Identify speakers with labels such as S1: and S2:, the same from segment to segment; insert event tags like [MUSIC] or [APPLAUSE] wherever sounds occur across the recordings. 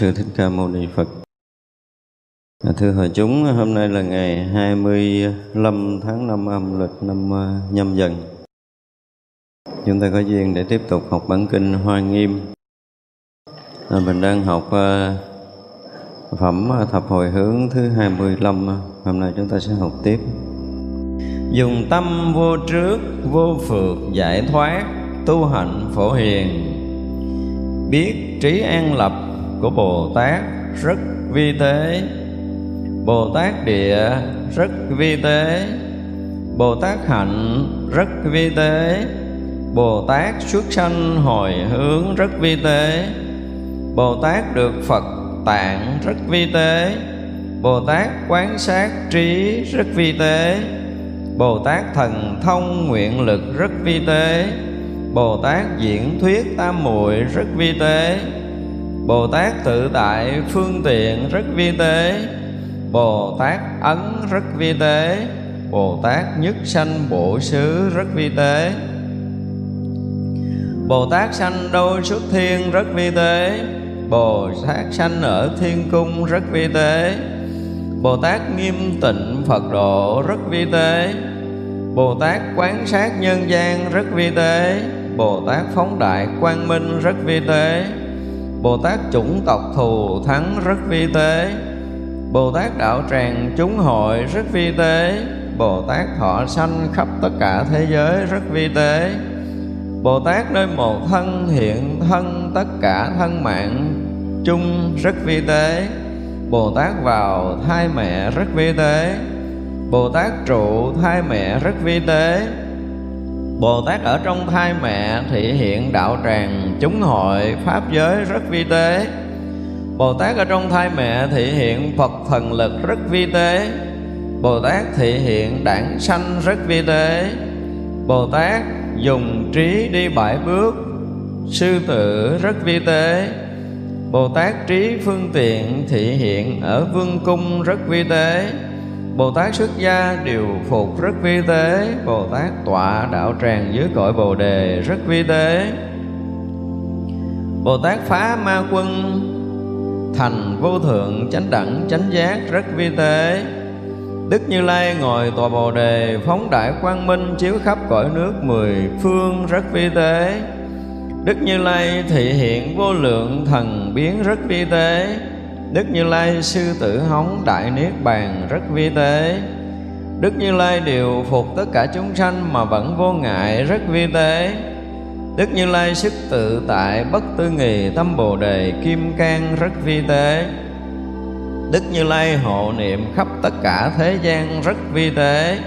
S1: Sư Thích Ca Mâu Ni Phật dạ, Thưa hội chúng, hôm nay là ngày 25 tháng 5 âm lịch năm ờ, nhâm dần. Chúng ta có duyên để tiếp tục học bản kinh Hoa Nghiêm. À, mình đang học ờ, phẩm thập hồi hướng thứ 25. Hôm nay chúng ta sẽ học tiếp. Dùng tâm vô trước, vô phượt, giải thoát, tu hạnh phổ hiền. Biết trí an lập của Bồ Tát rất vi tế. Bồ Tát địa rất vi tế. Bồ Tát hạnh rất vi tế. Bồ Tát xuất sanh hồi hướng rất vi tế. Bồ Tát được Phật tạng rất vi tế. Bồ Tát quán sát trí rất vi tế. Bồ Tát thần thông nguyện lực rất vi tế. Bồ Tát diễn thuyết tam muội rất vi tế. Bồ Tát tự tại phương tiện rất vi tế. Bồ Tát ấn rất vi tế. Bồ Tát nhất sanh bộ xứ rất vi tế. Bồ Tát sanh đôi xuất thiên rất vi tế. Bồ Tát sanh ở thiên cung rất vi tế. Bồ Tát nghiêm tịnh Phật độ rất vi tế. Bồ Tát quán sát nhân gian rất vi tế. Bồ Tát phóng đại quang minh rất vi tế. Bồ Tát chủng tộc thù thắng rất vi tế. Bồ Tát đạo tràng chúng hội rất vi tế. Bồ Tát thọ sanh khắp tất cả thế giới rất vi tế. Bồ Tát nơi một thân hiện thân tất cả thân mạng chung rất vi tế. Bồ Tát vào thai mẹ rất vi tế. Bồ Tát trụ thai mẹ rất vi tế. Bồ Tát ở trong thai mẹ thị hiện đạo tràng chúng hội pháp giới rất vi tế. Bồ Tát ở trong thai mẹ thị hiện Phật thần lực rất vi tế. Bồ Tát thị hiện đảng sanh rất vi tế. Bồ Tát dùng trí đi bảy bước, Sư tử rất vi tế. Bồ Tát trí phương tiện thị hiện ở vương cung rất vi tế. Bồ Tát xuất gia điều phục rất vi tế. Bồ Tát tọa đạo tràng dưới cội Bồ Đề rất vi tế. Bồ Tát phá ma quân, thành vô thượng chánh đẳng chánh giác rất vi tế. Đức Như Lai ngồi tòa Bồ Đề, phóng đại quang minh chiếu khắp cõi nước mười phương rất vi tế. Đức Như Lai thị hiện vô lượng thần biến rất vi tế. Đức Như Lai sư tử hóng đại niết bàn rất vi tế. Đức Như Lai điều phục tất cả chúng sanh mà vẫn vô ngại rất vi tế. Đức Như Lai sức tự tại bất tư nghì, tâm Bồ đề, kim cang rất vi tế. Đức Như Lai hộ niệm khắp tất cả thế gian rất vi tế.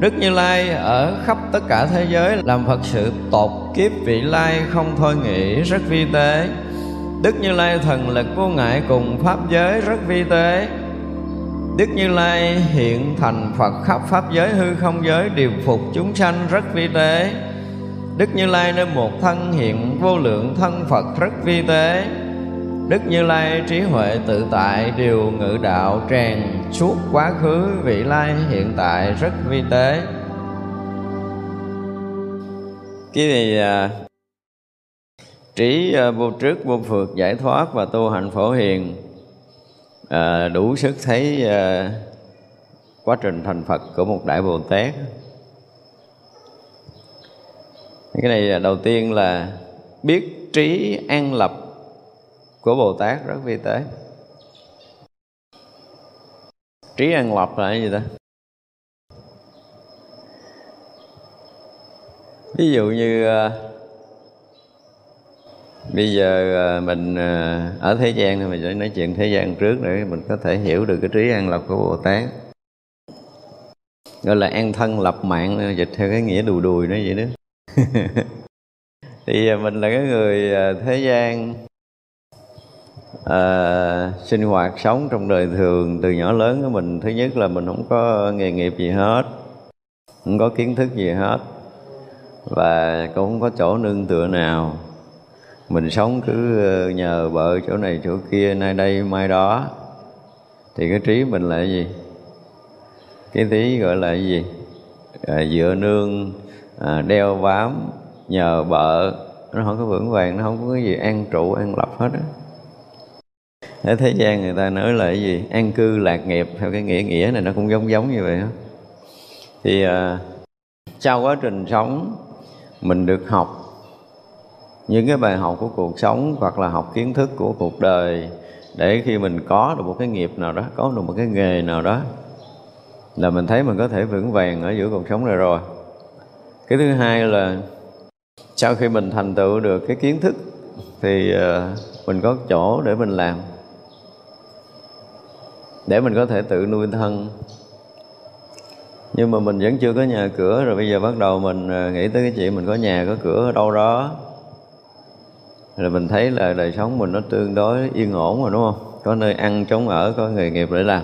S1: Đức Như Lai ở khắp tất cả thế giới làm Phật sự tột kiếp vị lai không thôi nghĩ rất vi tế. Đức Như Lai thần lực vô ngại cùng pháp giới rất vi tế. Đức Như Lai hiện thành Phật khắp pháp giới, hư không giới, điều phục chúng sanh rất vi tế. Đức Như Lai nơi một thân hiện vô lượng thân Phật rất vi tế. Đức Như Lai trí huệ tự tại, điều ngự đạo tràn suốt quá khứ, vị lai hiện tại rất vi tế. Cái này trí ờ, vô trước vô phượt giải thoát và tu hạnh phổ hiền. À, đủ sức thấy à, quá trình thành Phật của một đại Bồ Tát. Cái này đầu tiên là biết trí an lập của bồ tát rất vi tế. Trí an lập là cái gì ta? Ví dụ như bây giờ à, mình à, ở thế gian thì mình sẽ nói chuyện thế gian trước để mình có thể hiểu được cái trí an lập của bồ tát. Gọi là an thân lập mạng dịch theo cái nghĩa đùi đùi nó vậy đó. [LAUGHS] Thì à, mình là cái người thế gian à, sinh hoạt sống trong đời thường từ nhỏ lớn của mình. Thứ nhất là mình không có nghề nghiệp gì hết không có kiến thức gì hết và cũng không có chỗ nương tựa nào mình sống cứ ờ, nhờ vợ chỗ này chỗ kia nay đây mai đó. Thì cái trí mình là cái gì? Cái tí gọi là cái gì? À, dựa nương à, đeo bám nhờ vợ. Nó không có vững vàng nó không có cái gì an trụ an lập hết á. Ở thế gian người ta nói là cái gì? An cư lạc nghiệp theo cái nghĩa nghĩa này nó cũng giống giống như vậy đó thì à, sau quá trình sống mình được học những cái bài học của cuộc sống hoặc là học kiến thức của cuộc đời để khi mình có được một cái nghiệp nào đó, có được một cái nghề nào đó, là mình thấy mình có thể vững vàng ở giữa cuộc sống này rồi. Cái thứ hai là sau khi mình thành tựu được cái kiến thức thì ờ, mình có chỗ để mình làm, để mình có thể tự nuôi thân. Nhưng mà mình vẫn chưa có nhà cửa, rồi bây giờ bắt đầu mình ờ, nghĩ tới cái chuyện mình có nhà có cửa ở đâu đó là mình thấy là đời sống mình nó tương đối yên ổn rồi đúng không? Có nơi ăn chống ở có nghề nghiệp để làm.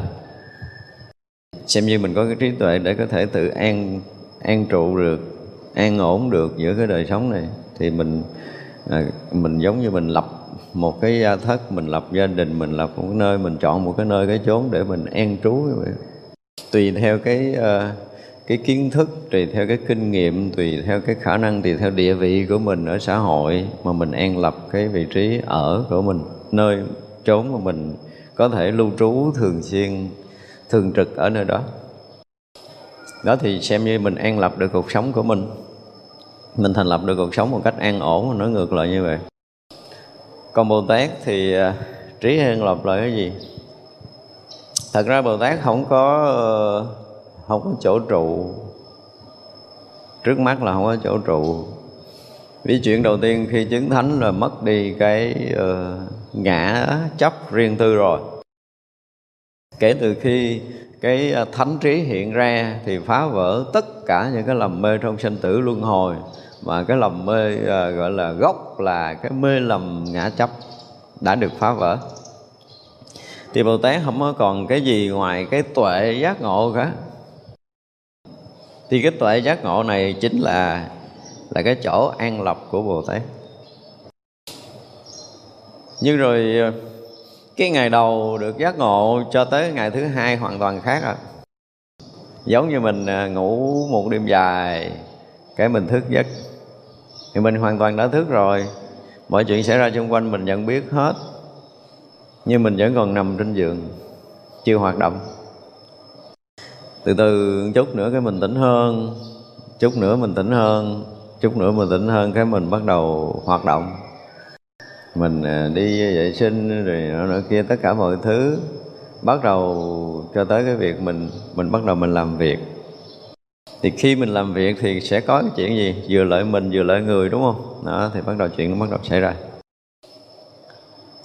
S1: Xem như mình có cái trí tuệ để có thể tự an an trụ được an ổn được giữa cái đời sống này. Thì mình à, mình giống như mình lập một cái gia thất mình lập gia đình mình lập một cái nơi mình chọn một cái nơi cái chốn để mình an trú như vậy. Tùy theo cái uh, cái kiến thức tùy theo cái kinh nghiệm, tùy theo cái khả năng, tùy theo địa vị của mình ở xã hội mà mình an lập cái vị trí ở của mình, nơi chốn mà mình có thể lưu trú thường xuyên, thường trực ở nơi đó. Đó thì xem như mình an lập được cuộc sống của mình. Mình thành lập được cuộc sống một cách an ổn nói ngược lại như vậy. Còn bồ tát thì à, trí an lập là cái gì? Thật ra bồ tát không có ờ, không có chỗ trụ. Trước mắt là không có chỗ trụ. Vì chuyện đầu tiên khi chứng thánh là mất đi cái uh, ngã chấp riêng tư rồi. Kể từ khi cái ờ, thánh trí hiện ra thì phá vỡ tất cả những cái lầm mê trong sinh tử luân hồi. Mà cái lầm mê uh, gọi là gốc là cái mê lầm ngã chấp đã được phá vỡ. Thì bồ tát không có còn cái gì ngoài cái tuệ giác ngộ cả thì cái tuệ giác ngộ này chính là là cái chỗ an lập của bồ tát. Nhưng rồi, cái ngày đầu được giác ngộ cho tới ngày thứ hai hoàn toàn khác à. Giống như mình à, ngủ một đêm dài, cái mình thức giấc. Thì mình hoàn toàn đã thức rồi. Mọi chuyện xảy ra xung quanh mình nhận biết hết. Nhưng mình vẫn còn nằm trên giường, chưa hoạt động từ từ chút nữa cái mình tỉnh hơn chút nữa mình tỉnh hơn chút nữa mình tỉnh hơn cái mình bắt đầu hoạt động. Mình à, đi vệ sinh rồi nọ, nọ kia tất cả mọi thứ bắt đầu cho tới cái việc mình mình bắt đầu mình làm việc. Thì khi mình làm việc thì sẽ có cái chuyện gì? Vừa lợi mình vừa lợi người đúng không? Đó thì bắt đầu chuyện nó bắt đầu xảy ra.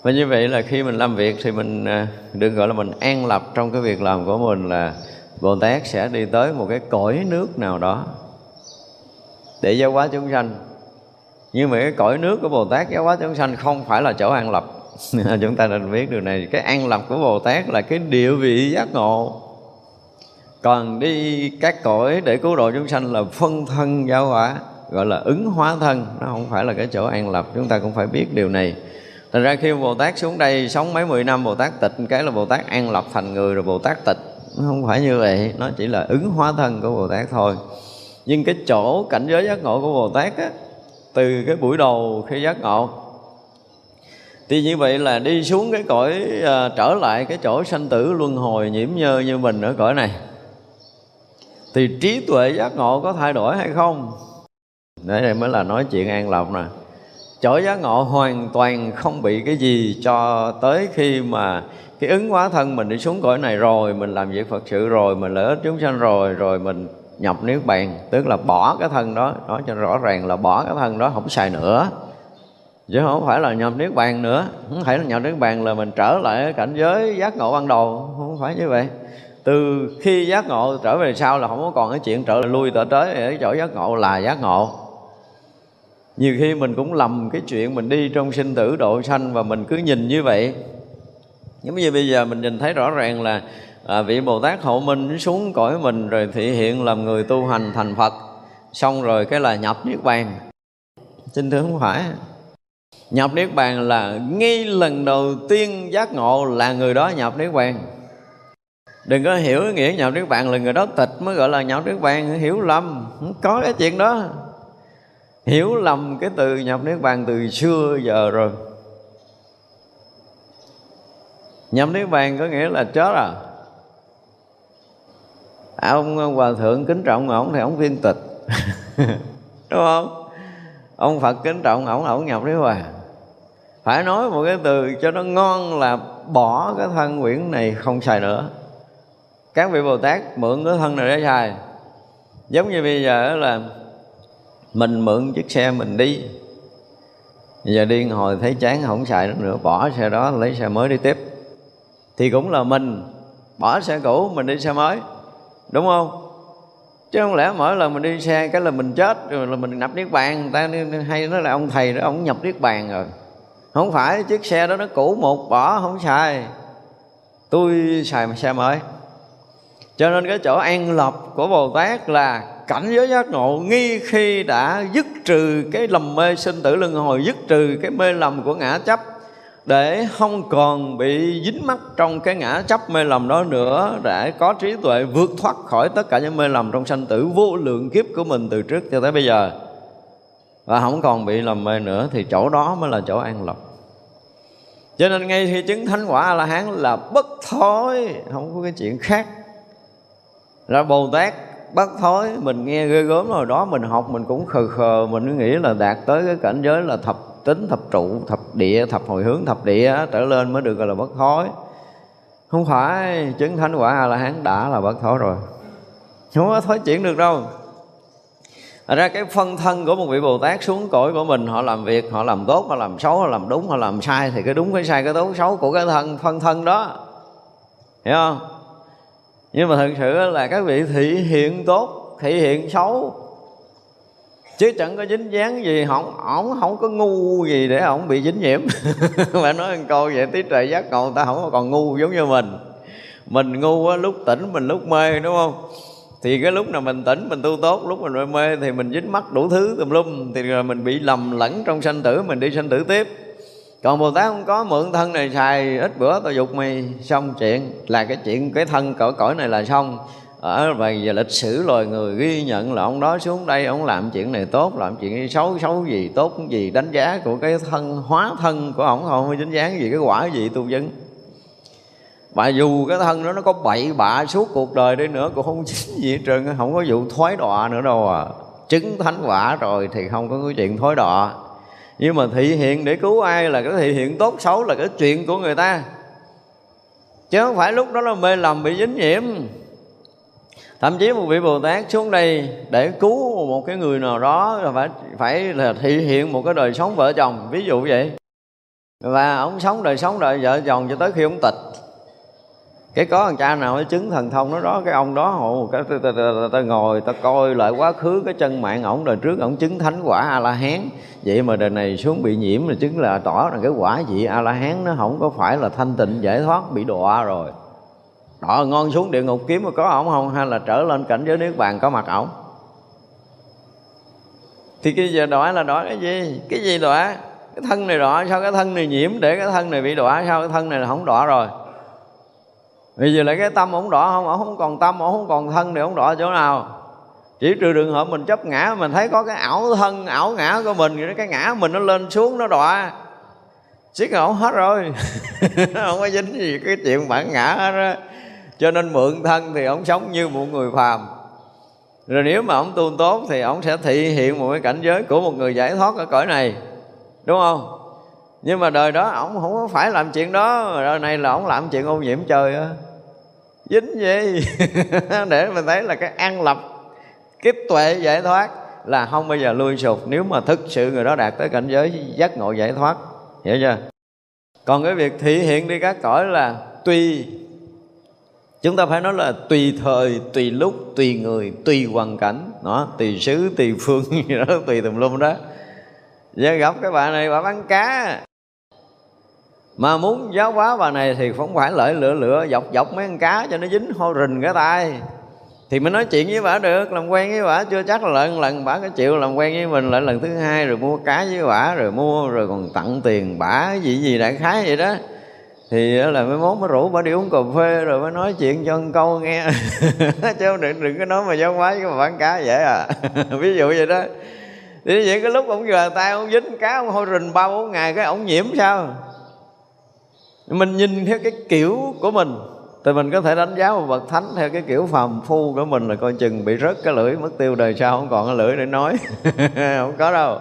S1: Và như vậy là khi mình làm việc thì mình à, được gọi là mình an lập trong cái việc làm của mình là Bồ Tát sẽ đi tới một cái cõi nước nào đó để giáo hóa chúng sanh. Nhưng mà cái cõi nước của Bồ Tát giáo hóa chúng sanh không phải là chỗ an lập. [LAUGHS] Chúng ta nên biết điều này. Cái an lập của Bồ Tát là cái địa vị giác ngộ. Còn đi các cõi để cứu độ chúng sanh là phân thân giáo hóa, gọi là ứng hóa thân. Nó không phải là cái chỗ an lập. Chúng ta cũng phải biết điều này. Thành ra khi bồ tát xuống đây sống mấy mười năm, bồ tát tịch cái là bồ tát an lập thành người, rồi bồ tát tịch không phải như vậy. Nó chỉ là ứng hóa thân của bồ tát thôi. Nhưng cái chỗ cảnh giới giác ngộ của bồ tát á từ cái buổi đầu khi giác ngộ thì như vậy là đi xuống cái cõi à, trở lại cái chỗ sanh tử luân hồi nhiễm nhơ như mình ở cõi này. Thì trí tuệ giác ngộ có thay đổi hay không? Đấy đây mới là nói chuyện an lộc nè. Chỗ giác ngộ hoàn toàn không bị cái gì cho tới khi mà cái ứng hóa thân mình đi xuống cõi này rồi, mình làm việc Phật sự rồi, mình lợi ích chúng sanh rồi rồi mình nhập niết bàn. Tức là bỏ cái thân đó, nói cho rõ ràng là bỏ cái thân đó không xài nữa. Chứ không phải là nhập niết bàn nữa. Không phải là nhập niết bàn là mình trở lại cảnh giới giác ngộ ban đầu. Không phải như vậy. Từ khi giác ngộ trở về sau là không có còn cái chuyện trở lui trở tới ở chỗ giác ngộ là giác ngộ. Nhiều khi mình cũng lầm cái chuyện mình đi trong sinh tử độ sanh và mình cứ nhìn như vậy giống như bây giờ mình nhìn thấy rõ ràng là à, vị bồ tát hậu minh xuống cõi mình rồi thị hiện làm người tu hành thành phật. Xong rồi cái là nhập niết bàn. Xin thưa không phải. Nhập niết bàn là ngay lần đầu tiên giác ngộ là người đó nhập niết bàn. Đừng có hiểu nghĩa nhập niết bàn là người đó tịch mới gọi là nhập niết bàn. Hiểu lầm không có cái chuyện đó. Hiểu lầm cái từ nhập niết bàn từ xưa giờ rồi nhâm niết bàn có nghĩa là chết à? à ông hòa thượng kính trọng ổng thì ổng viên tịch. [LAUGHS] Đúng không? Ông phật kính trọng ổng ổng nhập niết bàn. Phải nói một cái từ cho nó ngon là bỏ cái thân quyển này không xài nữa. Các vị bồ tát mượn cái thân này để xài. Giống như bây giờ là mình mượn chiếc xe mình đi. Giờ đi hồi thấy chán không xài nữa, bỏ xe đó, lấy xe mới đi tiếp thì cũng là mình, bỏ xe cũ, mình đi xe mới. Đúng không? Chứ không lẽ mỗi lần mình đi xe, cái là mình chết, rồi là mình nhập niết bàn, người ta hay nói là ông thầy đó, ông nhập niết bàn rồi. Không phải, chiếc xe đó nó cũ một, bỏ, không xài. Tôi xài xe mới. Cho nên cái chỗ an lập của bồ tát là cảnh giới giác ngộ nghi khi đã dứt trừ cái lầm mê sinh tử luân hồi, dứt trừ cái mê lầm của ngã chấp để không còn bị dính mắc trong cái ngã chấp mê lầm đó nữa để có trí tuệ vượt thoát khỏi tất cả những mê lầm trong sanh tử vô lượng kiếp của mình từ trước cho tới bây giờ. Và không còn bị lầm mê nữa thì chỗ đó mới là chỗ an lập cho nên ngay khi chứng thánh quả a la hán là bất thối, không có cái chuyện khác. Ra bồ tát, bất thối, mình nghe ghê gớm rồi, đó mình học mình cũng khờ khờ, mình nghĩ là đạt tới cái cảnh giới là thập tính thập trụ thập địa thập hồi hướng thập địa trở lên mới được gọi là bất thối không phải chứng thánh quả a la hán đã là bất thối rồi. Không có thối chuyển được đâu. Thật ra cái phân thân của một vị Bồ Tát xuống cõi của mình Họ làm việc, họ làm tốt, họ làm xấu, họ làm đúng, họ làm sai Thì cái đúng, cái sai, cái tốt, cái xấu của cái thân phân thân đó. Hiểu không? Nhưng mà thật sự là các vị thị hiện tốt, thị hiện xấu chứ chẳng có dính dáng gì không ổng không có ngu gì để ổng bị dính nhiễm. [LAUGHS] Mà nói một câu vậy tí trời giác ngộ ta không còn ngu giống như mình. Mình ngu á, lúc tỉnh mình lúc mê, đúng không? Thì cái lúc nào mình tỉnh, mình tu tốt, lúc mình mê thì mình dính mắc đủ thứ tùm lum, thì rồi mình bị lầm lẫn trong sanh tử, mình đi sanh tử tiếp. Còn bồ tát không có, mượn thân này xài, ít bữa tao dục mày, xong chuyện là cái chuyện cái thân cõi cõi này là xong ở về giờ lịch sử loài người ghi nhận là ông đó xuống đây, ông làm chuyện này tốt, làm chuyện xấu xấu gì, tốt gì, đánh giá của cái thân, hóa thân của ông không đánh giá gì, cái quả gì tu vấn Mà dù cái thân đó nó có bậy bạ suốt cuộc đời đi nữa, cũng không [LAUGHS] chính gì hết trơn không có vụ thoái đọa nữa đâu à. Chứng thánh quả rồi thì không có cái chuyện thối đọa. Nhưng mà thị hiện để cứu ai là cái thị hiện tốt xấu là cái chuyện của người ta. Chứ không phải lúc đó là mê lầm, bị dính nhiễm thậm chí một vị bồ tát xuống đây để cứu một cái người nào đó là phải phải là thể hiện một cái đời sống vợ chồng ví dụ vậy. Và ông sống đời sống đời vợ chồng cho tới khi ông tịch. Cái có thằng cha nào nó chứng thần thông nó đó cái ông đó hộ cái ta, ta, ta, ta, ngồi ta coi lại quá khứ cái chân mạng ổng đời trước ổng chứng thánh quả a la hán vậy mà đời này xuống bị nhiễm là chứng là tỏ rằng cái quả vị a la hán nó không có phải là thanh tịnh giải thoát bị đọa rồi đọa ngon xuống địa ngục kiếm mà có ổng không? Hay là trở lên cảnh giới niết bàn có mặt ổng? Thì cái giờ đọa là đọa cái gì? Cái gì đọa? Cái thân này đọa, sao cái thân này nhiễm? Để cái thân này bị đọa, sao cái thân này là không đọa rồi? Bây giờ lại cái tâm ổng đọa không? Ổng không còn tâm, ổng không còn thân thì ổng đọa chỗ nào? Chỉ trừ trường hợp mình chấp ngã mình thấy có cái ảo thân, ảo ngã của mình thì cái ngã mình nó lên xuống, nó đọa. Chiếc ổng hết rồi. [LAUGHS] Không có dính gì cái chuyện bản ngã hết á cho nên mượn thân thì ông sống như một người phàm. Rồi nếu mà ông tu tốt thì ông sẽ thị hiện một cái cảnh giới của một người giải thoát ở cõi này. Đúng không? Nhưng mà đời đó ông không có phải làm chuyện đó đời này là ông làm chuyện ô nhiễm trời á. Dính gì [LAUGHS] để mình thấy là cái an lập, kiếp tuệ giải thoát là không bao giờ lui sụp. Nếu mà thực sự người đó đạt tới cảnh giới giác ngộ giải thoát, hiểu chưa? Còn cái việc thị hiện đi các cõi là tùy chúng ta phải nói là tùy thời, tùy lúc, tùy người, tùy hoàn cảnh. Đó, tùy xứ, tùy phương gì đó, [LAUGHS] tùy tùm lum đó. Giờ gặp cái bà này bà bán cá. Mà muốn giáo hóa bà này thì không phải lợi lửa lửa, dọc dọc mấy con cá cho nó dính hô rình cái tay thì mới nói chuyện với bà được, làm quen với bà, chưa chắc là lần lần bà có chịu làm quen với mình lại lần thứ hai rồi mua cá với bà, rồi mua, rồi còn tặng tiền bả, gì gì đại khái vậy đó thì là mấy mốt mới rủ bà đi uống cà phê rồi mới nói chuyện cho một câu nghe. [LAUGHS] Chứ không đừng đừng có nói mà giáo máy mà bà bán cá vậy à. [LAUGHS] Ví dụ vậy đó. Thì vậy cái lúc ông vừa tay ông dính cá, ông hôi rình ba bốn ngày, cái ông nhiễm sao? Mình nhìn theo cái kiểu của mình, thì mình có thể đánh giá một bậc thánh theo cái kiểu phàm phu của mình là coi chừng bị rớt cái lưỡi, mất tiêu đời sau, không còn cái lưỡi để nói. [LAUGHS] Không có đâu.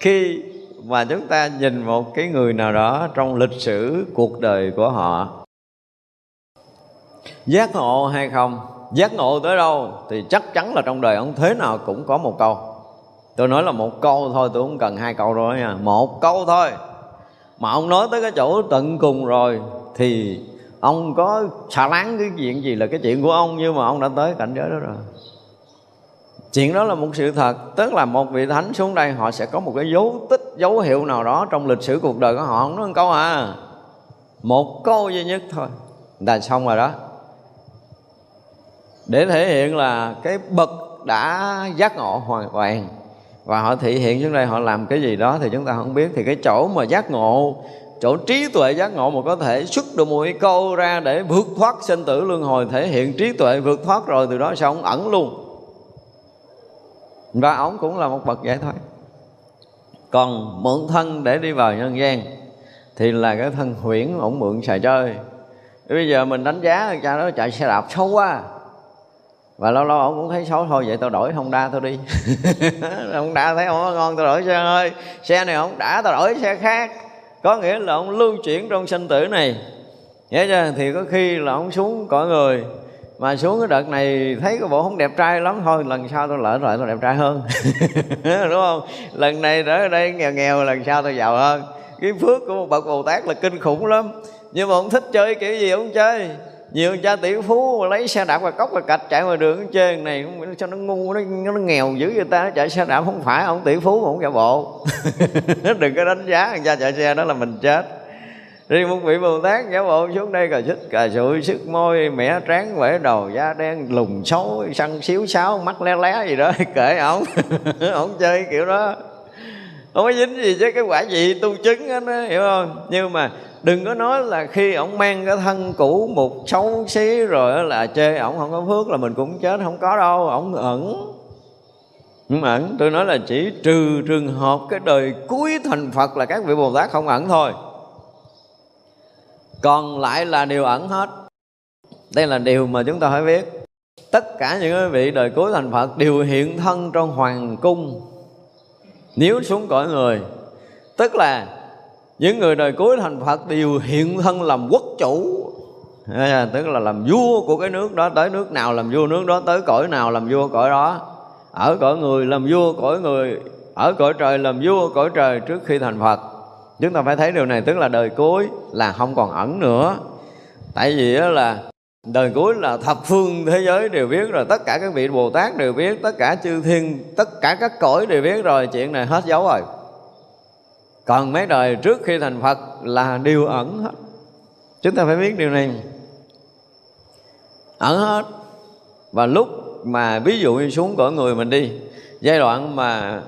S1: Khi mà chúng ta nhìn một cái người nào đó trong lịch sử cuộc đời của họ. Giác ngộ hay không? Giác ngộ tới đâu thì chắc chắn là trong đời ông thế nào cũng có một câu. Tôi nói là một câu thôi, tôi không cần hai câu rồi nha. Một câu thôi. Mà ông nói tới cái chỗ tận cùng rồi thì ông có xả láng cái chuyện gì là cái chuyện của ông, nhưng mà ông đã tới cảnh giới đó rồi chuyện đó là một sự thật, tức là một vị thánh xuống đây họ sẽ có một cái dấu tích, dấu hiệu nào đó trong lịch sử cuộc đời của họ, không nói một câu à. Một câu duy nhất thôi. Là xong rồi đó. Để thể hiện là cái bậc đã giác ngộ hoàn toàn và họ thể hiện xuống đây họ làm cái gì đó thì chúng ta không biết. Thì cái chỗ mà giác ngộ, chỗ trí tuệ giác ngộ mà có thể xuất được một cái câu ra để vượt thoát sinh tử luân hồi, thể hiện trí tuệ vượt thoát rồi, từ đó sao ông ẩn luôn và ông cũng là một bậc giải thoát còn mượn thân để đi vào nhân gian thì là cái thân huyễn ổng mượn xài chơi. Bây giờ mình đánh giá cha nó chạy xe đạp xấu quá. Và lâu lâu ông cũng thấy xấu, thôi vậy tao đổi Honda tao đi. [LAUGHS] Honda thấy không ngon, tao đổi xe ơi. Xe này ông đã, tao đổi xe khác. Có nghĩa là ông lưu chuyển trong sinh tử này. Nhớ chưa thì có khi là ông xuống cõi người mà xuống cái đợt này thấy cái bộ không đẹp trai lắm thôi lần sau tôi lỡ lại tôi đẹp trai hơn. [LAUGHS] Đúng không? Lần này ở đây nghèo nghèo lần sau tôi giàu hơn. Cái phước của một bậc bồ tát là kinh khủng lắm. Nhưng mà ông thích chơi kiểu gì ông chơi? Nhiều cha tỷ phú lấy xe đạp và cốc và cạch chạy ngoài đường chơi này cho nó ngu nó, nó nghèo dữ người ta nó chạy xe đạp không phải ông tỷ phú ông chạy bộ. [LAUGHS] Đừng có đánh giá người cha chạy xe đó là mình chết riêng một vị bồ tát giả bộ xuống đây cà xích cà sụi, sức môi mẻ tráng vẽ đầu da đen, lùng xấu, săn xíu xáo mắt lé lé gì đó. [LAUGHS] Kệ ổng [LAUGHS] ổng chơi kiểu đó. Không có dính gì chứ cái quả gì tu chứng á, hiểu không? Nhưng mà đừng có nói là khi ổng mang cái thân cũ một xấu xí rồi là chê ổng, không có phước là mình cũng chết, không có đâu. Ổng ẩn. Nhưng ẩn. Tôi nói là chỉ trừ trường hợp cái đời cuối thành phật là các vị bồ tát không ẩn thôi còn lại là điều ẩn hết. Đây là điều mà chúng ta phải biết. Tất cả những vị đời cuối thành phật đều hiện thân trong hoàng cung. Nếu xuống cõi người tức là những người đời cuối thành phật đều hiện thân làm quốc chủ. À, tức là làm vua của cái nước đó tới nước nào làm vua nước đó tới cõi nào làm vua cõi đó. Ở cõi người làm vua cõi người ở cõi trời làm vua cõi trời trước khi thành phật chúng ta phải thấy điều này, tức là đời cuối là không còn ẩn nữa. Tại vì là đời cuối là thập phương thế giới đều biết rồi, tất cả các vị bồ tát đều biết, tất cả chư thiên, tất cả các cõi đều biết rồi, chuyện này hết dấu rồi. Còn mấy đời trước khi thành phật là điều ẩn hết. Chúng ta phải biết điều này. Ẩn hết. Và lúc mà ví dụ như xuống cõi người mình đi, giai đoạn mà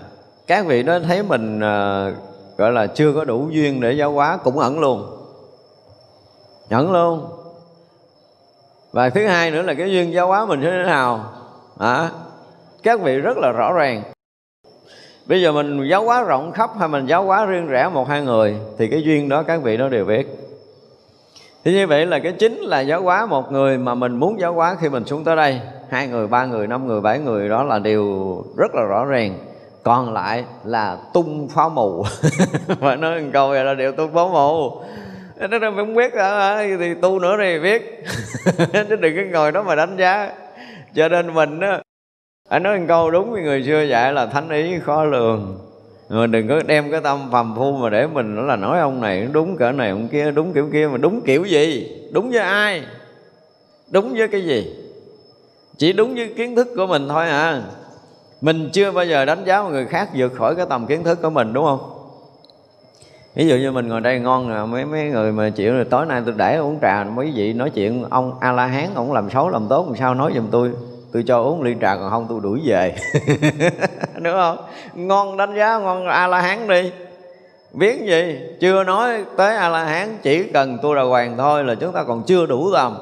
S1: các vị đó thấy mình ờ, gọi là chưa có đủ duyên để giáo hóa cũng ẩn luôn. Ẩn luôn. Và thứ hai nữa là cái duyên giáo hóa mình như thế nào? À, các vị rất là rõ ràng. Bây giờ mình giáo hóa rộng khắp hay mình giáo hóa riêng rẽ một hai người thì cái duyên đó các vị nó đều biết. Thì như vậy là cái chính là giáo hóa một người mà mình muốn giáo hóa khi mình xuống tới đây. Hai người ba người năm người bảy người đó là điều rất là rõ ràng còn lại là tung pháo mù. [LAUGHS] Phải nói một câu vậy là đều tung pháo mù. Nó đâu không biết hả? Thì tu nữa thì biết. [LAUGHS] Chứ đừng có ngồi đó mà đánh giá. Cho nên mình á, anh nói một câu đúng với người xưa dạy là thánh ý khó lường. Mà đừng có đem cái tâm phàm phu mà để mình nó là nói ông này đúng cỡ này ông kia, đúng kiểu kia. Mà đúng kiểu gì? Đúng với ai? Đúng với cái gì? Chỉ đúng với kiến thức của mình thôi à mình chưa bao giờ đánh giá một người khác vượt khỏi cái tầm kiến thức của mình đúng không? Ví dụ như mình ngồi đây ngon à, mấy mấy người mà chịu rồi tối nay tôi để uống trà mấy vị nói chuyện ông a la hán ông làm xấu làm tốt làm sao nói giùm tôi tôi cho uống ly trà còn không tôi đuổi về. [LAUGHS] Đúng không? Ngon đánh giá ngon a la hán đi. Biết gì? Chưa nói tới a la hán chỉ cần tu đà hoàng thôi là chúng ta còn chưa đủ tầm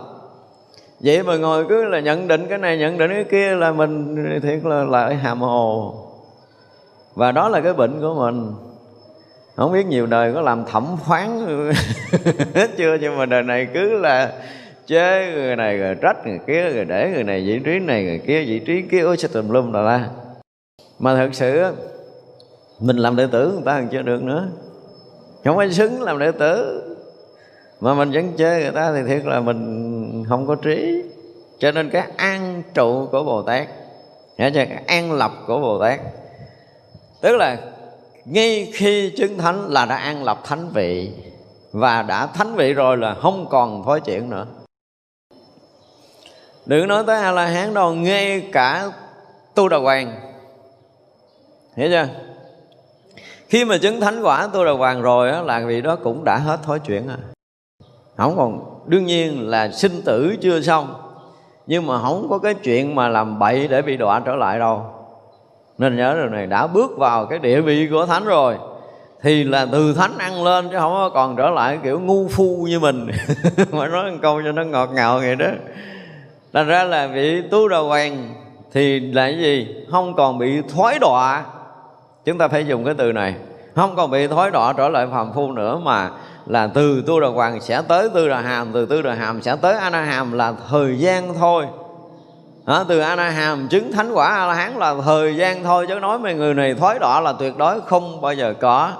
S1: vậy mà ngồi cứ là nhận định cái này, nhận định cái kia là mình thiệt là lại hàm hồ. Và đó là cái bệnh của mình. Không biết nhiều đời có làm thẩm phán [LAUGHS] hết chưa, nhưng mà đời này cứ là chế người này rồi trách người kia rồi để người này vị trí này, người kia vị trí kia. Ôi, sao tùm lum là la. Mà thật sự mình làm đệ tử người ta còn chưa được nữa. Không ai xứng làm đệ tử mà mình vẫn chơi người ta thì thiệt là mình không có trí. Cho nên cái an trụ của bồ tát hiểu chưa cái an lập của bồ tát. Tức là ngay khi chứng thánh là đã an lập thánh vị và đã thánh vị rồi là không còn thói chuyện nữa. Đừng nói tới a la hán đâu ngay cả tu đà hoàng. Hiểu chưa? Khi mà chứng thánh quả tu đà hoàng rồi á, là vị đó cũng đã hết thối chuyện rồi không còn, đương nhiên là sinh tử chưa xong. Nhưng mà không có cái chuyện mà làm bậy để bị đọa trở lại đâu. Nên nhớ điều này, đã bước vào cái địa vị của thánh rồi, thì là từ thánh ăn lên chứ không có còn trở lại kiểu ngu phu như mình. [LAUGHS] Mà nói một câu cho nó ngọt ngào vậy đó. Thành ra là vị tu đà hoàng thì là cái gì? Không còn bị thoái đọa. Chúng ta phải dùng cái từ này. Không còn bị thoái đọa trở lại phàm phu nữa mà là từ tu đà hoàng sẽ tới tư đà hàm từ tư đà hàm sẽ tới a na hàm là thời gian thôi. Đó, từ a na hàm chứng thánh quả a la hán là thời gian thôi chứ nói mấy người này thói đọa là tuyệt đối không bao giờ có.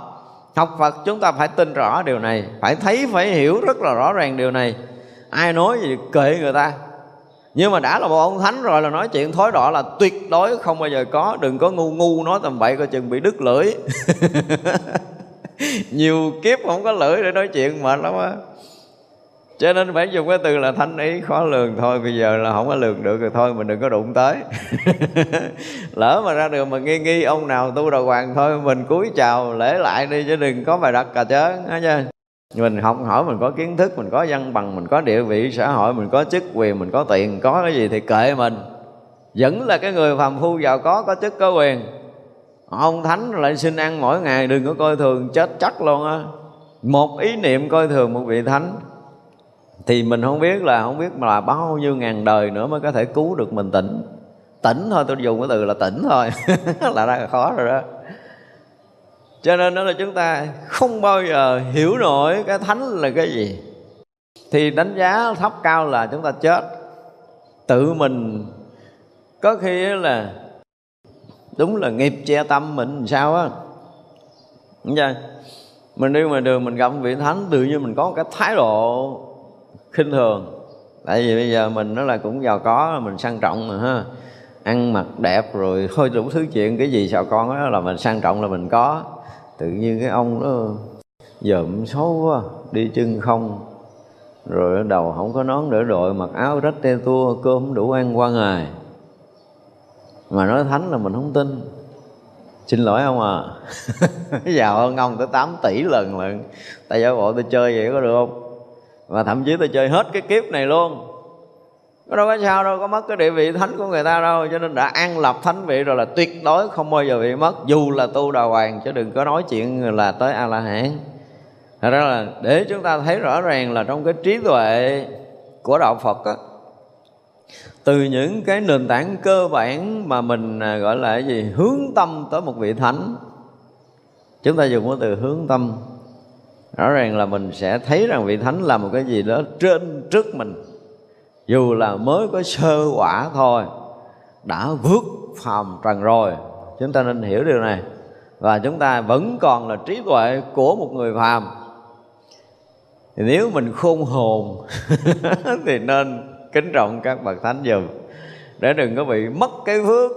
S1: Học phật chúng ta phải tin rõ điều này phải thấy phải hiểu rất là rõ ràng điều này. Ai nói gì kệ người ta. Nhưng mà đã là một ông thánh rồi là nói chuyện thối đỏ là tuyệt đối không bao giờ có. Đừng có ngu ngu nói tầm bậy coi chừng bị đứt lưỡi. [LAUGHS] [LAUGHS] nhiều kiếp không có lưỡi để nói chuyện, mệt lắm á. Cho nên phải dùng cái từ là thanh ý, khó lường. Thôi bây giờ là không có lường được rồi, thôi mình đừng có đụng tới. [LAUGHS] Lỡ mà ra đường mà nghi nghi, ông nào tu đầu hoàng, thôi mình cúi chào lễ lại đi chứ đừng có bài đặt cà chớ nha mình học hỏi mình có kiến thức, mình có văn bằng, mình có địa vị xã hội, mình có chức quyền, mình có tiền, có cái gì thì kệ mình. Vẫn là cái người phàm phu giàu có có chức có quyền ông thánh lại xin ăn mỗi ngày, đừng có coi thường, chết chắc luôn á. Một ý niệm coi thường một vị thánh, thì mình không biết là, không biết là bao nhiêu ngàn đời nữa mới có thể cứu được mình tỉnh. Tỉnh thôi, tôi dùng cái từ là tỉnh thôi, [LAUGHS] là đã khó rồi đó. Cho nên đó là chúng ta không bao giờ hiểu nổi cái thánh là cái gì. Thì đánh giá thấp cao là chúng ta chết. Tự mình có khi là đúng là nghiệp che tâm mình sao á? Đúng chưa? Mình đi ngoài đường mình gặp vị thánh, tự nhiên mình có một cái thái độ khinh thường. Tại vì bây giờ mình nó là cũng giàu có, mình sang trọng mà ha. Ăn mặc đẹp rồi thôi đủ thứ chuyện, cái gì sao con đó là mình sang trọng là mình có. Tự nhiên cái ông đó dợm xấu quá, đi chân không. Rồi đầu không có nón đỡ đội, mặc áo rách te tua, cơm không đủ ăn qua ngày mà nói thánh là mình không tin. Xin lỗi ông à. [LAUGHS] Giàu hơn ông tới 8 tỷ lần lận tại giả bộ tôi chơi vậy có được không? Và thậm chí tôi chơi hết cái kiếp này luôn. Có đâu có sao đâu, có mất cái địa vị thánh của người ta đâu. Cho nên đã an lập thánh vị rồi là tuyệt đối không bao giờ bị mất. Dù là tu đà hoàng, chứ đừng có nói chuyện là tới a la hán thật ra là để chúng ta thấy rõ ràng là trong cái trí tuệ của đạo phật á từ những cái nền tảng cơ bản mà mình à, gọi là cái gì, hướng tâm tới một vị thánh, chúng ta dùng cái từ hướng tâm. Rõ ràng là mình sẽ thấy rằng vị thánh là một cái gì đó trên trước mình. Dù là mới có sơ quả thôi, đã vượt phàm trần rồi, chúng ta nên hiểu điều này. Và chúng ta vẫn còn là trí tuệ của một người phàm. Thì nếu mình khôn hồn [LAUGHS] thì nên kính trọng các bậc thánh dùm để đừng có bị mất cái phước,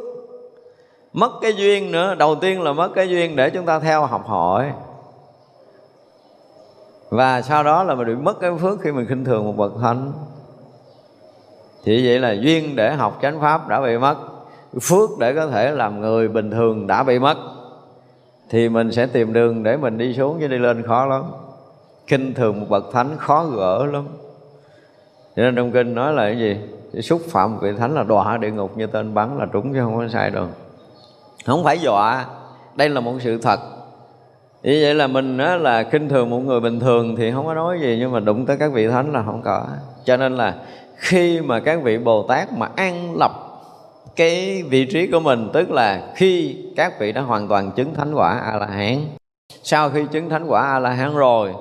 S1: mất cái duyên nữa. Đầu tiên là mất cái duyên để chúng ta theo học hỏi. Và sau đó là mình bị mất cái phước khi mình khinh thường một bậc thánh. Thì vậy là duyên để học chánh pháp đã bị mất. Phước để có thể làm người bình thường đã bị mất. Thì mình sẽ tìm đường để mình đi xuống chứ đi lên khó lắm. Kinh thường một bậc thánh khó gỡ lắm cho nên trong kinh nói là cái gì? Xúc phạm một vị thánh là đọa địa ngục như tên bắn là trúng chứ không có sai đâu. Không phải dọa đây là một sự thật. Như vậy là mình á, là kinh thường một người bình thường thì không có nói gì nhưng mà đụng tới các vị thánh là không có. Cho nên là khi mà các vị bồ tát mà an lập cái vị trí của mình tức là khi các vị đã hoàn toàn chứng thánh quả a la hán. Sau khi chứng thánh quả a la hán rồi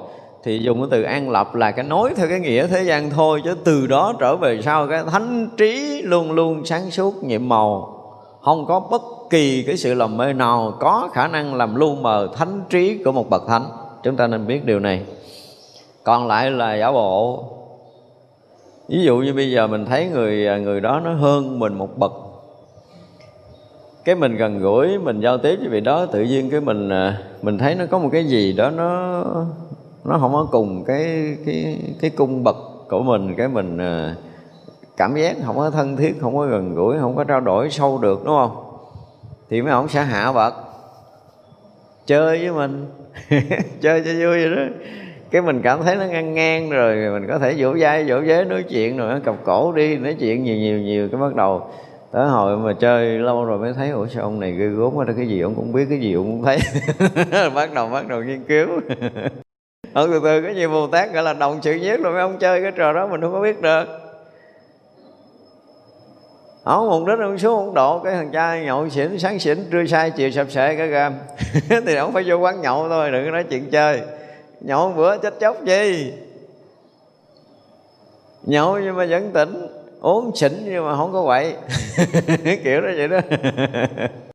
S1: thì dùng cái từ an lập là cái nói theo cái nghĩa thế gian thôi, chứ từ đó trở về sau cái thánh trí luôn luôn sáng suốt nhiệm màu. Không có bất kỳ cái sự lầm mê nào có khả năng làm lu mờ thánh trí của một bậc thánh. Chúng ta nên biết điều này. Còn lại là giả bộ. Ví dụ như bây giờ mình thấy người người đó nó hơn mình một bậc. Cái mình gần gũi, mình giao tiếp với vị đó, tự nhiên cái mình à, mình thấy nó có một cái gì đó nó nó không có cùng cái cái cái cung bậc của mình, cái mình ờ, cảm giác không có thân thiết, không có gần gũi, không có trao đổi sâu được, đúng không? Thì mấy ông sẽ hạ bậc, chơi với mình, [LAUGHS] chơi cho vui vậy đó. Cái mình cảm thấy nó ngang ngang rồi, mình có thể vỗ vai, vỗ vế nói chuyện rồi, nó cặp cổ đi, nói chuyện nhiều nhiều nhiều, cái bắt đầu tới hồi mà chơi lâu rồi mới thấy, ủa, sao ông này ghê gốm quá cái gì ông cũng biết, cái gì ông cũng thấy. [LAUGHS] Bắt đầu bắt đầu nghiên cứu. [LAUGHS] ông từ từ có nhiều bồ tát gọi là đồng sự nhất rồi mấy ông chơi cái trò đó mình không có biết được. Ông một đích ông xuống ông độ, cái thằng cha nhậu xỉn, sáng xỉn, trưa sai chiều sập sệ cái gam. [LAUGHS] Thì ông phải vô quán nhậu thôi, đừng có nói chuyện chơi. Nhậu bữa chết chóc gì? Nhậu nhưng mà vẫn tỉnh, uống xỉn nhưng mà không có quậy. [LAUGHS] Kiểu đó vậy đó. [LAUGHS]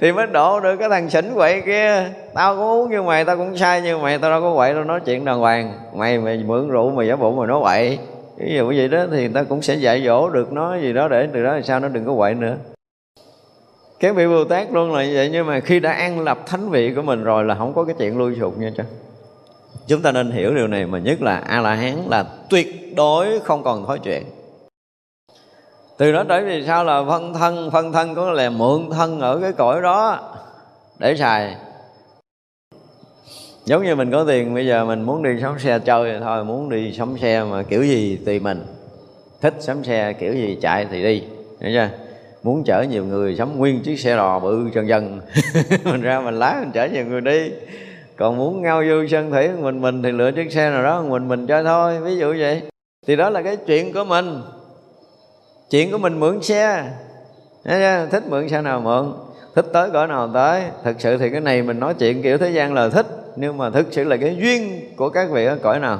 S1: thì mới độ được cái thằng xỉn quậy kia. Tao cũng uống như mày, tao cũng sai như mày, tao đâu có quậy đâu. nói chuyện đàng hoàng. Mày mày mượn rượu mày giả bộ mày nói quậy. Ví dụ vậy đó thì ta cũng sẽ dạy dỗ được nó gì đó để từ đó thì sao nó đừng có quậy nữa. Cái vị Bồ Tát luôn là như vậy, nhưng mà khi đã an lập thánh vị của mình rồi là không có cái chuyện lui sụp nha chứ chúng ta nên hiểu điều này mà nhất là a la hán là tuyệt đối không còn thói chuyện từ đó tới vì sao là phân thân phân thân có là mượn thân ở cái cõi đó để xài. Giống như mình có tiền, bây giờ mình muốn đi sắm xe chơi thì thôi, muốn đi sắm xe mà kiểu gì tùy mình thích sắm xe, kiểu gì chạy thì đi, hiểu chưa? Muốn chở nhiều người sắm nguyên chiếc xe đò bự trần dân [LAUGHS] mình ra mình lái, mình chở nhiều người đi. Còn muốn ngao du sân thủy mình mình thì lựa chiếc xe nào đó mình mình chơi thôi, ví dụ vậy. Thì đó là cái chuyện của mình chuyện của mình mượn xe. Thích mượn xe nào mượn. Thích tới cỡ nào tới. Thực sự thì cái này mình nói chuyện kiểu thế gian là thích, nhưng mà thực sự là cái duyên của các vị ở cõi nào.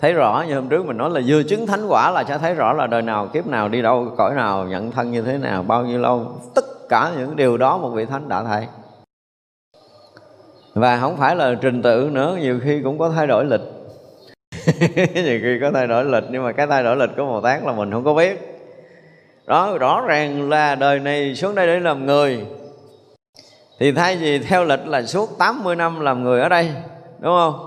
S1: Thấy rõ như hôm trước mình nói là vừa chứng thánh quả là sẽ thấy rõ là đời nào kiếp nào, đi đâu, cõi nào, nhận thân như thế nào, bao nhiêu lâu. Tất cả những điều đó một vị thánh đã thấy và không phải là trình tự nữa, nhiều khi cũng có thay đổi lịch. [LAUGHS] nhiều khi có thay đổi lịch, nhưng mà cái thay đổi lịch của bồ tát là mình không có biết. Đó, rõ ràng là đời này xuống đây để làm người. Thì thay vì theo lịch là suốt 80 năm làm người ở đây, đúng không?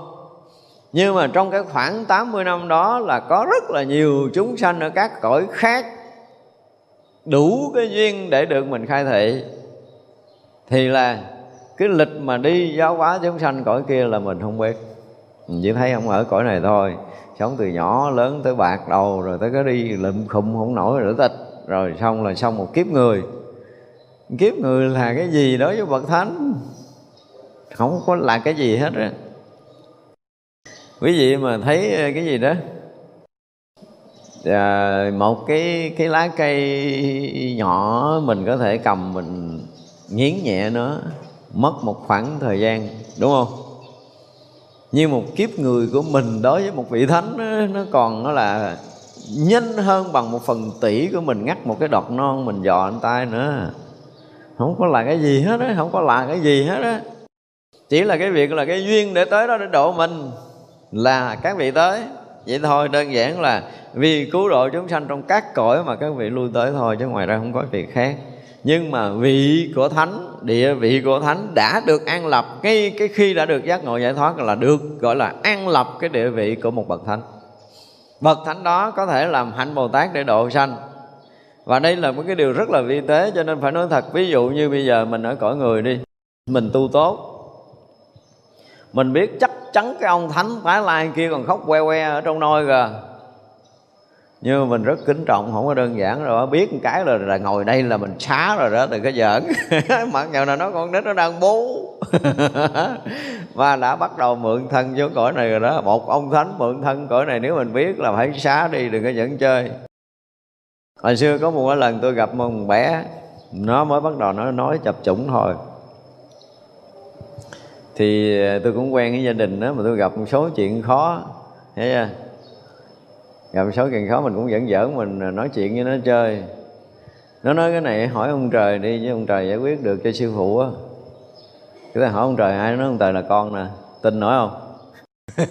S1: Nhưng mà trong cái khoảng 80 năm đó là có rất là nhiều chúng sanh ở các cõi khác đủ cái duyên để được mình khai thị. Thì là cái lịch mà đi giáo hóa chúng sanh cõi kia là mình không biết chỉ thấy ông ở cõi này thôi. Sống từ nhỏ lớn tới bạc đầu rồi tới cái đi lụm khùng không nổi rồi tịch rồi xong là xong một kiếp người. Kiếp người là cái gì đối với bậc thánh? Không có là cái gì hết rồi. quý vị mà thấy cái gì đó? À, một cái cái lá cây nhỏ mình có thể cầm mình nghiến nhẹ nó mất một khoảng thời gian đúng không? Như một kiếp người của mình đối với một vị thánh nó còn nó là nhanh hơn bằng một phần tỷ của mình, ngắt một cái đọt non mình dò anh tay nữa. Không có là cái gì hết á, không có là cái gì hết á. Chỉ là cái việc là cái duyên để tới đó để độ mình là các vị tới. Vậy thôi, đơn giản là vì cứu độ chúng sanh trong các cõi mà các vị lui tới thôi, chứ ngoài ra không có việc khác nhưng mà vị của thánh, địa vị của thánh đã được an lập. Ngay cái khi đã được giác ngộ giải thoát là được gọi là an lập cái địa vị của một bậc thánh. Bậc thánh đó có thể làm hạnh bồ tát để độ sanh. Và đây là một cái điều rất là vi tế, cho nên phải nói thật, ví dụ như bây giờ mình ở cõi người đi, mình tu tốt, mình biết chắc chắn cái ông thánh phái lai kia còn khóc que que ở trong nôi kìa nhưng mà mình rất kính trọng không có đơn giản rồi biết một cái là, là ngồi đây là mình xá rồi đó đừng có giỡn. [LAUGHS] Mặc dù là nó con nít nó đang bú. [LAUGHS] Và đã bắt đầu mượn thân vô cõi này rồi đó. Một ông thánh mượn thân cõi này nếu mình biết là phải xá đi đừng có dẫn chơi. Hồi xưa có một lần tôi gặp một bé nó mới bắt đầu nó nói chập chủng thôi. Thì ờ, tôi cũng quen cái gia đình đó mà tôi gặp một số chuyện khó. Thấy chưa? Gặp một số chuyện khó mình cũng vẫn giỡn, mình nói chuyện với nó chơi. Nó nói cái này hỏi ông trời đi, chứ ông trời giải quyết được cho sư phụ á. Cái hỏi ông trời, ai nói ông trời là con nè? Tin nổi không? [LAUGHS]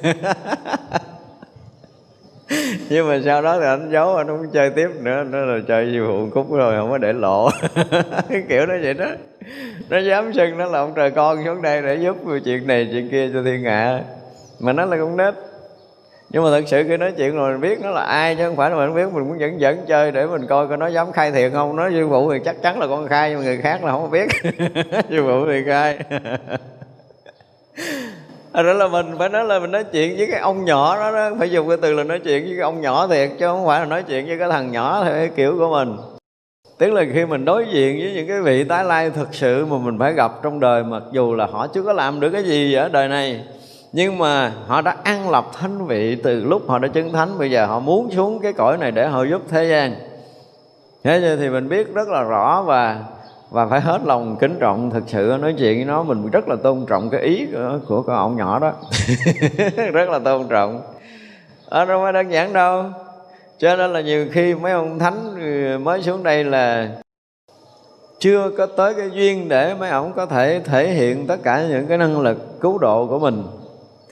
S1: Nhưng mà sau đó thì anh giấu, anh không chơi tiếp nữa. Nó là chơi sư phụ cúc rồi, không có để lộ. [LAUGHS] Cái kiểu đó vậy đó. Nó dám xưng nó là ông trời con xuống đây để giúp chuyện này, chuyện kia cho thiên hạ. Mà nó là con nết nhưng mà thật sự khi nói chuyện rồi mình biết nó là ai chứ không phải là mình biết mình muốn dẫn dẫn chơi để mình coi coi nó dám khai thiệt không. Nó sư phụ thì chắc chắn là con khai nhưng mà người khác là không biết. [LAUGHS] Sư phụ thì khai. [LAUGHS] À, đó là mình phải nói là mình nói chuyện với cái ông nhỏ đó, đó. Phải dùng cái từ là nói chuyện với cái ông nhỏ thiệt chứ không phải là nói chuyện với cái thằng nhỏ theo cái kiểu của mình. Tức là khi mình đối diện với những cái vị tái lai thực sự mà mình phải gặp trong đời mặc dù là họ chưa có làm được cái gì ở đời này nhưng mà họ đã ăn lập thánh vị từ lúc họ đã chứng thánh. Bây giờ họ muốn xuống cái cõi này để họ giúp thế gian. Thế vậy thì mình biết rất là rõ và và phải hết lòng kính trọng thực sự. Nói chuyện với nó mình rất là tôn trọng cái ý của, của con ông nhỏ đó. [LAUGHS] Rất là tôn trọng. Ở đâu phải đơn giản đâu. Cho nên là nhiều khi mấy ông thánh mới xuống đây là chưa có tới cái duyên để mấy ông có thể thể hiện tất cả những cái năng lực cứu độ của mình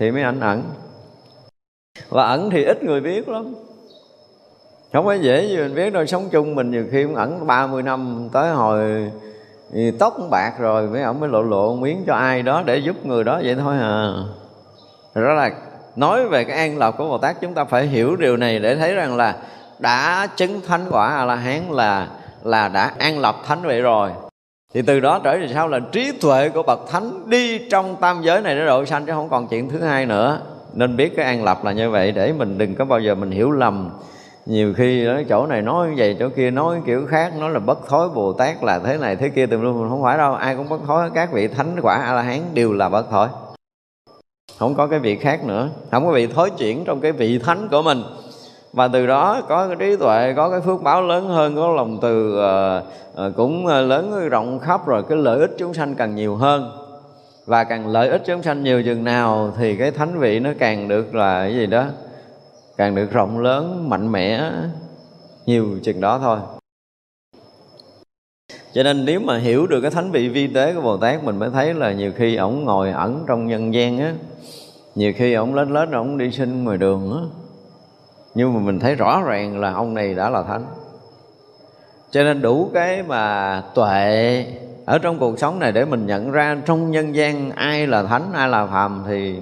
S1: thì mới ảnh ẩn. Và ẩn thì ít người biết lắm. Không có dễ gì mình biết đâu, sống chung mình nhiều khi cũng ẩn 30 năm tới hồi tóc bạc rồi mới ổng mới lộ lộ miếng cho ai đó để giúp người đó vậy thôi à. Đó là nói về cái an lạc của bồ tát, chúng ta phải hiểu điều này để thấy rằng là đã chứng thánh quả a la hán là là đã an lập thánh vậy rồi thì từ đó trở về sau là trí tuệ của bậc thánh đi trong tam giới này để độ sanh chứ không còn chuyện thứ hai nữa. Nên biết cái an lập là như vậy, để mình đừng có bao giờ mình hiểu lầm. Nhiều khi ở chỗ này nói như vậy, chỗ kia nói kiểu khác, nói là bất thối bồ tát là thế này thế kia, tùm lum không phải đâu, ai cũng bất thối, các vị thánh, quả a la hán đều là bất thối. Không có cái vị khác nữa, không có vị thối chuyển trong cái vị thánh của mình và từ đó có cái trí tuệ có cái phước báo lớn hơn có lòng từ uh, uh, cũng ờ, lớn rộng khắp rồi cái lợi ích chúng sanh càng nhiều hơn. Và càng lợi ích chúng sanh nhiều chừng nào thì cái thánh vị nó càng được là cái gì đó càng được rộng lớn mạnh mẽ nhiều chừng đó thôi. Cho nên nếu mà hiểu được cái thánh vị vi tế của Bồ Tát mình mới thấy là nhiều khi ổng ngồi ẩn trong nhân gian á nhiều khi ổng lết lết ổng đi sinh ngoài đường á nhưng mà mình thấy rõ ràng là ông này đã là thánh. Cho nên đủ cái mà tuệ ở trong cuộc sống này để mình nhận ra trong nhân gian ai là thánh, ai là phàm thì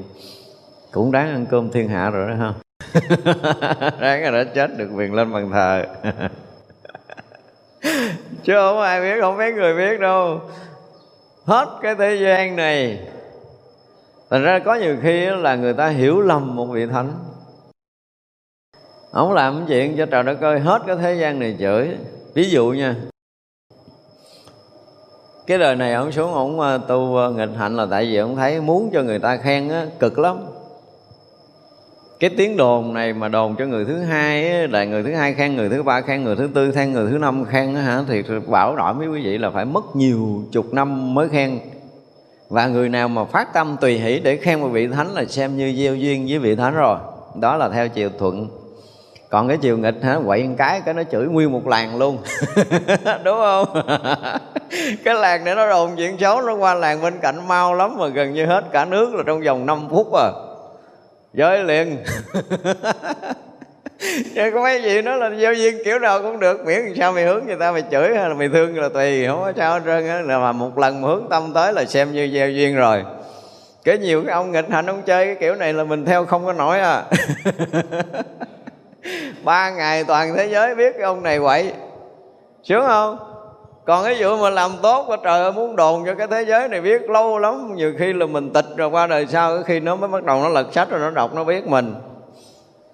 S1: cũng đáng ăn cơm thiên hạ rồi đó, ha? [LAUGHS] Đáng là đã chết được quyền lên bàn thờ. [LAUGHS] Chứ không ai biết, không mấy người biết đâu. Hết cái thế gian này. Thành ra có nhiều khi là người ta hiểu lầm một vị thánh ông làm chuyện cho trời đất coi hết cái thế gian này chửi. Ví dụ nha cái đời này ông xuống ông ờ, tu ờ, nghịch hạnh là tại vì ông thấy muốn cho người ta khen á, cực lắm. Cái tiếng đồn này mà đồn cho người thứ hai á, là người thứ hai khen người thứ ba khen người thứ tư khen người thứ năm khen hả thì bảo đảm với quý vị là phải mất nhiều chục năm mới khen. Và người nào mà phát tâm tùy hỷ để khen một vị thánh là xem như gieo duyên với vị thánh rồi. Đó là theo chiều thuận còn cái chiều nghịch hả? Quậy một cái cái nó chửi nguyên một làng luôn. [LAUGHS] Đúng không? [LAUGHS] Cái làng này nó đồn chuyện xấu, nó qua làng bên cạnh mau lắm mà gần như hết cả nước là trong vòng 5 phút à. Giới liền. [LAUGHS] Chứ có mấy gì nó là giao duyên kiểu nào cũng được, Miễn sao mày hướng người ta mày chửi hay là mày thương là tùy, Không có sao hết trơn á. Là mà một lần mà hướng tâm tới là xem như giao duyên rồi. Cái nhiều cái ông nghịch hành ông chơi cái kiểu này là mình theo không có nổi à. Ba ngày toàn thế giới biết cái ông này quậy. Sướng không? còn cái vụ mà làm tốt quá trời ơi muốn đồn cho cái thế giới này biết lâu lắm. Nhiều khi là mình tịch rồi qua đời sau khi nó mới bắt đầu nó lật sách rồi nó đọc, nó biết mình.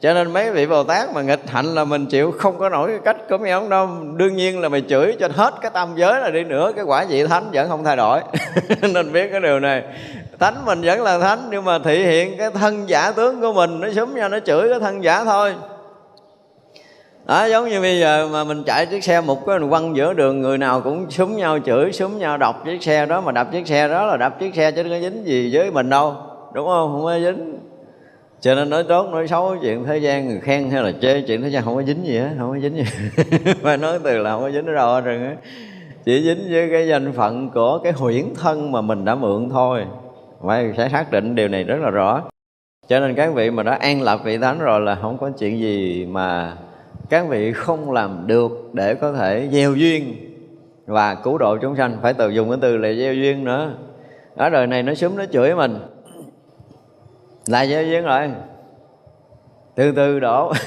S1: Cho nên mấy vị bồ tát mà nghịch hạnh là mình chịu không có nổi cái cách của mấy ông đâu. Đương nhiên là mày chửi cho hết cái tam giới là đi nữa, cái quả vị thánh vẫn không thay đổi. [LAUGHS] Nên biết cái điều này. Thánh mình vẫn là thánh, nhưng mà thị hiện cái thân giả tướng của mình, nó súng ra nó chửi cái thân giả thôi đó, giống như bây giờ mà mình chạy chiếc xe một cái mình quăng giữa đường, người nào cũng súng nhau chửi súng nhau đọc chiếc xe đó, mà đập chiếc xe đó là đập chiếc xe chứ có dính gì với mình đâu, đúng không? Không có dính. Cho nên nói tốt, nói xấu chuyện thế gian, người khen hay là chê chuyện thế gian không có dính gì hết, không có dính gì. [LAUGHS] Mà nói từ là không có dính ở đâu á. Chỉ dính với cái danh phận của cái huyễn thân mà mình đã mượn thôi. Phải, sẽ xác định điều này rất là rõ. Cho nên các vị mà đã an lập vị thánh rồi là không có chuyện gì mà các vị không làm được để có thể gieo duyên và cứu độ chúng sanh, phải từ dùng cái từ là gieo duyên nữa. Ở đời này nó sớm nó chửi mình. Là gieo duyên rồi. Từ từ đổ. [LAUGHS]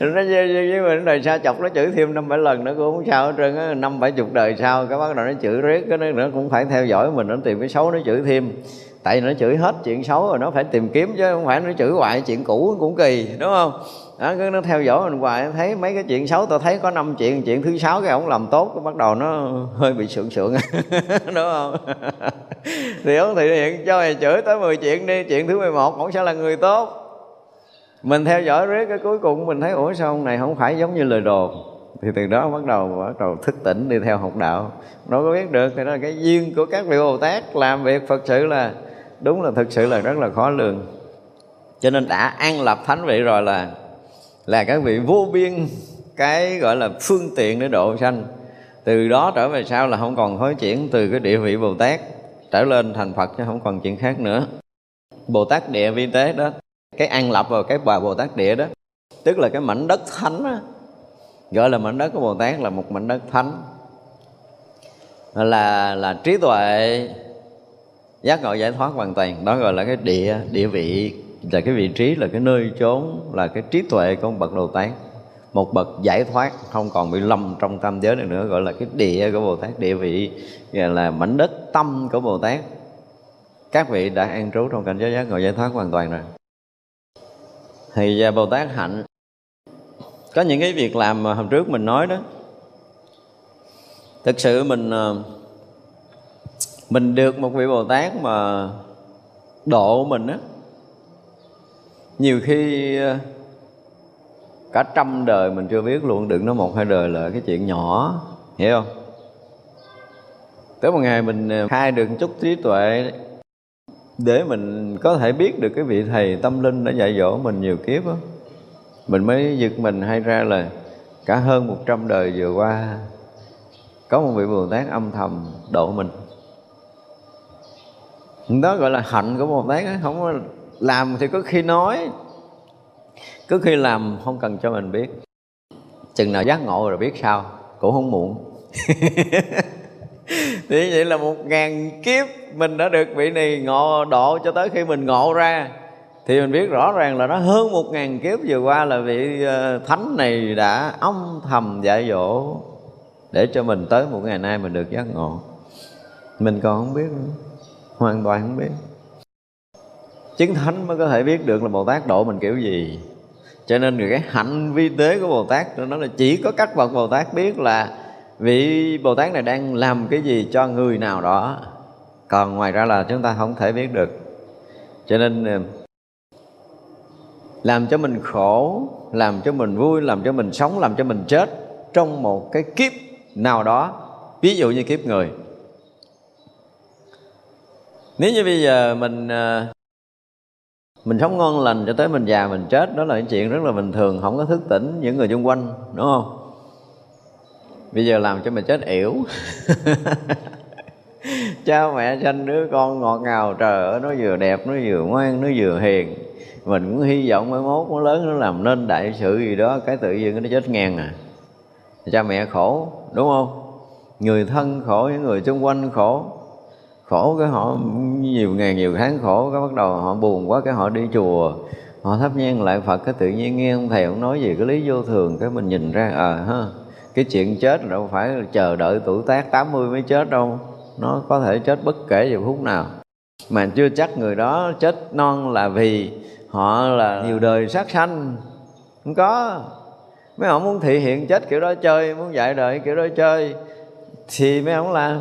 S1: Nó gieo duyên với mình, đời sau chọc nó chửi thêm năm bảy lần, nó cũng không sao hết trơn á. Năm bảy chục đời sau, cái bắt đầu nó chửi riết, cái nó cũng phải theo dõi mình, nó tìm cái xấu nó chửi thêm tại vì nó chửi hết chuyện xấu rồi nó phải tìm kiếm chứ không phải nó chửi hoài chuyện cũ cũng kỳ đúng không? Đó, cứ nó theo dõi mình hoài thấy mấy cái chuyện xấu tôi thấy có năm chuyện chuyện thứ sáu cái ổng làm tốt cái bắt đầu nó hơi bị sượng sượng [LAUGHS] đúng không? [LAUGHS] Thì ông thì hiện cho mày chửi tới 10 chuyện đi chuyện thứ 11 ổng sẽ là người tốt. Mình theo dõi riết cái cuối cùng mình thấy ủa sao ông này không phải giống như lời đồn? Thì từ đó bắt đầu bắt đầu thức tỉnh đi theo học đạo. Nó có biết được thì đó là cái duyên của các vị bồ tát làm việc phật sự là đúng là thực sự là rất là khó lường. Cho nên đã an lập thánh vị rồi là là các vị vô biên cái gọi là phương tiện để độ sanh. Từ đó trở về sau là không còn hối chuyển từ cái địa vị bồ tát trở lên thành phật chứ không còn chuyện khác nữa. Bồ tát địa vi tế đó cái an lập vào cái bà bồ tát địa đó tức là cái mảnh đất thánh đó, gọi là mảnh đất của bồ tát là một mảnh đất thánh. Là là trí tuệ giác ngộ giải thoát hoàn toàn, đó gọi là cái địa địa vị, là cái vị trí, là cái nơi chốn, là cái trí tuệ của một bậc đồ tát. Một bậc giải thoát, không còn bị lầm trong tam giới này nữa, gọi là cái địa của bồ tát, địa vị, gọi là mảnh đất tâm của bồ tát. Các vị đã an trú trong cảnh giới giác ngộ giải thoát hoàn toàn rồi. Thì bồ tát hạnh. Có những cái việc làm mà hôm trước mình nói đó. Thực sự mình ờ, mình được một vị bồ tát mà độ mình á nhiều khi ờ, cả trăm đời mình chưa biết luôn đừng nói một hai đời là cái chuyện nhỏ hiểu không? Tới một ngày mình ờ, khai được chút trí tuệ để mình có thể biết được cái vị thầy tâm linh đã dạy dỗ mình nhiều kiếp á, mình mới giật mình hay ra là cả hơn một trăm đời vừa qua có một vị bồ tát âm thầm độ mình đó gọi là hạnh của bồ tát không có làm thì có khi nói, có khi làm không cần cho mình biết. Chừng nào giác ngộ rồi biết sao, cũng không muộn. [LAUGHS] Thì vậy là một ngàn kiếp mình đã được vị này ngộ, độ cho tới khi mình ngộ ra. Thì mình biết rõ ràng là nó hơn một ngàn kiếp vừa qua là vị ờ, thánh này đã âm thầm dạy dỗ để cho mình tới một ngày nay mình được giác ngộ. Mình còn không biết nữa hoàn toàn không biết. Chứng thánh mới có thể biết được là bồ tát độ mình kiểu gì. Cho nên cái hạnh vi tế của bồ tát, nó là chỉ có các bậc bồ tát biết là vị bồ tát này đang làm cái gì cho người nào đó. Còn ngoài ra là chúng ta không thể biết được. Cho nên ờ, làm cho mình khổ, làm cho mình vui, làm cho mình sống, làm cho mình chết trong một cái kiếp nào đó. Ví dụ như kiếp người nếu như bây giờ mình ờ, mình sống ngon lành cho tới mình già mình chết, đó là cái chuyện rất là bình thường, không có thức tỉnh những người xung quanh, đúng không? Bây giờ làm cho mình chết yểu. [LAUGHS] Cha mẹ sanh đứa con ngọt ngào trời ơi, nó vừa đẹp, nó vừa ngoan, nó vừa hiền. Mình cũng hy vọng mai mốt nó lớn, nó làm nên đại sự gì đó, cái tự nhiên nó chết ngang à. Cha mẹ khổ, đúng không? Người thân khổ, những người xung quanh khổ khổ cái họ nhiều ngày nhiều tháng khổ cái bắt đầu họ buồn quá cái họ đi chùa. Họ thắp nhang lại phật cái tự nhiên nghe ông thầy ông nói gì cái lý vô thường cái mình nhìn ra ờ à, ha cái chuyện chết đâu phải chờ đợi tuổi tác 80 mới chết đâu. Nó có thể chết bất kể giờ phút nào. Mà chưa chắc người đó chết non là vì họ là nhiều đời sát sanh. Không có. Mấy ông muốn thị hiện chết kiểu đó chơi muốn dạy đời kiểu đó chơi thì mấy ông làm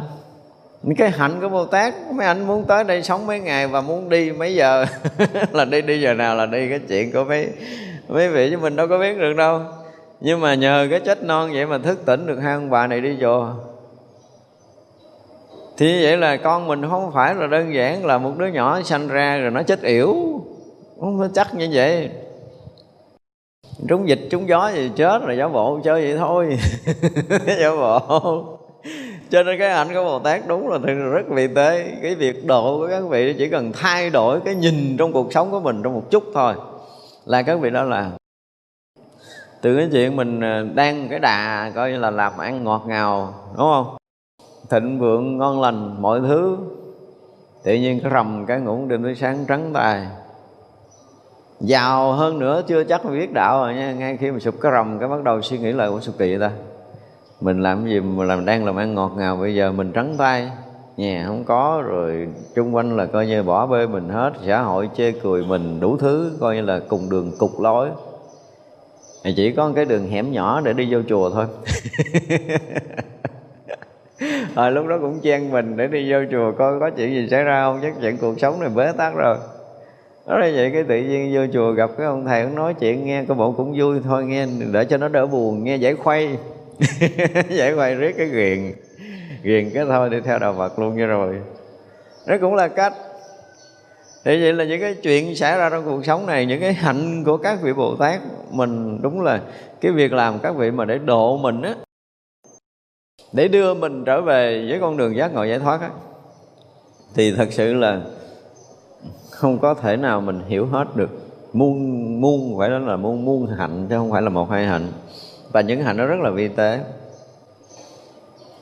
S1: cái hạnh của bồ tát mấy anh muốn tới đây sống mấy ngày và muốn đi mấy giờ? [LAUGHS] Là đi đi giờ nào là đi cái chuyện của mấy mấy vị chứ mình đâu có biết được đâu. Nhưng mà nhờ cái chết non vậy mà thức tỉnh được hai ông bà này đi chùa. Thì vậy là con mình không phải là đơn giản là một đứa nhỏ sanh ra rồi nó chết yểu. Không chắc như vậy. Trúng dịch, trúng gió gì chết rồi giả bộ chơi vậy thôi. [LAUGHS] Giả bộ cho nên cái hạnh của bồ tát đúng là thật rất vị tế. Cái việc độ của các vị chỉ cần thay đổi cái nhìn trong cuộc sống của mình trong một chút thôi. Là các vị đó là, từ cái chuyện mình à, đang cái đà coi như là làm ăn ngọt ngào, đúng không? Thịnh vượng, ngon lành, mọi thứ. Tự nhiên cái rầm cái ngủ đêm tới sáng trắng tài giàu hơn nữa chưa chắc mà biết đạo rồi nha. Ngay khi mà sụp cái rầm, cái bắt đầu suy nghĩ lại của sụp kỳ ta mình làm gì mà làm đang làm ăn ngọt ngào bây giờ mình trắng tay. Nhà không có rồi chung quanh là coi như bỏ bê mình hết. Xã hội chê cười mình đủ thứ coi như là cùng đường cục lối. Chỉ có cái đường hẻm nhỏ để đi vô chùa thôi. À, [LAUGHS] lúc đó cũng chen mình để đi vô chùa coi có chuyện gì xảy ra không chắc chuyện cuộc sống này bế tắc rồi. Đó là vậy cái tự nhiên vô chùa gặp cái ông thầy cũng nói chuyện nghe cái bộ cũng vui thôi nghe để cho nó đỡ buồn nghe giải khuây. [LAUGHS] giải quay riết cái ghiền ghiền cái thôi, đi theo đạo Phật luôn như rồi. Đó cũng là cách. Thì vậy là những cái chuyện xảy ra trong cuộc sống này, những cái hạnh của các vị bồ tát, mình đúng là cái việc làm các vị mà để độ mình á, để đưa mình trở về với con đường giác ngộ giải thoát á, thì thật sự là không có thể nào mình hiểu hết được. Muôn muôn phải nói là muôn muôn hạnh chứ không phải là một hai hạnh và những hạnh nó rất là vi tế.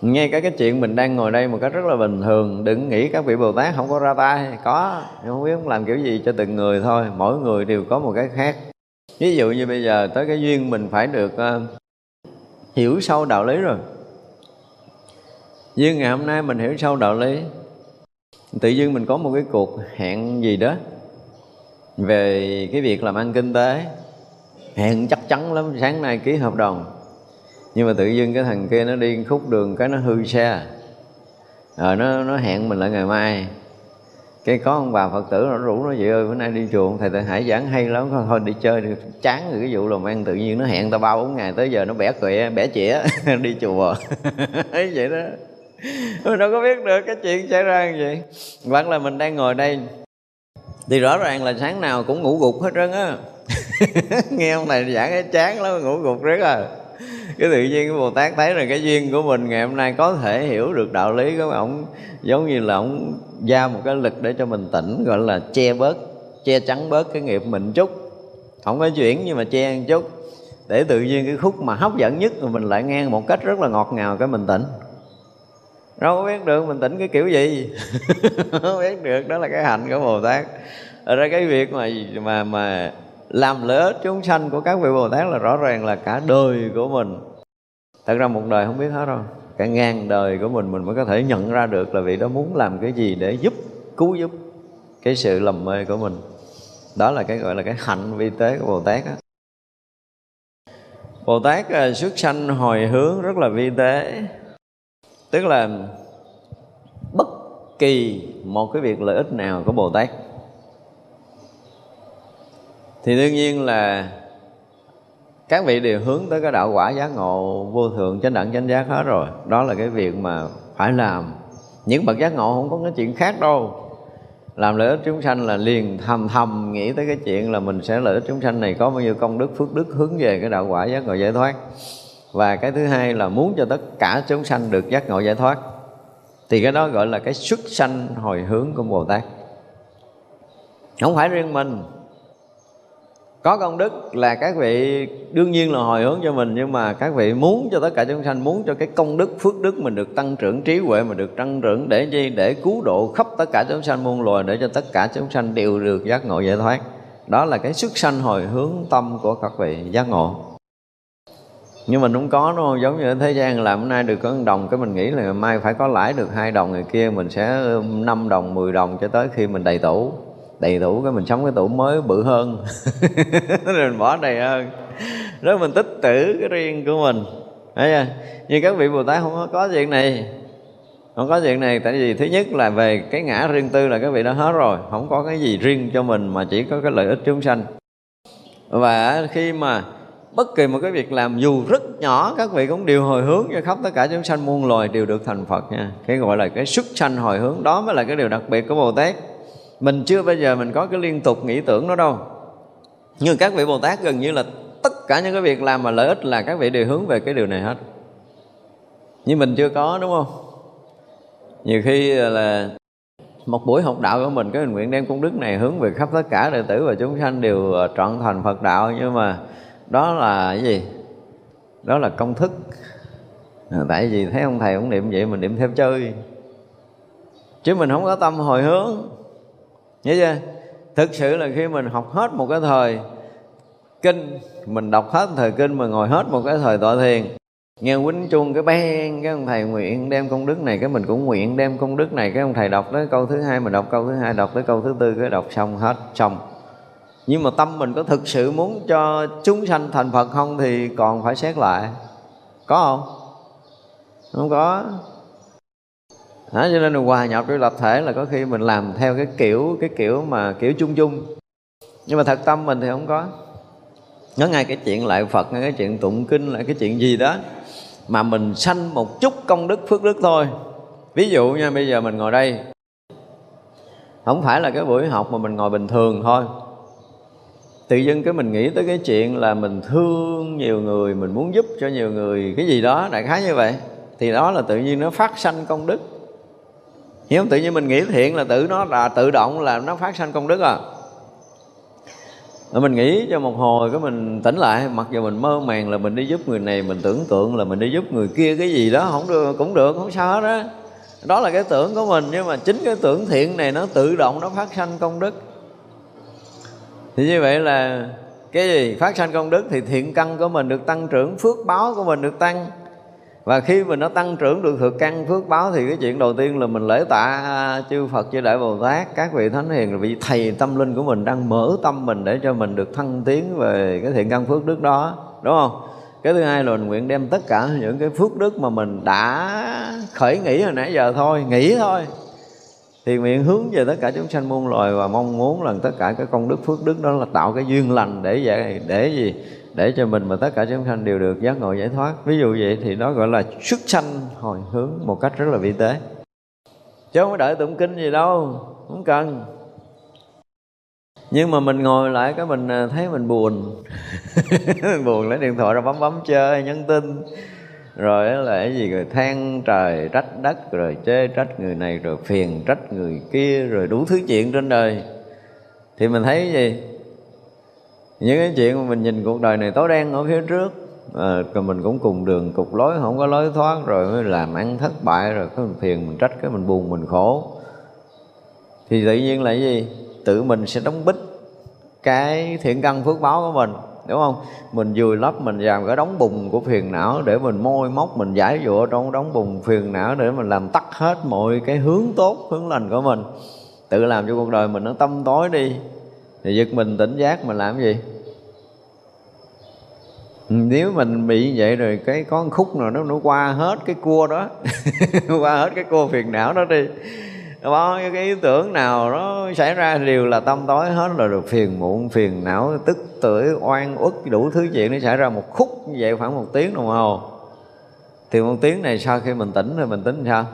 S1: Ngay cả cái chuyện mình đang ngồi đây một cách rất là bình thường đừng nghĩ các vị bồ tát không có ra tay. Có nhưng không biết làm kiểu gì cho từng người thôi. Mỗi người đều có một cái khác. Ví dụ như bây giờ tới cái duyên mình phải được uh, hiểu sâu đạo lý rồi. Duyên ngày hôm nay mình hiểu sâu đạo lý tự dưng mình có một cái cuộc hẹn gì đó về cái việc làm ăn kinh tế hẹn chắc chắn lắm, sáng nay ký hợp đồng. Nhưng mà tự dưng cái thằng kia nó đi khúc đường cái nó hư xe. Rồi nó nó hẹn mình lại ngày mai. Cái có ông bà phật tử nó rủ nó vậy ơi, bữa nay đi chùa thầy thầy hải giảng hay lắm. Thôi đi chơi đi. Chán rồi cái vụ làm ăn tự nhiên nó hẹn tao ba bốn ngày, tới giờ nó bẻ quẹ, bẻ chĩa, [LAUGHS] đi chùa. [LAUGHS] Ấy vậy đó. Mình đâu có biết được cái chuyện xảy ra như vậy. Hoặc là mình đang ngồi đây. Thì rõ ràng là sáng nào cũng ngủ gục hết trơn á. [LAUGHS] nghe ông này giảng cái chán lắm, ngủ gục rất à. Cái tự nhiên cái bồ tát thấy là cái duyên của mình ngày hôm nay có thể hiểu được đạo lý của ông. Giống như là ông ra một cái lực để cho mình tỉnh, gọi là che bớt, che chắn bớt cái nghiệp mình chút. Không có chuyển nhưng mà che một chút. Để tự nhiên cái khúc mà hấp dẫn nhất mà mình lại nghe một cách rất là ngọt ngào cái mình tỉnh. Đâu có biết được mình tỉnh cái kiểu gì. [LAUGHS] Không biết được, đó là cái hạnh của bồ tát. Ở ra cái việc mà mà mà làm lợi ích chúng sanh của các vị bồ tát là rõ ràng là cả đời của mình. Thật ra một đời không biết hết đâu. Cả ngàn đời của mình mình mới có thể nhận ra được là vị đó muốn làm cái gì để giúp, cứu giúp cái sự lầm mê của mình. Đó là cái gọi là cái hạnh vi tế của bồ tát đó. bồ tát à, xuất sanh hồi hướng rất là vi tế. Tức là bất kỳ một cái việc lợi ích nào của bồ tát thì đương nhiên là các vị đều hướng tới cái đạo quả giác ngộ vô thượng, chánh đẳng, chánh giác hết rồi. Đó là cái việc mà phải làm. Những bậc giác ngộ không có cái chuyện khác đâu. Làm lợi ích chúng sanh là liền thầm thầm nghĩ tới cái chuyện là mình sẽ lợi ích chúng sanh này có bao nhiêu công đức, phước đức hướng về cái đạo quả giác ngộ giải thoát. Và cái thứ hai là muốn cho tất cả chúng sanh được giác ngộ giải thoát. Thì cái đó gọi là cái xuất sanh hồi hướng của bồ tát. Không phải riêng mình có công đức là các vị đương nhiên là hồi hướng cho mình, nhưng mà các vị muốn cho tất cả chúng sanh, muốn cho cái công đức, phước đức mình được tăng trưởng, trí huệ mình được tăng trưởng để chi? Để cứu độ khắp tất cả chúng sanh muôn loài, để cho tất cả chúng sanh đều được giác ngộ giải thoát. Đó là cái xuất sanh hồi hướng tâm của các vị giác ngộ. Nhưng mình không có, đúng không? Giống như ở thế gian làm hôm nay được có 1 đồng, cái mình nghĩ là mai phải có lãi được hai đồng người kia, mình sẽ năm đồng 10 đồng cho tới khi mình đầy tủ đầy đủ cái mình sống cái tủ mới bự hơn. [LAUGHS] Rồi mình bỏ đầy hơn. Đó mình tích trữ cái riêng của mình. Thấy chưa? Nhưng các vị bồ tát không có, có chuyện này. Không có chuyện này tại vì thứ nhất là về cái ngã riêng tư là các vị đã hết rồi. Không có cái gì riêng cho mình mà chỉ có cái lợi ích chúng sanh. Và khi mà bất kỳ một cái việc làm dù rất nhỏ các vị cũng đều hồi hướng cho khắp tất cả chúng sanh muôn loài đều được thành Phật nha. Cái gọi là cái xuất sanh hồi hướng đó mới là cái điều đặc biệt của Bồ Tát mình chưa bao giờ mình có cái liên tục nghĩ tưởng đó đâu. Nhưng các vị bồ tát gần như là tất cả những cái việc làm mà lợi ích là các vị đều hướng về cái điều này hết. Nhưng mình chưa có, đúng không? Nhiều khi là một buổi học đạo của mình, cái mình nguyện đem công đức này hướng về khắp tất cả đệ tử và chúng sanh đều à, trọn thành Phật đạo. Nhưng mà đó là cái gì? Đó là công thức. À, tại vì thấy ông thầy cũng niệm vậy, mình niệm theo chơi. Chứ mình không có tâm hồi hướng nhớ chưa? Thực sự là khi mình học hết một cái thời kinh, mình đọc hết thời kinh mà ngồi hết một cái thời tọa thiền, nghe quýnh chuông cái ben cái ông thầy nguyện đem công đức này, cái mình cũng nguyện đem công đức này, cái ông thầy đọc tới câu thứ hai, mình đọc câu thứ hai, đọc tới câu thứ tư, cái đọc xong hết, xong. Nhưng mà tâm mình có thực sự muốn cho chúng sanh thành phật không thì còn phải xét lại. Có không? Không có đó, cho nên là hòa nhập với lập thể là có khi mình làm theo cái kiểu cái kiểu mà kiểu chung chung. Nhưng mà thật tâm mình thì không có. Nó ngay cái chuyện lại Phật ngay cái chuyện tụng kinh lại cái chuyện gì đó mà mình sanh một chút công đức phước đức thôi. Ví dụ nha bây giờ mình ngồi đây. Không phải là cái buổi học mà mình ngồi bình thường thôi. Tự dưng cái mình nghĩ tới cái chuyện là mình thương nhiều người mình muốn giúp cho nhiều người cái gì đó đại khái như vậy. Thì đó là tự nhiên nó phát sanh công đức nếu không tự nhiên mình nghĩ thiện là tự nó là tự động là nó phát sanh công đức à. Rồi mình nghĩ cho một hồi cái mình tỉnh lại, mặc dù mình mơ màng là mình đi giúp người này, mình tưởng tượng là mình đi giúp người kia cái gì đó, không được, cũng được, không sao đó đó là cái tưởng của mình, nhưng mà chính cái tưởng thiện này nó tự động nó phát sanh công đức. Thì như vậy là cái gì? Phát sanh công đức thì thiện căn của mình được tăng trưởng, phước báo của mình được tăng và khi mình nó tăng trưởng được thực căn phước báo thì cái chuyện đầu tiên là mình lễ tạ à, chư Phật chư Đại Bồ Tát, các vị thánh hiền là vị thầy tâm linh của mình đang mở tâm mình để cho mình được thăng tiến về cái thiện căn phước đức đó, đúng không? Cái thứ hai là mình nguyện đem tất cả những cái phước đức mà mình đã khởi nghĩ hồi nãy giờ thôi, nghĩ thôi. Thì nguyện hướng về tất cả chúng sanh muôn loài và mong muốn là tất cả cái công đức phước đức đó là tạo cái duyên lành để vậy để gì? Để cho mình và tất cả chúng sanh đều được giác ngộ giải thoát. Ví dụ vậy thì nó gọi là xuất sanh hồi hướng một cách rất là vi tế. Chứ không có đợi tụng kinh gì đâu, không cần. Nhưng mà mình ngồi lại cái mình à, thấy mình buồn. Mình [LAUGHS] buồn lấy điện thoại ra bấm bấm chơi, nhắn tin. Rồi là cái gì rồi, than trời, trách đất, rồi chê trách người này, rồi phiền trách người kia, rồi đủ thứ chuyện trên đời. Thì mình thấy cái gì? Những cái chuyện mà mình nhìn cuộc đời này tối đen ở phía trước à, rồi mình cũng cùng đường cục lối không có lối thoát rồi mới làm ăn thất bại rồi cái mình phiền mình trách cái mình buồn mình khổ. Thì tự nhiên là cái gì? Tự mình sẽ đóng bích cái thiện căn phước báo của mình đúng không? Mình vùi lấp mình làm cái đóng bùng của phiền não để mình môi móc mình giải dụa trong đóng bùng phiền não để mình làm tắt hết mọi cái hướng tốt hướng lành của mình. Tự làm cho cuộc đời mình nó tâm tối đi thì giật mình tỉnh giác mình làm gì? Nếu mình bị vậy rồi cái có một khúc nào nó nó qua hết cái cua đó, [LAUGHS] qua hết cái cua phiền não đó đi bao nhiêu cái ý tưởng nào nó xảy ra đều là tâm tối hết rồi được phiền muộn, phiền não, tức tưởi, oan, uất, đủ thứ chuyện nó xảy ra một khúc như vậy khoảng một tiếng đồng hồ. Thì một tiếng này sau khi mình tỉnh rồi mình tính sao?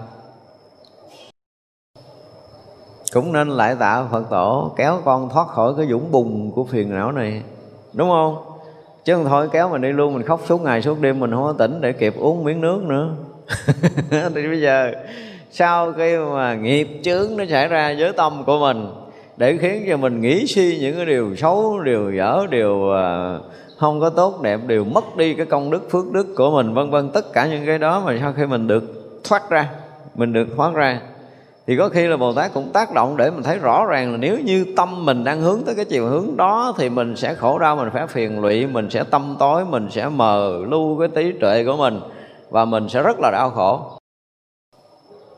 S1: Cũng nên lại tạ phật tổ kéo con thoát khỏi cái dũng bùng của phiền não này. Đúng không? Chứ không thôi, kéo mình đi luôn, mình khóc suốt ngày suốt đêm, mình không có tỉnh để kịp uống miếng nước nữa. [LAUGHS] Thì bây giờ, sau khi mà nghiệp chướng nó xảy ra với tâm của mình, để khiến cho mình nghĩ suy những cái điều xấu, điều dở, điều à, không có tốt đẹp, điều mất đi cái công đức, phước đức của mình, vân vân, tất cả những cái đó mà sau khi mình được thoát ra, mình được thoát ra thì có khi là Bồ Tát cũng tác động để mình thấy rõ ràng là nếu như tâm mình đang hướng tới cái chiều hướng đó thì mình sẽ khổ đau, mình phải phiền lụy, mình sẽ tâm tối, mình sẽ mờ lưu cái trí tuệ của mình và mình sẽ rất là đau khổ.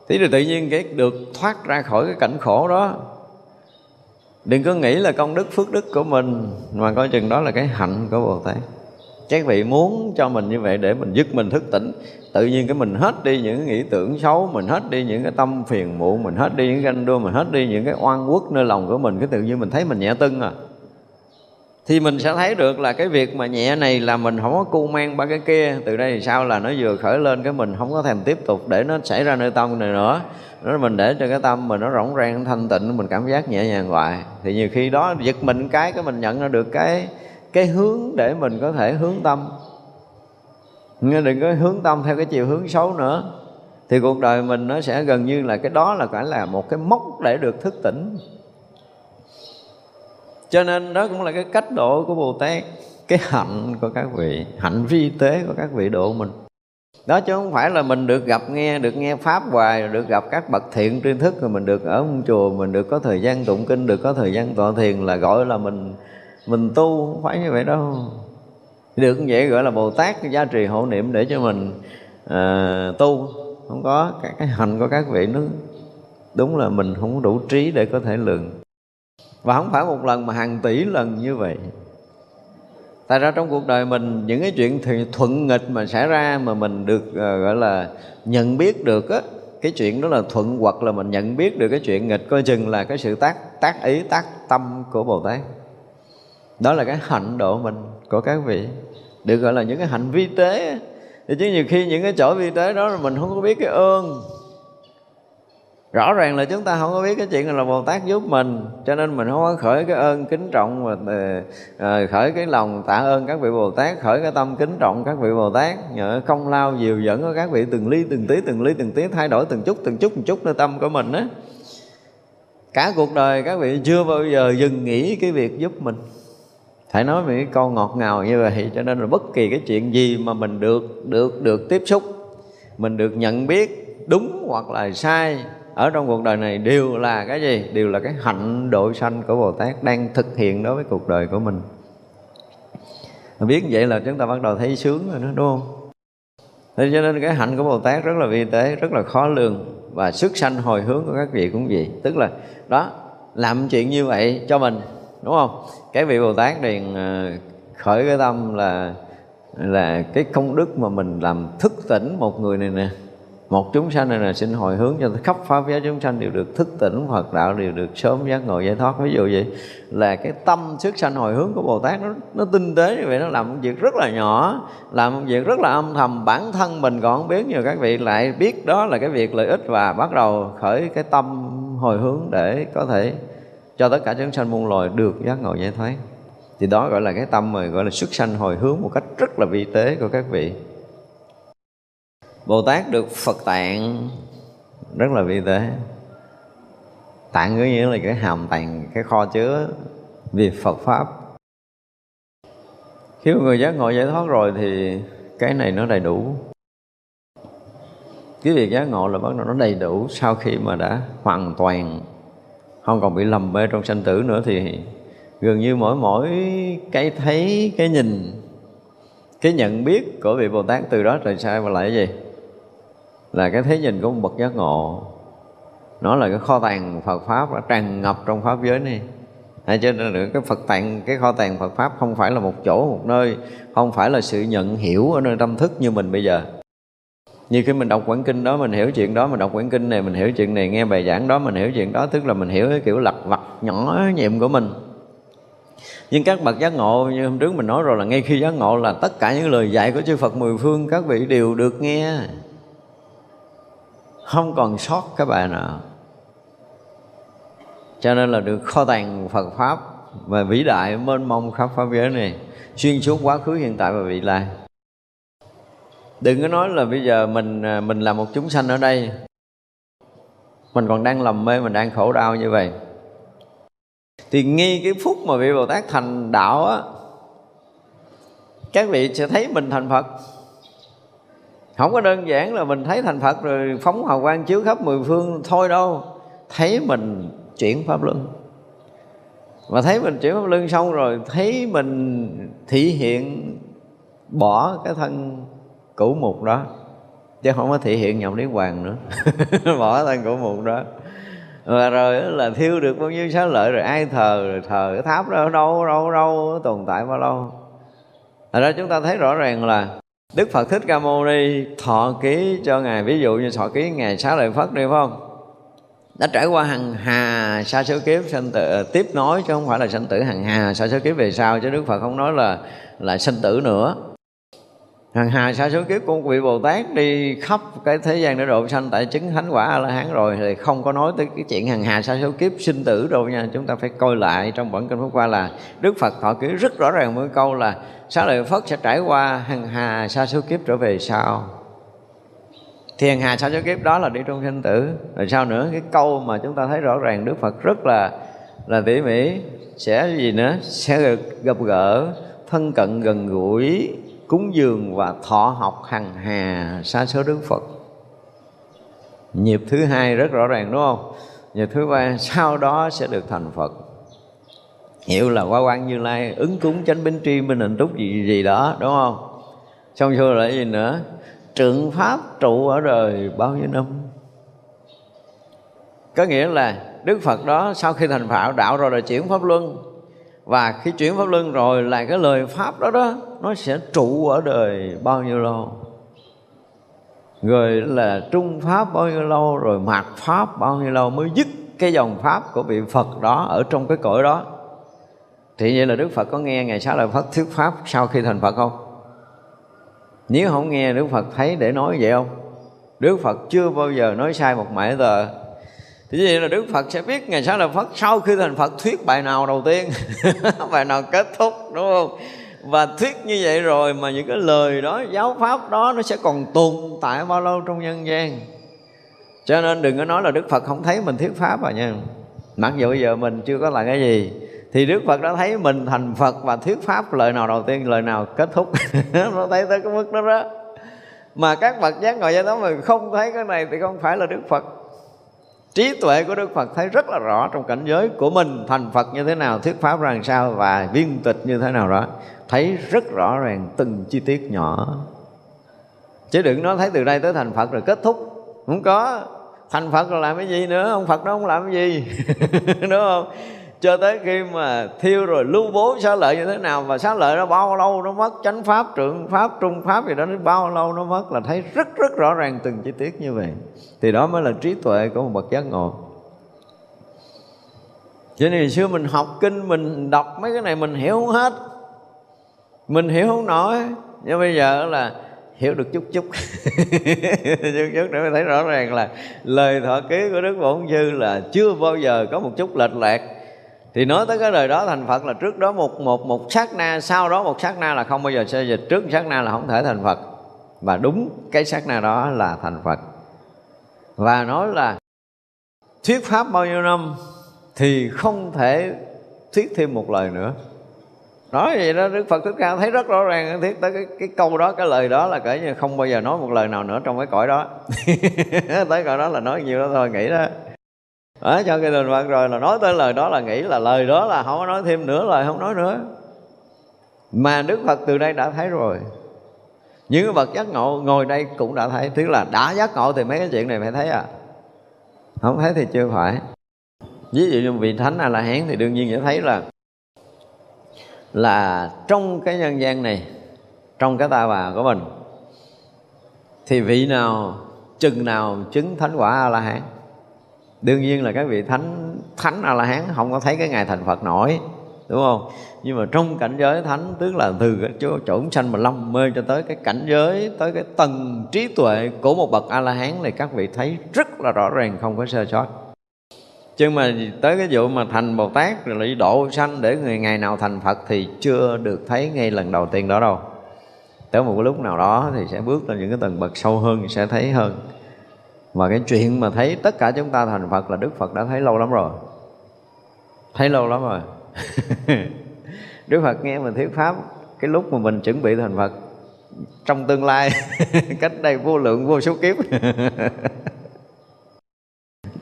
S1: thế Thì tự nhiên cái được thoát ra khỏi cái cảnh khổ đó Đừng có nghĩ là công đức phước đức của mình Mà coi chừng đó là cái hạnh của Bồ Tát các vị muốn cho mình như vậy để mình dứt mình thức tỉnh. Tự nhiên cái mình hết đi những cái nghĩ tưởng xấu, mình hết đi những cái tâm phiền muộn, mình hết đi những ganh đua, mình hết đi những cái oan quốc nơi lòng của mình, cái tự nhiên mình thấy mình nhẹ tưng à. Thì mình sẽ thấy được là cái việc mà nhẹ này là mình không có cu mang ba cái kia. Từ đây thì sao là nó vừa khởi lên cái mình không có thèm tiếp tục để nó xảy ra nơi tâm này nữa. Nó mình để cho cái tâm mình nó rỗng rang thanh tịnh, mình cảm giác nhẹ nhàng hoài. Thì nhiều khi đó giật mình cái cái mình nhận ra được cái cái hướng để mình có thể hướng tâm. Nhưng đừng có hướng tâm theo cái chiều hướng xấu nữa. Thì cuộc đời mình nó sẽ gần như là cái đó là phải là một cái mốc để được thức tỉnh. Cho nên đó cũng là cái cách độ của bồ tát, cái hạnh của các vị, hạnh vi tế của các vị độ mình. Đó chứ không phải là mình được gặp nghe, được nghe pháp hoài được gặp các bậc thiện tri thức, rồi mình được ở một chùa, mình được có thời gian tụng kinh, được có thời gian tọa thiền là gọi là mình mình tu không phải như vậy đâu. Được như vậy gọi là bồ tát giá trì hộ niệm để cho mình à, tu. Không có cái, cái hành của các vị nó đúng là mình không có đủ trí để có thể lường. Và không phải một lần mà hàng tỷ lần như vậy. Tại ra trong cuộc đời mình những cái chuyện thì thuận nghịch mà xảy ra mà mình được uh, gọi là nhận biết được á cái chuyện đó là thuận hoặc là mình nhận biết được cái chuyện nghịch coi chừng là cái sự tác tác ý tác tâm của bồ tát đó là cái hạnh độ mình của các vị. Được gọi là những cái hạnh vi tế. Thì chứ nhiều khi những cái chỗ vi tế đó là mình không có biết cái ơn. Rõ ràng là chúng ta không có biết cái chuyện là Bồ Tát giúp mình, cho nên mình không có khởi cái ơn kính trọng mà ờ, ờ, khởi cái lòng tạ ơn các vị Bồ Tát, khởi cái tâm kính trọng các vị Bồ Tát. Nhờ không lao dìu dẫn của các vị từng ly, từng tí, từng ly, từng tí, thay đổi từng chút từng chút từng chút nơi tâm của mình á. Cả cuộc đời các vị chưa bao giờ dừng nghĩ cái việc giúp mình phải nói về cái câu ngọt ngào như vậy cho nên là bất kỳ cái chuyện gì mà mình được được được tiếp xúc mình được nhận biết đúng hoặc là sai ở trong cuộc đời này đều là cái gì? Đều là cái hạnh độ sanh của bồ tát đang thực hiện đối với cuộc đời của mình. Biết vậy là chúng ta bắt đầu thấy sướng rồi đó đúng không? Thế cho nên cái hạnh của Bồ Tát rất là vi tế, rất là khó lường Và sức sanh hồi hướng của các vị cũng vậy. Tức là đó, làm chuyện như vậy cho mình đúng không? Cái vị bồ tát này ờ, khởi cái tâm là là cái công đức mà mình làm thức tỉnh một người này nè. Một chúng sanh này là xin hồi hướng cho khắp pháp giới chúng sanh đều được thức tỉnh Phật đạo đều được sớm giác ngộ, giải thoát. Ví dụ vậy là cái tâm sức sanh hồi hướng của Bồ Tát nó nó tinh tế như vậy, nó làm một việc rất là nhỏ, làm một việc rất là âm thầm. Bản thân mình còn không biết nhiều các vị lại biết đó là cái việc lợi ích và bắt đầu khởi cái tâm hồi hướng để có thể cho tất cả chúng sanh muôn loài được giác ngộ giải thoát. Thì đó gọi là cái tâm mà gọi là xuất sanh hồi hướng một cách rất là vi tế của các vị. Bồ Tát được Phật tạng rất là vi tế. Tạng có nghĩa là cái hàm tàng cái kho chứa vì Phật pháp. Khi mà người giác ngộ giải thoát rồi thì cái này nó đầy đủ. Cái việc giác ngộ là bắt đầu nó đầy đủ sau khi mà đã hoàn toàn không còn bị lầm mê trong sanh tử nữa thì gần như mỗi mỗi cái thấy, cái nhìn, cái nhận biết của vị bồ tát từ đó trời sai mà lại cái gì? Là cái thấy nhìn của một bậc giác ngộ. Nó là cái kho tàng Phật pháp đã tràn ngập trong pháp giới này. Hay cho nên cái Phật tàng cái kho tàng Phật pháp không phải là một chỗ, một nơi, không phải là sự nhận hiểu ở nơi tâm thức như mình bây giờ như khi mình đọc quyển kinh đó, mình hiểu chuyện đó, mình đọc quyển kinh này, mình hiểu chuyện này, nghe bài giảng đó, mình hiểu chuyện đó, tức là mình hiểu cái kiểu lặt vặt nhỏ nhiệm của mình. Nhưng các bậc giác ngộ, như hôm trước mình nói rồi là ngay khi giác ngộ là tất cả những lời dạy của chư Phật mười phương, các vị đều được nghe. Không còn sót các bài nào. Cho nên là được kho tàng Phật pháp và vĩ đại mênh mông khắp pháp giới này, xuyên suốt quá khứ, hiện tại và vị lai đừng có nói là bây giờ mình à, mình là một chúng sanh ở đây. Mình còn đang lầm mê, mình đang khổ đau như vậy. Thì ngay cái phút mà vị bồ tát thành đạo á, các vị sẽ thấy mình thành phật. Không có đơn giản là mình thấy thành phật rồi phóng hào quang chiếu khắp mười phương thôi đâu. Thấy mình chuyển pháp luân. Mà thấy mình chuyển pháp luân xong rồi, thấy mình thị hiện bỏ cái thân cũ mục đó. Chứ không có thể hiện nhộng niết hoàng nữa. [LAUGHS] Bỏ thân cũ mục đó. Và rồi là thiêu được bao nhiêu xá lợi rồi ai thờ, rồi thờ cái tháp đó, đâu đâu đâu, tồn tại bao lâu. Thật ra chúng ta thấy rõ ràng là Đức Phật Thích Ca Mâu Ni thọ ký cho Ngài. Ví dụ như thọ ký Ngài Xá Lợi Phất đi, phải không? Đã trải qua hàng hà sa số kiếp, sanh tử à, Tiếp nối, chứ không phải là sanh tử hàng hà sa số kiếp về sau. Chứ Đức Phật không nói là là sanh tử nữa. Hàng hà sa số kiếp của vị Bồ Tát đi khắp cái thế gian để độ sanh, tại chứng thánh quả A La Hán rồi thì không có nói tới cái chuyện hàng hà sa số kiếp sinh tử đâu nha. Chúng ta phải coi lại trong bản kinh Pháp qua là Đức Phật thọ ký rất rõ ràng một câu là xá lợi Phất sẽ trải qua hàng hà sa số kiếp trở về sau. Thì hàng hà sa số kiếp đó là đi trong sinh tử. Rồi sau nữa, cái câu mà chúng ta thấy rõ ràng Đức Phật rất là là tỉ mỉ, sẽ gì nữa sẽ gặp gỡ, thân cận, gần gũi cúng dường và thọ học hằng hà sa số đức phật. Nhịp thứ hai rất rõ ràng, đúng không? Nhịp thứ ba, [LAUGHS] sau đó sẽ được thành phật. Hiểu là qua quan như lai ứng cúng chánh binh tri minh hạnh túc gì gì đó, đúng không? Xong xưa lại gì nữa? Trượng pháp trụ ở đời bao nhiêu năm? Có nghĩa là đức phật đó sau khi thành phạo đạo rồi là chuyển pháp luân và khi chuyển pháp luân rồi là cái lời pháp đó đó, nó sẽ trụ ở đời bao nhiêu lâu? Rồi là trung pháp bao nhiêu lâu, rồi mạt pháp bao nhiêu lâu mới dứt cái dòng pháp của vị phật đó ở trong cái cõi đó? Thì vậy là đức phật có nghe ngày sáu lời phật thuyết pháp sau khi thành phật không? Nếu không nghe đức phật thấy để nói vậy không? Đức phật chưa bao giờ nói sai một mãi tờ thì vậy là Đức Phật sẽ biết Ngày sáng là Phật. Sau khi thành Phật, thuyết bài nào đầu tiên? [LAUGHS] Bài nào kết thúc, đúng không? Và thuyết như vậy rồi mà những cái lời đó, Giáo pháp đó nó sẽ còn tồn tại bao lâu trong nhân gian? Cho nên đừng có nói là Đức Phật không thấy mình thuyết pháp à nha. Mặc dù bây giờ mình chưa có là cái gì, thì Đức Phật đã thấy mình thành Phật và thuyết pháp lời nào đầu tiên, lời nào kết thúc? [LAUGHS] Nó thấy tới cái mức đó đó. Mà các bậc giác ngồi giải đó mà không thấy cái này thì không phải là Đức Phật trí tuệ của đức phật thấy rất là rõ trong cảnh giới của mình, thành phật như thế nào, thuyết pháp ra làm sao và viên tịch như thế nào đó, thấy rất rõ ràng từng chi tiết nhỏ. Chứ đừng nói thấy từ đây tới thành phật rồi kết thúc. Không có. Thành phật rồi làm cái gì nữa? Ông phật đó không làm cái gì. [LAUGHS] Đúng không? Cho tới khi mà thiêu rồi lưu bố xá lợi như thế nào, và xá lợi nó bao lâu nó mất, chánh pháp, trượng pháp, trung pháp gì đó, nó bao lâu nó mất là thấy rất rất rõ ràng từng chi tiết như vậy. Thì đó mới là trí tuệ của một bậc giác ngộ. Cho nên xưa mình học kinh, mình đọc mấy cái này mình hiểu không hết. Mình hiểu không nổi. Nhưng bây giờ là hiểu được chút chút. [LAUGHS] Chút chút để thấy rõ ràng là lời thọ ký của đức bổn sư là chưa bao giờ có một chút lệch lạc thì nói tới cái đời đó thành phật là trước đó một một một sát na sau đó một sát na là không bao giờ xê dịch. Trước sát na là không thể thành phật. Và đúng cái sát na đó là thành phật. Và nói là thuyết pháp bao nhiêu năm thì không thể thuyết thêm một lời nữa. Nói vậy đó đức phật thích ca thấy rất rõ ràng thiết tới cái, cái câu đó cái lời đó là kể như không bao giờ nói một lời nào nữa trong cái cõi đó. [LAUGHS] Tới cõi đó là nói nhiều đó thôi nghĩ đó ở cho cái thành Phật rồi là nói tới lời đó là nghĩ là lời đó là không có nói thêm nữa, lời không nói nữa. Mà Đức Phật từ đây đã thấy rồi. Những bậc giác ngộ ngồi đây cũng đã thấy, tức là đã giác ngộ thì mấy cái chuyện này phải thấy à. Không thấy thì chưa phải. Ví dụ như vị thánh a la hán thì đương nhiên sẽ thấy là là trong cái nhân gian này, trong cái ta bà của mình, thì vị nào, chừng nào chứng thánh quả a la hán? Đương nhiên là các vị thánh thánh a la hán không có thấy cái ngày thành phật nổi, đúng không? Nhưng mà trong cảnh giới thánh, tức là từ cái chỗ chỗ sanh mà lâm mê cho tới cái cảnh giới, tới cái tầng trí tuệ của một bậc a la hán thì các vị thấy rất là rõ ràng, không có sơ sót. Chứ mà tới cái vụ mà thành bồ tát rồi lại độ sanh để người ngày nào thành phật thì chưa được thấy ngay lần đầu tiên đó đâu. Tới một lúc nào đó thì sẽ bước lên những cái tầng bậc sâu hơn, sẽ thấy hơn và cái chuyện mà thấy tất cả chúng ta thành phật là đức phật đã thấy lâu lắm rồi. Thấy lâu lắm rồi. [LAUGHS] Đức phật nghe mình thuyết pháp, cái lúc mà mình chuẩn bị thành phật, trong tương lai, [LAUGHS] cách đây vô lượng, vô số kiếp. [LAUGHS]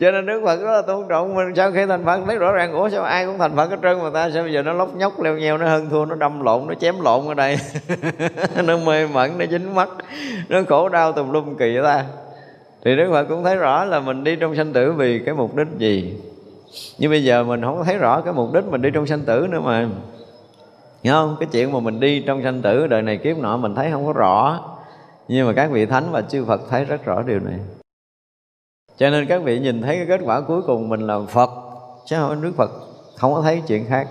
S1: Cho nên đức phật rất là tôn trọng mình. Sau khi thành phật, thấy rõ ràng, ủa, sao ai cũng thành phật hết trơn mà ta? Sao bây giờ nó lóc nhóc, leo nheo, nó hơn thua, nó đâm lộn, nó chém lộn ở đây? Nó mê mẩn, nó dính mắt, nó khổ đau tùm lum kỳ vậy ta thì đức phật cũng thấy rõ là mình đi trong sanh tử vì cái mục đích gì. Nhưng bây giờ mình không thấy rõ cái mục đích mình đi trong sanh tử nữa mà. Hiểu không? Cái chuyện mà mình đi trong sanh tử, đời này kiếp nọ mình thấy không có rõ. Nhưng mà các vị Thánh và chư Phật thấy rất rõ điều này. Cho nên các vị nhìn thấy cái kết quả cuối cùng mình là Phật, Chứ không Đức Phật không có thấy chuyện khác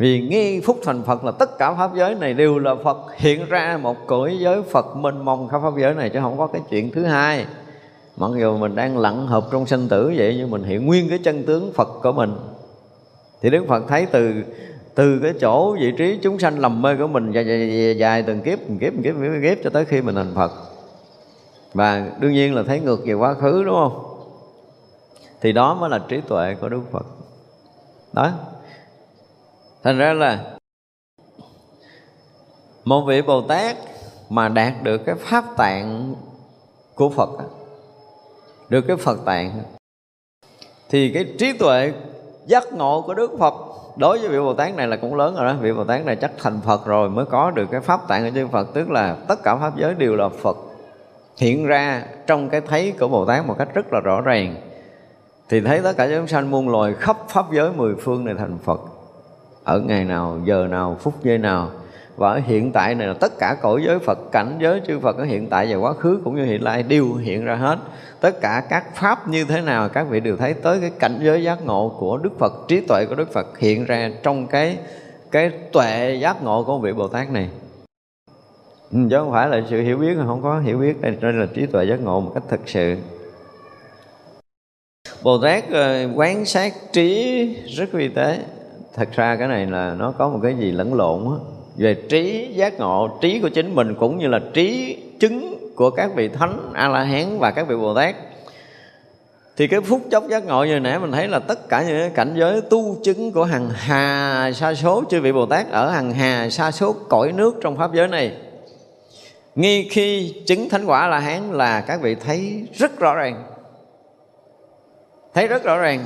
S1: vì nghi phúc thành Phật là tất cả Pháp giới này đều là Phật. Hiện ra một cõi giới Phật mênh mông khắp Pháp giới này Chứ không có cái chuyện thứ hai. Mặc dù mình đang lặn hợp trong sanh tử vậy Nhưng mình hiện nguyên cái chân tướng Phật của mình. Thì Đức Phật thấy từ từ cái chỗ vị trí chúng sanh lầm mê của mình dài, dài, dài, dài từng kiếp từng kiếp từng kiếp từng kiếp cho tới khi mình thành Phật. Và đương nhiên là thấy ngược về quá khứ đúng không? Thì đó mới là trí tuệ của Đức Phật. Đó thành ra là một vị Bồ Tát mà đạt được cái pháp tạng của Phật được cái Phật tạng, thì cái trí tuệ giác ngộ của Đức Phật đối với vị Bồ Tát này là cũng lớn rồi đó. Vị Bồ Tát này chắc thành Phật rồi mới có được cái pháp tạng của chư Phật, tức là tất cả pháp giới đều là Phật. Hiện ra trong cái thấy của Bồ Tát một cách rất là rõ ràng, thì thấy tất cả chúng sanh muôn loài khắp pháp giới mười phương này thành Phật ở ngày nào, giờ nào, phút giây nào. Và ở hiện tại này là tất cả cõi giới Phật, cảnh giới chư Phật ở hiện tại và quá khứ cũng như hiện lai đều hiện ra hết. Tất cả các pháp như thế nào các vị đều thấy tới cái cảnh giới giác ngộ của Đức Phật, trí tuệ của Đức Phật hiện ra trong cái cái tuệ giác ngộ của vị Bồ Tát này. Ừ, chứ không phải là sự hiểu biết, không có hiểu biết đây đây là trí tuệ giác ngộ một cách thực sự. Bồ Tát ờ, quán sát trí rất vi tế thật ra cái này là nó có một cái gì lẫn lộn á. Về trí giác ngộ, trí của chính mình cũng như là trí chứng của các vị thánh a la hán và các vị bồ tát thì cái phút chốc giác ngộ như nãy mình thấy là tất cả những cái cảnh giới tu chứng của hằng hà sa số, chư vị bồ tát ở hằng hà sa số cõi nước trong pháp giới này. Ngay khi chứng thánh quả la hán là các vị thấy rất rõ ràng. Thấy rất rõ ràng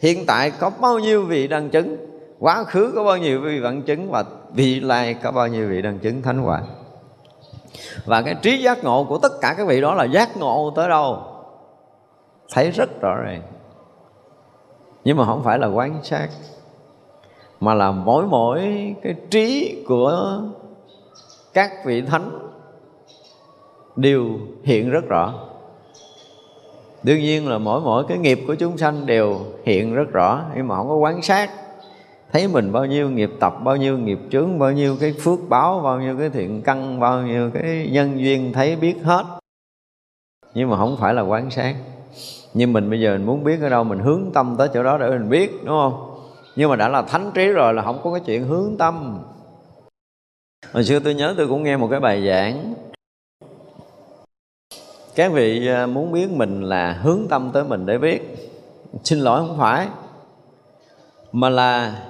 S1: hiện tại có bao nhiêu vị đang chứng quá khứ có bao nhiêu vị vận chứng và vị lai có bao nhiêu vị đang chứng thánh quả. Và cái trí giác ngộ của tất cả các vị đó là giác ngộ tới đâu? Thấy rất rõ ràng. Nhưng mà không phải là quan sát, mà là mỗi mỗi cái trí của các vị thánh đều hiện rất rõ. Đương nhiên là mỗi mỗi cái nghiệp của chúng sanh đều hiện rất rõ, nhưng mà không có quán sát thấy mình bao nhiêu nghiệp tập, bao nhiêu nghiệp chướng, bao nhiêu cái phước báo, bao nhiêu cái thiện căn, bao nhiêu cái nhân duyên thấy biết hết. Nhưng mà không phải là quán sát. Nhưng mình bây giờ mình muốn biết ở đâu, mình hướng tâm tới chỗ đó để mình biết, đúng không? Nhưng mà đã là thánh trí rồi là không có cái chuyện hướng tâm. Hồi xưa tôi nhớ tôi cũng nghe một cái bài giảng. Các vị à, muốn biết mình là hướng tâm tới mình để biết. Xin lỗi, không phải. Mà là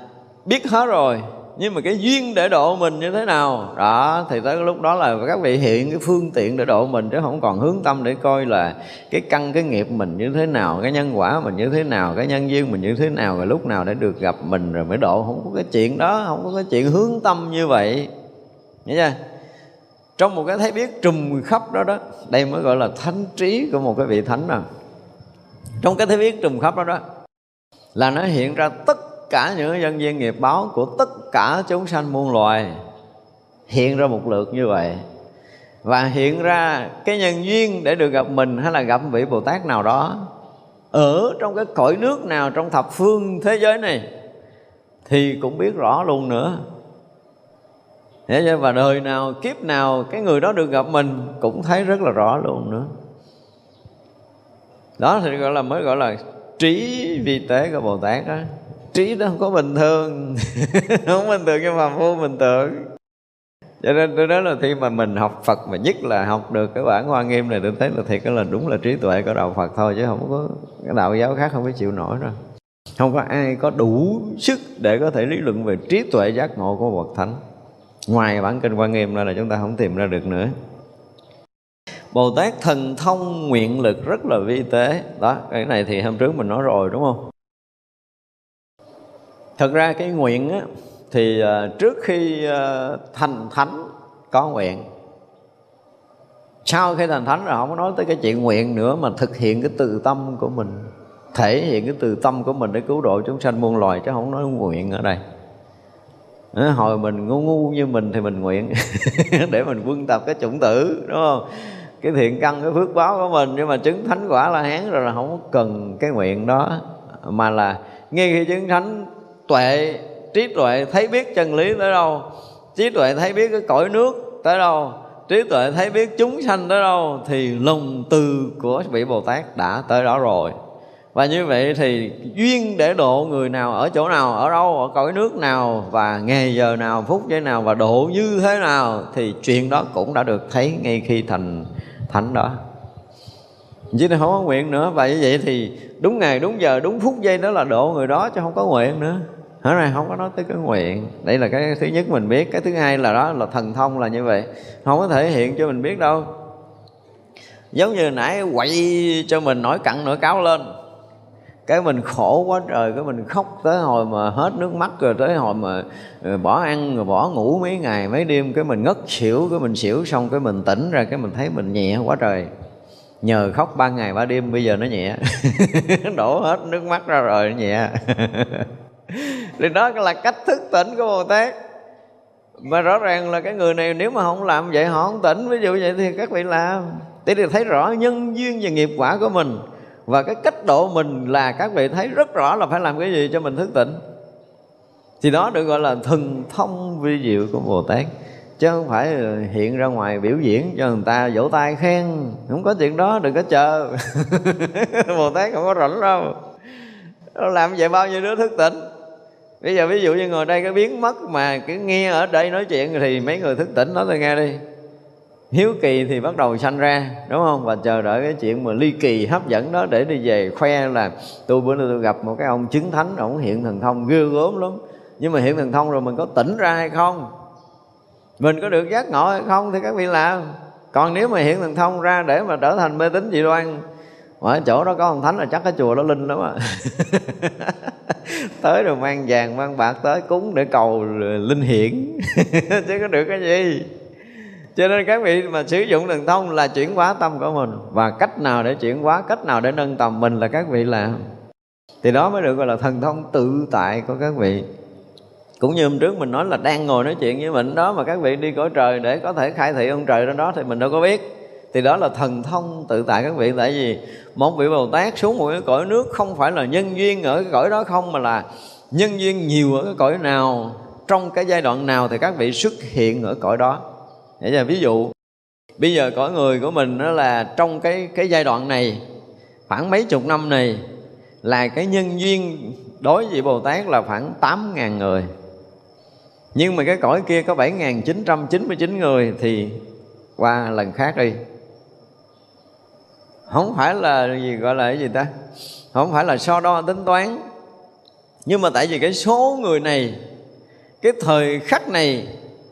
S1: biết hết rồi, nhưng mà cái duyên để độ mình như thế nào? Đó, thì tới lúc đó là các vị hiện cái phương tiện để độ mình, chứ không còn hướng tâm để coi là cái căn, cái nghiệp mình như thế nào, cái nhân quả mình như thế nào, cái nhân duyên mình như thế nào, rồi lúc nào để được gặp mình rồi mới độ. Không có cái chuyện đó, không có cái chuyện hướng tâm như vậy. Nghĩa chưa? Trong một cái thấy biết trùm khắp đó đó, đây mới gọi là thánh trí của một cái vị thánh nào. Trong cái thấy biết trùm khắp đó đó, là nó hiện ra tất cả những nhân viên nghiệp báo của tất cả chúng sanh muôn loài hiện ra một lượt như vậy. Và hiện ra cái nhân duyên để được gặp mình hay là gặp vị Bồ Tát nào đó ở trong cái cõi nước nào trong thập phương thế giới này thì cũng biết rõ luôn nữa. Và đời nào, kiếp nào, cái người đó được gặp mình cũng thấy rất là rõ luôn nữa. Đó thì gọi là, mới gọi là trí vi tế của bồ tát đó trí đó không có bình thường. [LAUGHS] Không bình thường nhưng mà vô bình thường cho nên tôi nói là khi mà mình học Phật mà nhất là học được cái bản Hoa Nghiêm này tôi thấy là thiệt cái là đúng là trí tuệ của đạo Phật thôi chứ không có cái đạo giáo khác không có chịu nổi đâu. Không có ai có đủ sức để có thể lý luận về trí tuệ giác ngộ của bậc thánh. Ngoài bản kinh Hoa Nghiêm ra là chúng ta không tìm ra được nữa. Bồ Tát thần thông nguyện lực rất là vi tế. Đó, cái này thì hôm trước mình nói rồi đúng không? Thật ra cái nguyện á, thì ờ, trước khi ờ, thành thánh có nguyện sau khi thành thánh rồi không có nói tới cái chuyện nguyện nữa mà thực hiện cái từ tâm của mình thể hiện cái từ tâm của mình để cứu độ chúng sanh muôn loài chứ không nói nguyện ở đây. À, hồi mình ngu ngu như mình thì mình nguyện [LAUGHS] để mình quân tập cái chủng tử đúng không? Cái thiện căn cái phước báo của mình nhưng mà chứng thánh quả là hán rồi là không cần cái nguyện đó mà là ngay khi chứng thánh tuệ, trí tuệ thấy biết chân lý tới đâu? Trí tuệ thấy biết cái cõi nước tới đâu? Trí tuệ thấy biết chúng sanh tới đâu? Thì lòng từ của vị bồ tát đã tới đó rồi. Và như vậy thì duyên để độ người nào ở chỗ nào, ở đâu, ở cõi nước nào, và ngày giờ nào, phút giây nào, và độ như thế nào, thì chuyện đó cũng đã được thấy ngay khi thành thánh đó. Chứ không có nguyện nữa. Vậy như vậy thì đúng ngày, đúng giờ, đúng phút giây đó là độ người đó, chứ không có nguyện nữa. Hóa này không có nói tới cái nguyện. Đây là cái thứ nhất mình biết. Cái thứ hai là đó, là thần thông là như vậy. Không có thể hiện cho mình biết đâu. Giống như nãy quậy cho mình nổi cặn nổi cáo lên. Cái mình khổ quá trời, cái mình khóc tới hồi mà hết nước mắt, rồi tới hồi mà ờ, bỏ ăn, rồi bỏ ngủ mấy ngày, mấy đêm, cái mình ngất xỉu, cái mình xỉu xong, cái mình tỉnh ra, cái mình thấy mình nhẹ quá trời. Nhờ khóc ba ngày ba đêm, bây giờ nó nhẹ. [LAUGHS] Đổ hết nước mắt ra rồi nó nhẹ. [LAUGHS] thì đó là cách thức tỉnh của bồ tát. Mà rõ ràng là cái người này nếu mà không làm vậy họ không tỉnh. Ví dụ vậy thì các vị làm. Để được thấy rõ nhân duyên và nghiệp quả của mình. Và cái cách độ mình là các vị thấy rất rõ là phải làm cái gì cho mình thức tỉnh. Thì đó được gọi là thần thông vi diệu của bồ tát. Chứ không phải hiện ra ngoài biểu diễn cho người ta vỗ tay khen. Không có chuyện đó, đừng có chờ. [LAUGHS] Bồ tát không có rảnh đâu. Làm vậy bao nhiêu đứa thức tỉnh? Bây giờ ví dụ như ngồi đây cái biến mất mà cứ nghe ở đây nói chuyện thì mấy người thức tỉnh nói tôi nghe đi. Hiếu kỳ thì bắt đầu sanh ra, đúng không? Và chờ đợi cái chuyện mà ly kỳ hấp dẫn đó để đi về khoe là tôi bữa nay tôi gặp một cái ông chứng thánh, ổng hiện thần thông ghê gớm lắm. Nhưng mà hiện thần thông rồi mình có tỉnh ra hay không? Mình có được giác ngộ hay không thì các vị làm. Còn nếu mà hiện thần thông ra để mà trở thành mê tín dị đoan mà ở chỗ đó có ông thánh là chắc cái chùa đó linh lắm à [LAUGHS] tới rồi mang vàng, mang bạc tới, cúng để cầu linh hiển. [LAUGHS] Chứ có được cái gì. Cho nên các vị mà sử dụng thần thông là chuyển hóa tâm của mình. Và cách nào để chuyển hóa, cách nào để nâng tầm mình là các vị làm. Thì đó mới được gọi là thần thông tự tại của các vị. Cũng như hôm trước mình nói là đang ngồi nói chuyện với mình, đó mà các vị đi cõi trời để có thể khai thị ông trời trên đó thì mình đâu có biết thì đó là thần thông tự tại các vị. Tại vì một vị bồ tát xuống một cái cõi nước không phải là nhân duyên ở cái cõi đó không, mà là nhân duyên nhiều ở cái cõi nào, trong cái giai đoạn nào thì các vị xuất hiện ở cõi đó. Để giờ ví dụ, bây giờ cõi người của mình đó là trong cái cái giai đoạn này, khoảng mấy chục năm này, là cái nhân duyên đối với Bồ Tát là khoảng 8.000 người. Nhưng mà cái cõi kia có 7.999 người thì qua lần khác đi không phải là gì gọi là cái gì ta? Không phải là so đo tính toán. Nhưng mà tại vì cái số người này, cái thời khắc này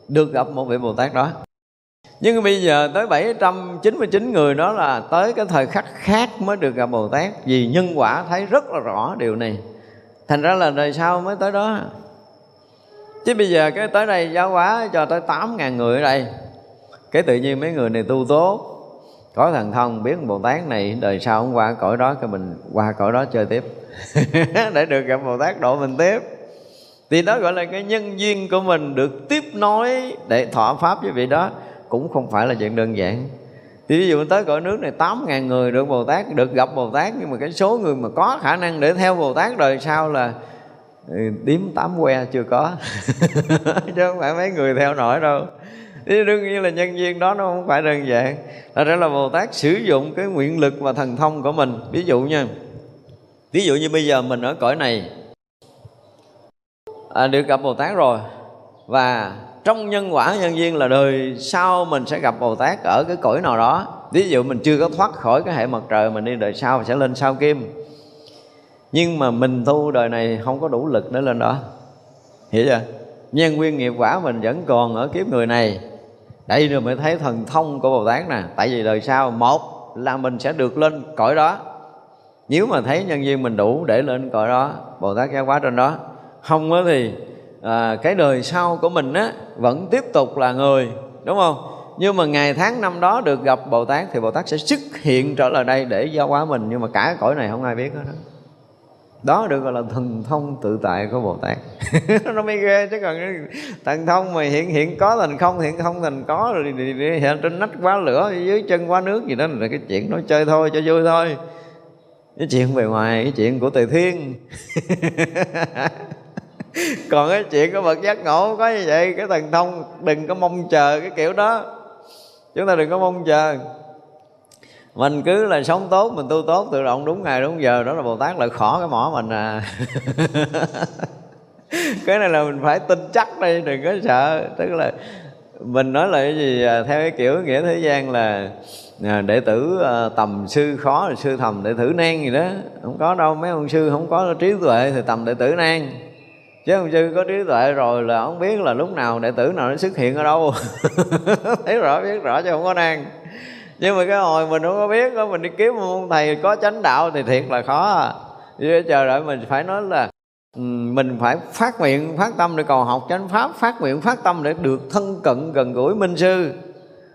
S1: được gặp một vị Bồ Tát đó. Nhưng bây giờ tới 799 người đó là tới cái thời khắc khác mới được gặp Bồ Tát. Vì nhân quả thấy rất là rõ điều này. Thành ra là đời sau mới tới đó. Chứ bây giờ cái tới đây giáo hóa cho tới 8.000 người ở đây. Cái tự nhiên mấy người này tu tốt có thần thông biết bồ tát này đời sau không qua cõi đó cái mình, qua cõi đó chơi tiếp. [LAUGHS] Để được gặp bồ tát độ mình tiếp. Thì đó gọi là cái nhân duyên của mình được tiếp nối để thọ pháp với vị đó, cũng không phải là chuyện đơn giản. Thì ví dụ tới cõi nước này 8 ngàn người được Bồ Tát, Được gặp Bồ Tát, Nhưng mà cái số người mà có khả năng để theo Bồ Tát đời sau là ừ, Điếm tám que chưa có. [LAUGHS] Chứ không phải mấy người theo nổi đâu thì đương nhiên là nhân viên đó nó không phải đơn giản. Thật ra là Bồ Tát sử dụng cái nguyện lực và thần thông của mình. Ví dụ nha. Ví dụ như bây giờ mình ở cõi này. À, được gặp bồ tát rồi. Và trong nhân quả nhân duyên là đời sau mình sẽ gặp bồ tát ở cái cõi nào đó. Ví dụ mình chưa có thoát khỏi cái hệ mặt trời mình đi đời sau sẽ lên sao kim. Nhưng mà mình tu đời này không có đủ lực để lên đó. Hiểu chưa? Nhân nguyên nghiệp quả mình vẫn còn ở kiếp người này đây rồi mới thấy thần thông của bồ tát nè. Tại vì đời sau một là mình sẽ được lên cõi đó. Nếu mà thấy nhân duyên mình đủ để lên cõi đó bồ tát giáo hóa trên đó. Không á thì à, cái đời sau của mình á vẫn tiếp tục là người đúng không? Nhưng mà ngày tháng năm đó được gặp bồ tát thì bồ tát sẽ xuất hiện trở lại đây để giáo hóa mình. Nhưng mà cả cõi này không ai biết hết đó đó được gọi là thần thông tự tại của bồ tát. [LAUGHS] Nó mới ghê, chứ còn thần thông mà hiện hiện có thành không, hiện không thành có, rồi hiện trên nách quá lửa, dưới chân quá nước gì đó, là cái chuyện nói chơi thôi, cho vui thôi. Cái chuyện về ngoài, cái chuyện của tề thiên. [LAUGHS] Còn cái chuyện của bậc giác ngộ, có như vậy, cái thần thông đừng có mong chờ cái kiểu đó. Chúng ta đừng có mong chờ mình cứ là sống tốt, mình tu tốt, tự động đúng ngày, đúng giờ. Đó là bồ tát lại khỏ cái mỏ mình à. [LAUGHS] Cái này là mình phải tin chắc đây đừng có sợ. Tức là mình nói là cái gì à, theo cái kiểu nghĩa thế gian là à, đệ tử à, tầm sư khó rồi sư thầm, đệ tử nan gì đó. Không có đâu, mấy ông sư không có trí tuệ thì tầm đệ tử nan chứ ông sư có trí tuệ rồi là không biết là lúc nào đệ tử nào nó xuất hiện ở đâu. [LAUGHS] Thấy rõ, biết rõ chứ không có nan nhưng mà cái hồi mình không có biết đó mình đi kiếm một ông thầy có chánh đạo thì thiệt là khó à. chứ chờ đợi mình phải nói là ừ, mình phải phát nguyện, phát tâm để cầu học chánh pháp, phát nguyện, phát tâm để được thân cận gần gũi minh sư.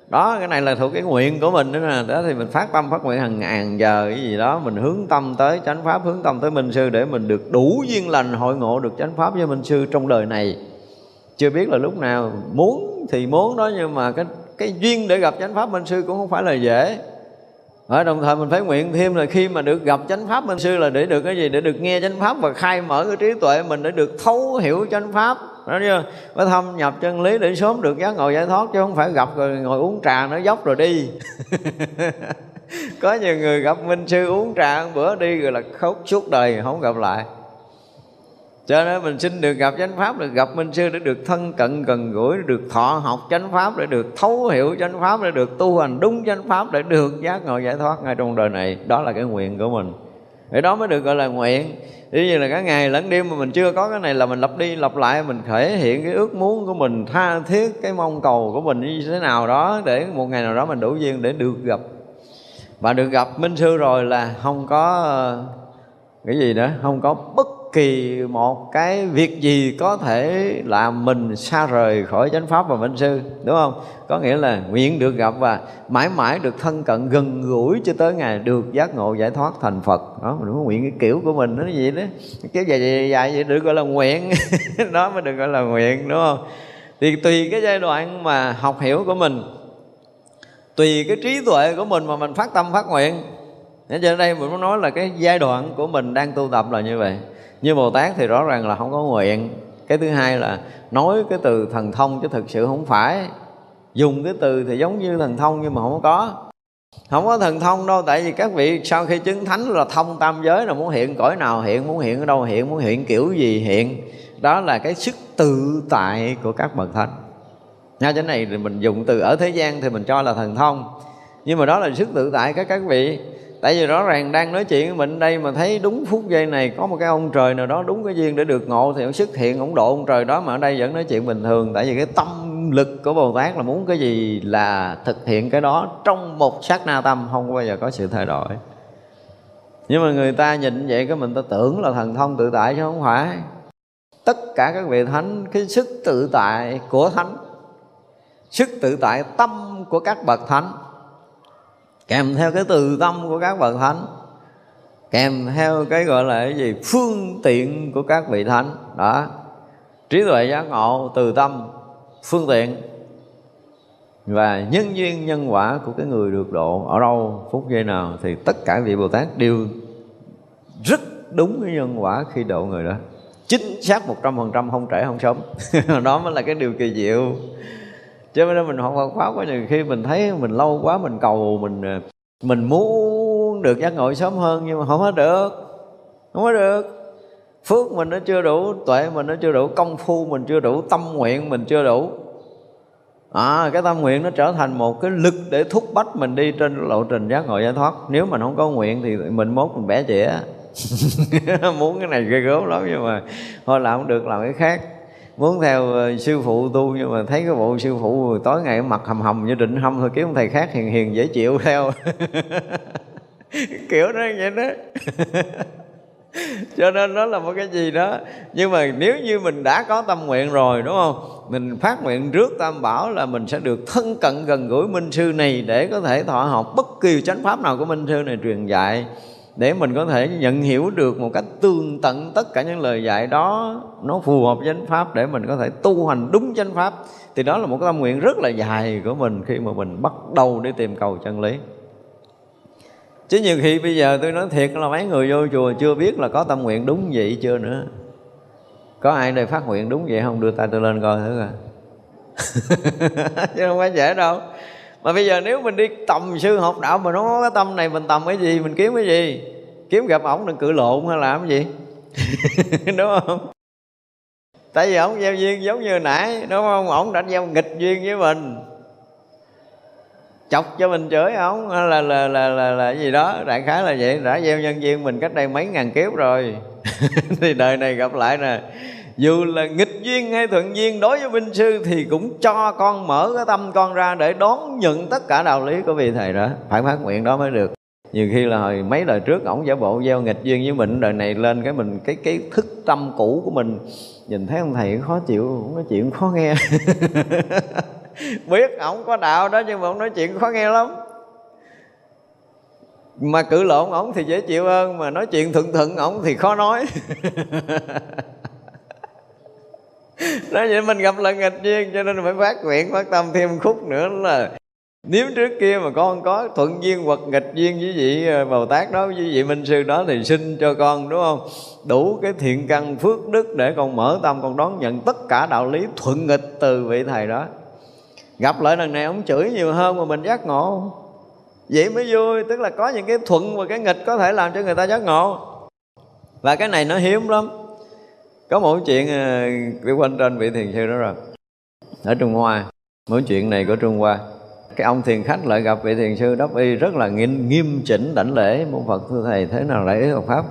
S1: Đó, cái này là thuộc cái nguyện của mình đó nè. Đó thì mình phát tâm, phát nguyện hàng ngàn giờ cái gì đó, mình hướng tâm tới chánh pháp, hướng tâm tới minh sư để mình được đủ duyên lành hội ngộ được chánh pháp với minh sư trong đời này. Chưa biết là lúc nào muốn thì muốn đó, nhưng mà cái cái duyên để gặp chánh pháp minh sư cũng không phải là dễ. Và đồng thời mình phải nguyện thêm là khi mà được gặp chánh pháp minh sư là để được cái gì? Để được nghe chánh pháp và khai mở cái trí tuệ mình để được thấu hiểu chánh pháp. Đó chưa? Phải thâm nhập chân lý để sớm được giác ngộ giải thoát chứ không phải gặp rồi ngồi uống trà nó dốc rồi đi. [LAUGHS] Có nhiều người gặp minh sư uống trà một bữa đi rồi là khóc suốt đời, không gặp lại cho nên mình xin được gặp chánh pháp được gặp minh sư để được thân cận, gần gũi được thọ học chánh pháp, để được thấu hiểu chánh pháp, để được tu hành đúng chánh pháp, để được giác ngộ giải thoát ngay trong đời này. Đó là cái nguyện của mình. Để đó mới được gọi là nguyện. Ví như là cả ngày lẫn đêm mà mình chưa có cái này là mình lặp đi lặp lại, Mình thể hiện cái ước muốn của mình, Tha thiết cái mong cầu của mình như thế nào đó, Để một ngày nào đó mình đủ duyên để được gặp. Và được gặp Minh Sư rồi là không có ờ, Cái gì nữa, Không có bất kỳ một cái việc gì có thể làm mình xa rời khỏi chánh pháp và minh sư, đúng không? Có nghĩa là nguyện được gặp và mãi mãi được thân cận gần gũi cho tới ngày được giác ngộ giải thoát thành phật. Đó, mình có nguyện cái kiểu của mình, nó gì đó. Cái dài dài dài vậy được gọi là nguyện. [LAUGHS] Đó mới được gọi là nguyện, đúng không? Thì tùy cái giai đoạn mà học hiểu của mình, tùy cái trí tuệ của mình mà mình phát tâm phát nguyện. Nên cho đây mình muốn nói là cái giai đoạn của mình đang tu tập là như vậy như bồ tát thì rõ ràng là không có nguyện. Cái thứ hai là nói cái từ thần thông chứ thực sự không phải. Dùng cái từ thì giống như thần thông nhưng mà không có. Không có thần thông đâu, tại vì các vị sau khi chứng thánh là thông tam giới là muốn hiện cõi nào hiện, muốn hiện ở đâu hiện, muốn hiện kiểu gì hiện. Đó là cái sức tự tại của các bậc thánh. Nha cái này thì mình dùng từ ở thế gian thì mình cho là thần thông. Nhưng mà đó là sức tự tại các các vị tại vì rõ ràng đang nói chuyện với mình đây mà thấy đúng phút giây này có một cái ông trời nào đó đúng cái duyên để được ngộ thì ông xuất hiện ổng độ ông trời đó mà ở đây vẫn nói chuyện bình thường. Tại vì cái tâm lực của bồ tát là muốn cái gì là thực hiện cái đó trong một sát na tâm, không bao giờ có sự thay đổi. Nhưng mà người ta nhìn vậy cái mình ta tưởng là thần thông tự tại chứ không phải. Tất cả các vị thánh, cái sức tự tại của thánh, sức tự tại tâm của các bậc thánh kèm theo cái từ tâm của các bậc thánh, kèm theo cái gọi là cái gì? Phương tiện của các vị thánh. Đó. Trí tuệ giác ngộ, từ tâm, phương tiện. Và nhân duyên nhân quả của cái người được độ ở đâu, phút giây nào, thì tất cả vị bồ tát đều rất đúng cái nhân quả khi độ người đó. Chính xác một trăm phần trăm không trễ không sớm [LAUGHS] đó mới là cái điều kỳ diệu cho nên mình học Phật pháp có nhiều. Khi mình thấy mình lâu quá mình cầu mình ờ, mình muốn được giác ngộ sớm hơn nhưng mà không có được. Không có được. Phước mình nó chưa đủ tuệ mình nó chưa đủ công phu mình chưa đủ tâm nguyện mình chưa đủ. À, cái tâm nguyện nó trở thành một cái lực để thúc bách mình đi trên lộ trình giác ngộ giải thoát. Nếu mình không có nguyện thì mình mốt mình bẻ chĩa. [LAUGHS] Muốn cái này ghê gớm lắm nhưng mà thôi làm không được làm cái khác muốn theo ờ, sư phụ tu, nhưng mà thấy cái bộ sư phụ tối ngày mặt hầm hầm như định hâm thôi, kiếm thầy khác hiền hiền dễ chịu [LAUGHS] theo. Kiểu đó, vậy đó. [LAUGHS] Cho nên nó là một cái gì đó. Nhưng mà nếu như mình đã có tâm nguyện rồi, đúng không? Mình phát nguyện trước tam bảo là mình sẽ được thân cận gần gũi minh sư này để có thể thọ học bất kỳ chánh pháp nào của minh sư này truyền dạy để mình có thể nhận hiểu được một cách tương tận tất cả những lời dạy đó, nó phù hợp với chánh pháp để mình có thể tu hành đúng chánh pháp, thì đó là một cái tâm nguyện rất là dài của mình khi mà mình bắt đầu đi tìm cầu chân lý. Chứ nhiều khi bây giờ tôi nói thiệt là mấy người vô chùa chưa biết là có tâm nguyện đúng vậy chưa nữa. Có ai đây phát nguyện đúng vậy không? Đưa tay tôi lên coi thử coi. [LAUGHS] Chứ không phải dễ đâu mà bây giờ nếu mình đi tầm sư học đạo mà nó có cái tâm này mình tầm cái gì mình kiếm cái gì? Kiếm gặp ổng đừng cự lộn hay làm cái gì? [LAUGHS] Đúng không? Tại vì ổng gieo duyên giống như nãy đúng không? Ổng đã gieo nghịch duyên với mình. Chọc cho mình chửi ổng hay là là, là là là gì đó. Đại khái là vậy. Đã gieo nhân duyên mình cách đây mấy ngàn kiếp rồi. [LAUGHS] Thì đời này gặp lại nè dù là nghịch duyên hay thuận duyên, đối với binh sư thì cũng cho con mở cái tâm con ra để đón nhận tất cả đạo lý của vị thầy đó. Phải phát nguyện đó mới được. Nhiều khi là hồi mấy đời trước, ổng giả bộ gieo nghịch duyên với mình, đời này lên cái mình, cái cái thức tâm cũ của mình. Nhìn thấy ông thầy khó chịu nói chuyện khó nghe. [LAUGHS] Biết ổng có đạo đó nhưng mà ổng nói chuyện khó nghe lắm. Mà cự lộn ổng thì dễ chịu hơn, mà nói chuyện thuận thuận ổng thì khó nói. [LAUGHS] nói vậy mình gặp lần nghịch duyên cho nên phải phát nguyện, phát tâm thêm khúc nữa là nếu trước kia mà con có thuận duyên hoặc nghịch duyên với vị ờ, Bồ Tát đó, với vị Minh Sư đó thì xin cho con, đúng không? Đủ cái thiện căn phước đức để con mở tâm, con đón nhận tất cả đạo lý thuận nghịch từ vị thầy đó. Gặp lại lần này ông chửi nhiều hơn mà mình giác ngộ. Vậy mới vui, tức là có những cái thuận và cái nghịch có thể làm cho người ta giác ngộ. Và cái này nó hiếm lắm có một chuyện ờ, đi quanh trên vị thiền sư đó rồi. Ở trung hoa mỗi chuyện này của trung hoa. Cái ông thiền khách lại gặp vị thiền sư đắp y rất là nghiêm, nghiêm chỉnh đảnh lễ. Môn phật thưa thầy thế nào lễ Phật pháp?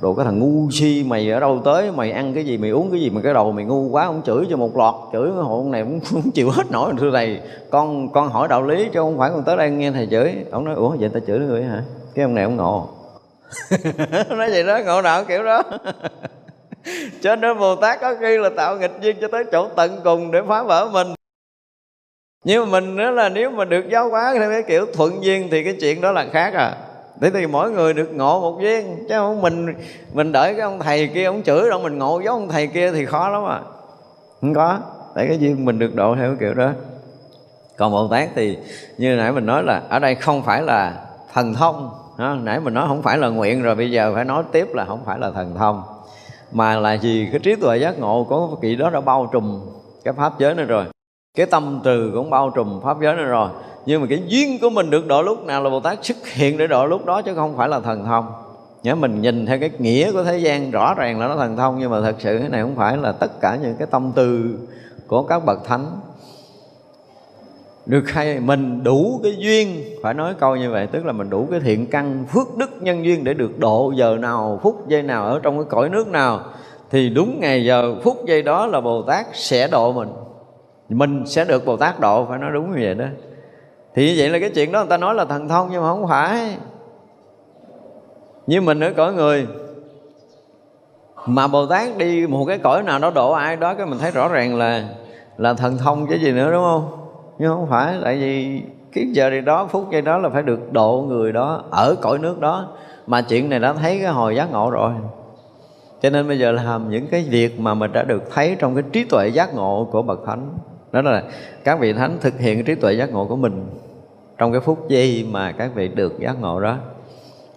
S1: Rồi cái thằng ngu si mày ở đâu tới? Mày ăn cái gì mày uống cái gì? Mà cái đầu mày ngu quá ông chửi cho một lọt, chửi cái hộ này cũng [LAUGHS] không chịu hết nổi. Thưa thầy con con hỏi đạo lý chứ không phải con tới đây nghe thầy chửi. Ông nói ủa vậy ta chửi người hả? Cái ông này ông ngộ. [LAUGHS] Nói vậy đó ngộ đạo kiểu đó. [LAUGHS] [LAUGHS] cho nên bồ tát có khi là tạo nghịch duyên cho tới chỗ tận cùng để phá vỡ mình. Nhưng mà mình nữa là nếu mà được giáo hóa theo cái kiểu thuận duyên thì cái chuyện đó là khác à. Để thì mỗi người được ngộ một duyên, chứ không mình mình đợi cái ông thầy kia ông chửi rồi mình ngộ giống ông thầy kia thì khó lắm à. Không có, tại cái duyên mình được độ theo cái kiểu đó. Còn bồ tát thì như nãy mình nói là ở đây không phải là thần thông, ha? nãy mình nói không phải là nguyện rồi, bây giờ phải nói tiếp là không phải là thần thông mà là gì? Cái trí tuệ giác ngộ của vị đó đã bao trùm cái pháp giới này rồi. Cái tâm từ cũng bao trùm pháp giới này rồi. Nhưng mà cái duyên của mình được độ lúc nào là bồ tát xuất hiện để độ lúc đó chứ không phải là thần thông. Nhớ, mình nhìn theo cái nghĩa của thế gian rõ ràng là nó thần thông, nhưng mà thật sự cái này không phải là tất cả những cái tâm từ của các bậc thánh được hay mình đủ cái duyên, phải nói câu như vậy, tức là mình đủ cái thiện căn, phước đức nhân duyên để được độ giờ nào, phút giây nào ở trong cái cõi nước nào, thì đúng ngày giờ, phút giây đó là bồ tát sẽ độ mình. Mình sẽ được bồ tát độ, phải nói đúng như vậy đó. Thì như vậy là cái chuyện đó người ta nói là thần thông nhưng mà không phải. Như mình ở cõi người, mà bồ tát đi một cái cõi nào đó độ ai đó, cái mình thấy rõ ràng là là thần thông chứ gì nữa, đúng không? Nhưng không phải, tại vì cái giờ thì đó, phút giây đó là phải được độ người đó ở cõi nước đó. Mà chuyện này đã thấy cái hồi giác ngộ rồi. Cho nên bây giờ làm những cái việc mà mình đã được thấy trong cái trí tuệ giác ngộ của bậc thánh. Đó là các vị thánh thực hiện trí tuệ giác ngộ của mình trong cái phút giây mà các vị được giác ngộ đó.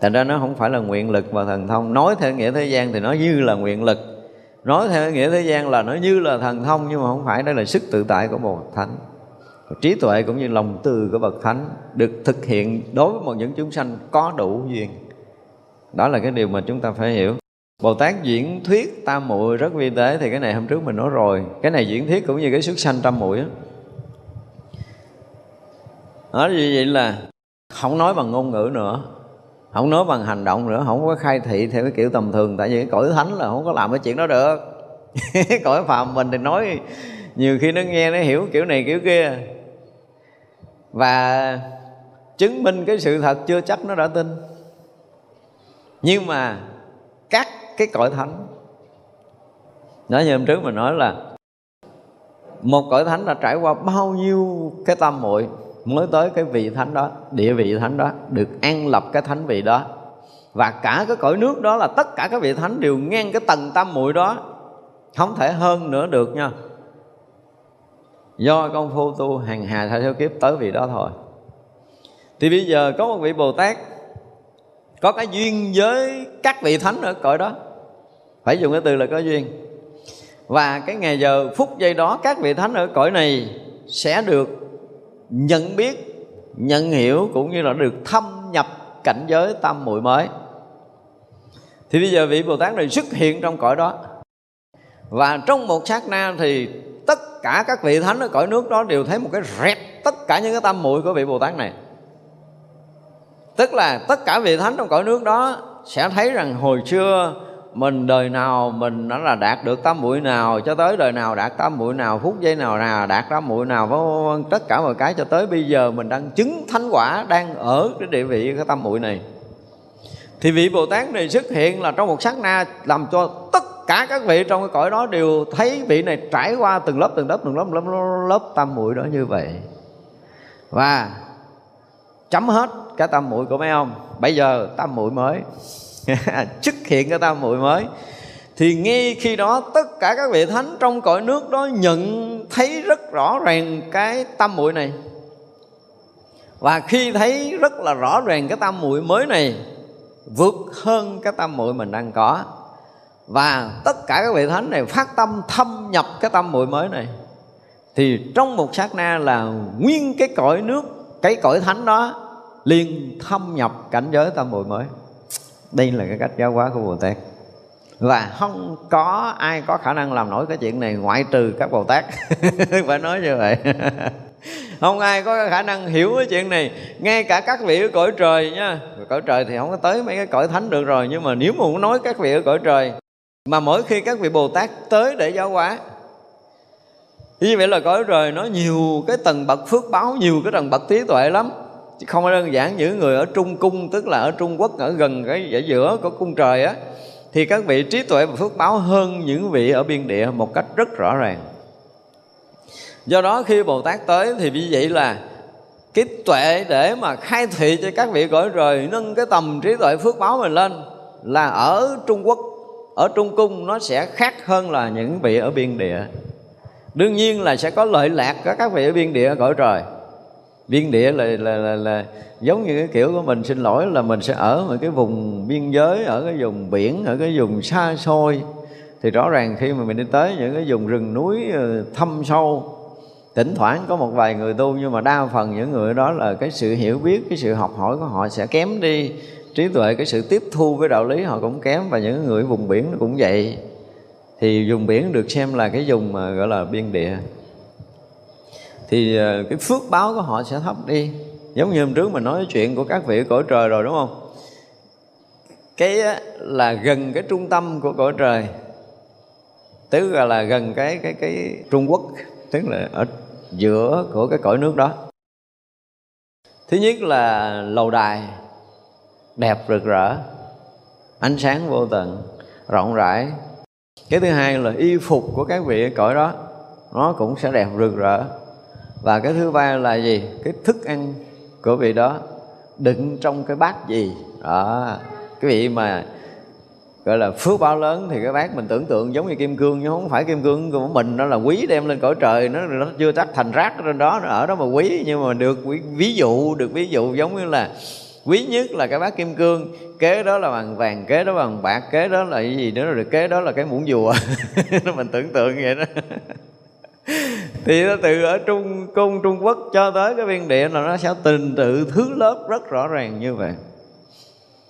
S1: Thành ra nó không phải là nguyện lực và thần thông. Nói theo nghĩa thế gian thì nó như là nguyện lực. Nói theo nghĩa thế gian là nó như là thần thông, nhưng mà không phải đây là sức tự tại của một thánh trí tuệ cũng như lòng từ của bậc thánh được thực hiện đối với một những chúng sanh có đủ duyên. Đó là cái điều mà chúng ta phải hiểu. Bồ Tát diễn thuyết tam muội rất vi tế thì cái này hôm trước mình nói rồi. Cái này diễn thuyết cũng như cái xuất sanh tam muội á. Đó như vậy là không nói bằng ngôn ngữ nữa, không nói bằng hành động nữa, không có khai thị theo cái kiểu tầm thường. Tại vì cái cõi thánh là không có làm cái chuyện đó được. [LAUGHS] Cõi phàm mình thì nói nhiều khi nó nghe, nó hiểu kiểu này, kiểu kia và chứng minh cái sự thật chưa chắc nó đã tin. Nhưng mà các cái cõi thánh, nói như hôm trước mình nói là một cõi thánh đã trải qua bao nhiêu cái tâm muội mới tới cái vị thánh đó, địa vị thánh đó, được an lập cái thánh vị đó. Và cả cái cõi nước đó là tất cả các vị thánh đều ngang cái tầng tâm muội đó. Không thể hơn nữa được nha do công phu tu hàng hà theo theo kiếp tới vị đó thôi. Thì bây giờ có một vị bồ tát có cái duyên với các vị thánh ở cõi đó. Phải dùng cái từ là có duyên. Và cái ngày giờ, phút giây đó, các vị thánh ở cõi này sẽ được nhận biết, nhận hiểu cũng như là được thâm nhập cảnh giới tâm muội mới. Thì bây giờ vị bồ tát này xuất hiện trong cõi đó. Và trong một sát na thì tất cả các vị thánh ở cõi nước đó đều thấy một cái rẹp tất cả những cái tâm muội của vị bồ tát này. Tức là tất cả vị thánh trong cõi nước đó sẽ thấy rằng hồi xưa mình đời nào mình nó là đạt được tam muội nào, cho tới đời nào đạt tam muội nào, phút giây nào nào đạt tam muội nào, vân tất cả mọi cái cho tới bây giờ mình đang chứng thánh quả đang ở cái địa vị cái tam muội này. Thì vị bồ tát này xuất hiện là trong một sát na làm cho tất cả các vị trong cái cõi đó đều thấy vị này trải qua từng lớp từng lớp từng lớp lớp lớp, lớp tam muội đó như vậy. Và chấm hết cái tam muội của mấy ông. Bây giờ tam muội mới. [LAUGHS] Xuất hiện cái tam muội mới. Thì ngay khi đó tất cả các vị thánh trong cõi nước đó nhận thấy rất rõ ràng cái tam muội này. Và khi thấy rất là rõ ràng cái tam muội mới này vượt hơn cái tam muội mình đang có và tất cả các vị thánh này phát tâm thâm nhập cái tâm muội mới này. Thì trong một sát na là nguyên cái cõi nước, cái cõi thánh đó liền thâm nhập cảnh giới tâm muội mới. Đây là cái cách giáo hóa của bồ tát. Và không có ai có khả năng làm nổi cái chuyện này ngoại trừ các bồ tát. [LAUGHS] Phải nói như vậy. [LAUGHS] Không ai có khả năng hiểu cái chuyện này, ngay cả các vị ở cõi trời nha. Cõi trời thì không có tới mấy cái cõi thánh được rồi, nhưng mà nếu mà muốn nói các vị ở cõi trời mà mỗi khi các vị bồ tát tới để giáo hóa, như vậy là cõi trời nó nhiều cái tầng bậc phước báo, nhiều cái tầng bậc trí tuệ lắm. Chứ không phải đơn giản những người ở trung cung, tức là ở trung quốc, ở gần cái ở giữa của cung trời á, thì các vị trí tuệ và phước báo hơn những vị ở biên địa một cách rất rõ ràng. Do đó khi bồ tát tới thì như vậy là cái tuệ để mà khai thị cho các vị cõi trời, nâng cái tầm trí tuệ phước báo mình lên là ở trung quốc ở trung cung nó sẽ khác hơn là những vị ở biên địa. Đương nhiên là sẽ có lợi lạc của các vị ở biên địa ở cõi trời. Biên địa là, là, là, là giống như cái kiểu của mình xin lỗi là mình sẽ ở một cái vùng biên giới ở cái vùng biển ở cái vùng xa xôi. Thì rõ ràng khi mà mình đi tới những cái vùng rừng núi ờ, thâm sâu thỉnh thoảng có một vài người tu nhưng mà đa phần những người đó là cái sự hiểu biết cái sự học hỏi của họ sẽ kém đi trí tuệ cái sự tiếp thu với đạo lý họ cũng kém và những người vùng biển cũng vậy. Thì vùng biển được xem là cái vùng mà gọi là biên địa. Thì ờ, cái phước báo của họ sẽ thấp đi. Giống như hôm trước mình nói chuyện của các vị cõi trời rồi đúng không? Cái là gần cái trung tâm của cõi trời. Tức là, là gần cái cái cái Trung Quốc tức là ở giữa của cái cõi nước đó. Thứ nhất là lầu đài đẹp rực rỡ, ánh sáng vô tận, rộng rãi. Cái thứ hai là y phục của các vị ở cõi đó, nó cũng sẽ đẹp rực rỡ. Và cái thứ ba là gì? Cái thức ăn của vị đó đựng trong cái bát gì? Đó, cái vị mà gọi là phước báo lớn thì cái bát mình tưởng tượng giống như kim cương, nhưng không phải kim cương của mình. Nó là quý đem lên cõi trời, nó nó chưa tách thành rác trên đó, nó ở đó mà quý. Nhưng mà được ví dụ, được ví dụ giống như là quý nhất là cái bát kim cương, kế đó là bằng vàng, kế đó bằng bạc, kế đó là cái gì nữa rồi, kế đó là cái muỗng dùa. [LAUGHS] Mình tưởng tượng vậy đó. Thì nó từ ở trung cung, trung quốc cho tới cái viên địa là nó sẽ tình tự thứ lớp rất rõ ràng như vậy.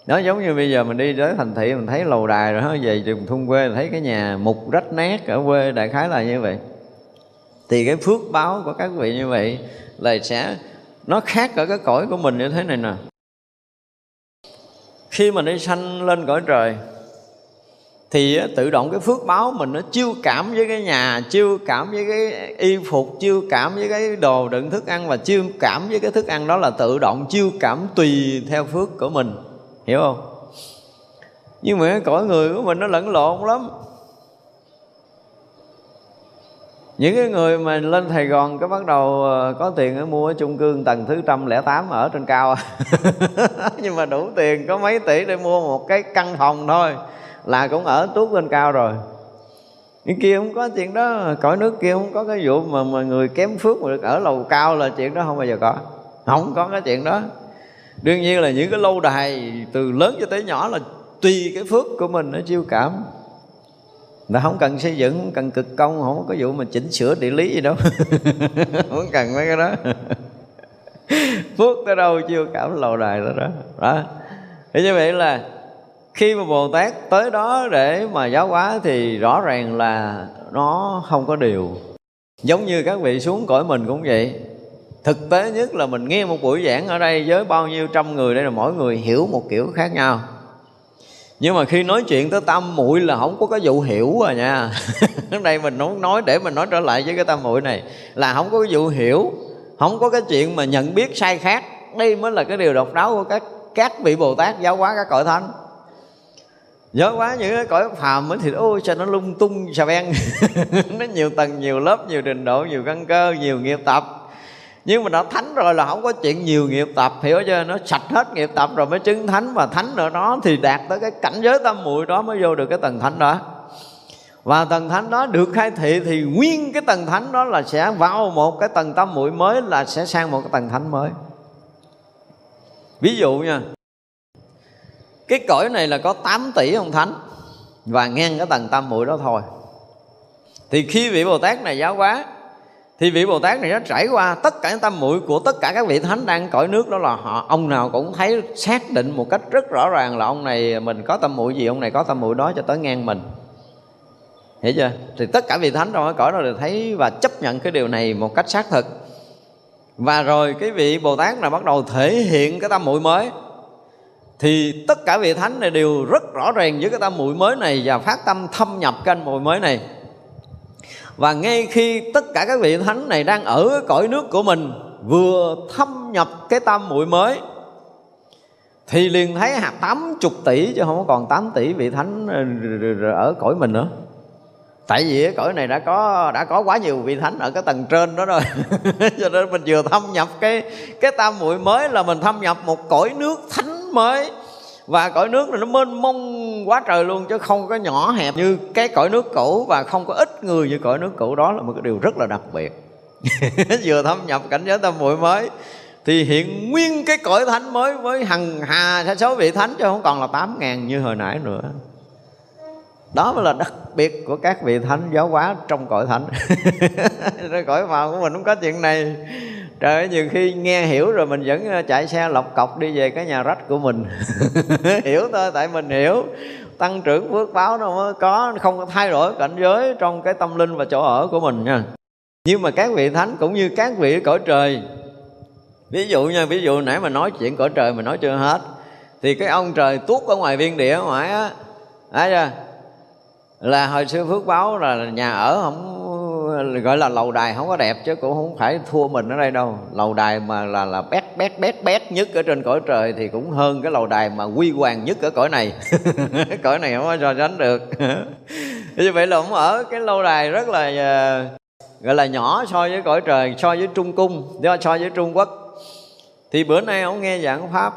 S1: Nó giống như bây giờ mình đi tới thành thị, mình thấy lầu đài rồi, về trường thôn quê thấy cái nhà mục rách nát ở quê đại khái là như vậy. Thì cái phước báo của các vị như vậy là sẽ, nó khác ở cái cõi của mình như thế này nè khi mình đi sanh lên cõi trời, thì tự động cái phước báo mình nó chiêu cảm với cái nhà, chiêu cảm với cái y phục, chiêu cảm với cái đồ đựng thức ăn và chiêu cảm với cái thức ăn đó là tự động chiêu cảm tùy theo phước của mình. Hiểu không? Nhưng mà cái cõi người của mình nó lẫn lộn lắm những cái người mà lên Sài Gòn cái bắt đầu ờ, có tiền ở mua ở chung cư tầng thứ trăm lẻ tám ở trên cao. [LAUGHS] Nhưng mà đủ tiền, có mấy tỷ để mua một cái căn phòng thôi là cũng ở tuốt lên cao rồi. Cái kia không có chuyện đó, cõi nước kia không có cái vụ mà mà người kém phước mà được ở lầu cao là chuyện đó không bao giờ có. Không có cái chuyện đó. Đương nhiên là những cái lâu đài từ lớn cho tới nhỏ là tùy cái phước của mình nó chiêu cảm nó không cần xây dựng, không cần cực công, không có vụ mà chỉnh sửa địa lý gì đâu. [LAUGHS] Không cần mấy cái đó. [LAUGHS] Phước tới đâu chưa cảm lầu đài đó đó. Đó. Thế như vậy là khi mà bồ tát tới đó để mà giáo hóa thì rõ ràng là nó không có điều. Giống như các vị xuống cõi mình cũng vậy. Thực tế nhất là mình nghe một buổi giảng ở đây với bao nhiêu trăm người, đây là mỗi người hiểu một kiểu khác nhau nhưng mà khi nói chuyện tới tâm muội là không có cái vụ hiểu à nha. [LAUGHS] Ở đây mình muốn nói để mình nói trở lại với cái tâm muội này. Là không có cái vụ hiểu không có cái chuyện mà nhận biết sai khác. Đây mới là cái điều độc đáo của các các vị bồ tát giáo hóa các cõi thánh. Nhớ quá những cái cõi phàm mới thì ôi sao nó lung tung xà beng. [LAUGHS] Nó nhiều tầng, nhiều lớp, nhiều trình độ, nhiều căn cơ, nhiều nghiệp tập nhưng mà đã thánh rồi là không có chuyện nhiều nghiệp tập, hiểu chưa? Nó sạch hết nghiệp tập rồi mới chứng thánh và thánh nữa đó thì đạt tới cái cảnh giới tâm muội đó mới vô được cái tầng thánh đó. Và tầng thánh đó được khai thị thì nguyên cái tầng thánh đó là sẽ vào một cái tầng tâm muội mới là sẽ sang một cái tầng thánh mới. Ví dụ nha, cái cõi này là có 8 tỷ ông thánh và ngang cái tầng tâm muội đó thôi. Thì khi vị bồ tát này giáo hóa thì vị bồ tát này nó trải qua tất cả những tâm muội của tất cả các vị thánh đang cõi nước đó là họ, ông nào cũng thấy xác định một cách rất rõ ràng là ông này mình có tâm muội gì, ông này có tâm muội đó cho tới ngang mình. Hiểu chưa? Thì tất cả vị thánh trong cái cõi đó đều thấy và chấp nhận cái điều này một cách xác thực. Và rồi cái vị bồ tát này bắt đầu thể hiện cái tâm muội mới. Thì tất cả vị thánh này đều rất rõ ràng với cái tâm muội mới này và phát tâm thâm nhập kênh muội mới này và ngay khi tất cả các vị thánh này đang ở cõi nước của mình, vừa thâm nhập cái tâm muội mới, thì liền thấy hạt 80 tỷ, chứ không có còn 8 tỷ vị thánh ờ, ở cõi mình nữa. Tại vì cái cõi này đã có đã có quá nhiều vị thánh ở cái tầng trên đó rồi. [LAUGHS] Cho nên mình vừa thâm nhập cái cái tam muội mới là mình thâm nhập một cõi nước thánh mới và cõi nước này nó mênh mông quá trời luôn, chứ không có nhỏ hẹp như cái cõi nước cũ và không có ít người như cõi nước cũ. Đó là một cái điều rất là đặc biệt. [LAUGHS] Vừa thâm nhập cảnh giới tâm muội mới, thì hiện nguyên cái cõi thánh mới với hằng hà sa số vị thánh chứ không còn là tám ngàn như hồi nãy nữa đó mới là đặc biệt của các vị thánh giáo hóa trong cõi thánh. [LAUGHS] Cõi vào của mình không có chuyện này. Trời ơi nhiều khi nghe hiểu rồi mình vẫn ờ, chạy xe lọc cọc đi về cái nhà rách của mình. [LAUGHS] Hiểu thôi tại mình hiểu. Tăng trưởng phước báo nó mới có không có thay đổi cảnh giới trong cái tâm linh và chỗ ở của mình nha. Nhưng mà các vị thánh cũng như các vị cõi trời ví dụ nha ví dụ nãy mà nói chuyện cõi trời mà nói chưa hết thì cái ông trời tuốt ở ngoài viên địa ngoài á thấy chưa là hồi xưa phước báo là nhà ở không, gọi là lầu đài không có đẹp chứ, cũng không phải thua mình ở đây đâu. Lầu đài mà là là bét bét bét bét nhất ở trên cõi trời thì cũng hơn cái lầu đài mà quy hoàng nhất ở cõi này. [LAUGHS] Cõi này không có so sánh được. [LAUGHS] Như vậy là ông ở cái lâu đài rất là ờ, gọi là nhỏ so với cõi trời, so với trung cung so với trung quốc. Thì bữa nay ông nghe giảng pháp,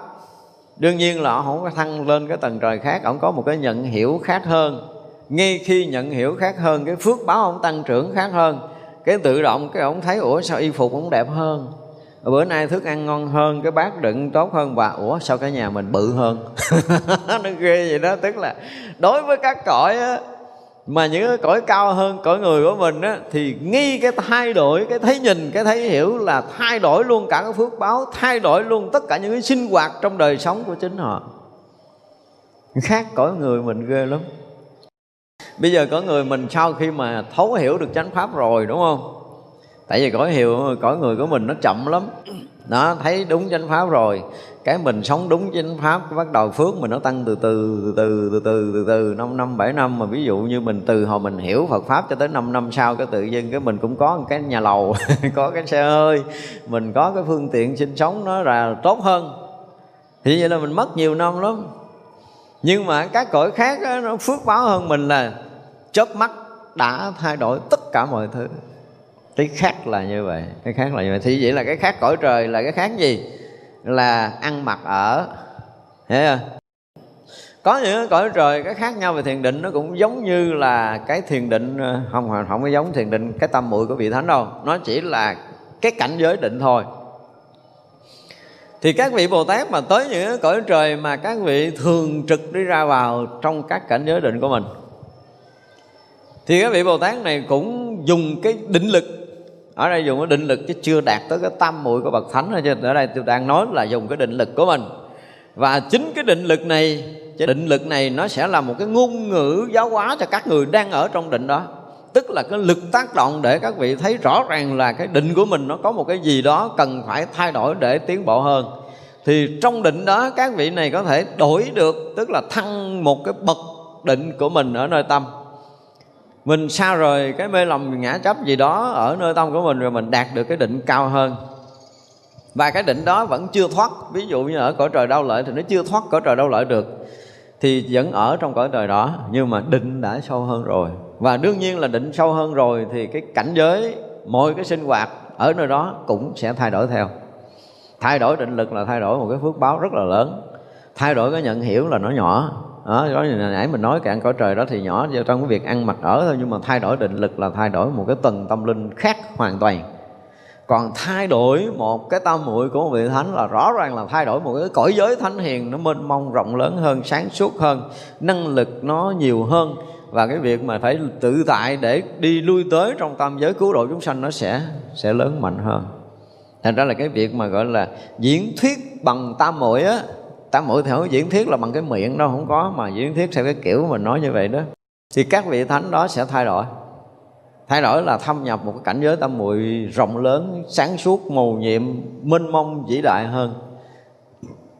S1: đương nhiên là ông không có thăng lên cái tầng trời khác, ông có một cái nhận hiểu khác hơn ngay khi nhận hiểu khác hơn cái phước báo ông tăng trưởng khác hơn cái tự động cái ông thấy ủa sao y phục ông đẹp hơn? Bữa nay thức ăn ngon hơn cái bát đựng tốt hơn. Và ủa sao cái nhà mình bự hơn? [LAUGHS] Nó ghê vậy đó tức là đối với các cõi á, mà những cái cõi cao hơn cõi người của mình á, thì nghi cái thay đổi cái thấy nhìn cái thấy hiểu là thay đổi luôn cả cái phước báo thay đổi luôn tất cả những cái sinh hoạt trong đời sống của chính họ. Khác cõi người mình ghê lắm bây giờ có người mình sau khi mà thấu hiểu được chánh pháp rồi, đúng không? Tại vì cõi hiểu, cõi người của mình nó chậm lắm. Nó thấy đúng chánh pháp rồi. Cái mình sống đúng chánh pháp bắt đầu phước mình nó tăng từ từ từ từ từ từ từ từ, năm năm, bảy năm. Mà ví dụ như mình từ hồi mình hiểu Phật pháp cho tới 5 năm sau, cái tự nhiên cái mình cũng có một cái nhà lầu, [LAUGHS] có cái xe hơi. Mình có cái phương tiện sinh sống nó là tốt hơn. Thì vậy là mình mất nhiều năm lắm nhưng mà các cõi khác đó, nó phước báo hơn mình là chớp mắt đã thay đổi tất cả mọi thứ. Cái khác là như vậy cái khác là như vậy. Thì vậy là cái khác cõi trời là cái khác gì? Là ăn mặc ở thấy không? Có những cõi trời cái khác nhau về thiền định nó cũng giống như là cái thiền định ờ, không không có giống thiền định cái tâm muội của vị thánh đâu. Nó chỉ là cái cảnh giới định thôi thì các vị Bồ Tát mà tới những cõi trời mà các vị thường trực đi ra vào trong các cảnh giới định của mình. Thì các vị Bồ Tát này cũng dùng cái định lực, ở đây dùng cái định lực chứ chưa đạt tới cái tam muội của bậc thánh thôi ở đây tôi đang nói là dùng cái định lực của mình. Và chính cái định lực này, cái định lực này nó sẽ là một cái ngôn ngữ giáo hóa cho các người đang ở trong định đó tức là cái lực tác động để các vị thấy rõ ràng là cái định của mình nó có một cái gì đó cần phải thay đổi để tiến bộ hơn. Thì trong định đó, các vị này có thể đổi được, tức là thăng một cái bậc định của mình ở nơi tâm. Mình xa rồi cái mê lầm, ngã chấp gì đó ở nơi tâm của mình, rồi mình đạt được cái định cao hơn. Và cái định đó vẫn chưa thoát. Ví dụ như ở cõi trời đau lợi thì nó chưa thoát cõi trời đau lợi được. Thì vẫn ở trong cõi trời đó, nhưng mà định đã sâu hơn rồi và đương nhiên là định sâu hơn rồi thì cái cảnh giới mọi cái sinh hoạt ở nơi đó cũng sẽ thay đổi theo. Thay đổi định lực là thay đổi một cái phước báo rất là lớn. Thay đổi cái nhận hiểu là nó nhỏ. Đó, đó nãy mình nói cạn cõi trời đó thì nhỏ trong cái việc ăn mặc ở thôi nhưng mà thay đổi định lực là thay đổi một cái tầng tâm linh khác hoàn toàn. Còn thay đổi một cái tâm muội của một vị thánh là rõ ràng là thay đổi một cái cõi giới thánh hiền nó mênh mông rộng lớn hơn sáng suốt hơn năng lực nó nhiều hơn và cái việc mà phải tự tại để đi lui tới trong tam giới cứu độ chúng sanh nó sẽ sẽ lớn mạnh hơn. Thành ra là cái việc mà gọi là diễn thuyết bằng tam muội á, tam muội thì không diễn thuyết là bằng cái miệng đâu, không có mà diễn thuyết theo cái kiểu mình nói như vậy đó. Thì các vị thánh đó sẽ thay đổi. Thay đổi là thâm nhập một cái cảnh giới tam muội rộng lớn, sáng suốt mầu nhiệm minh mông, vĩ đại hơn.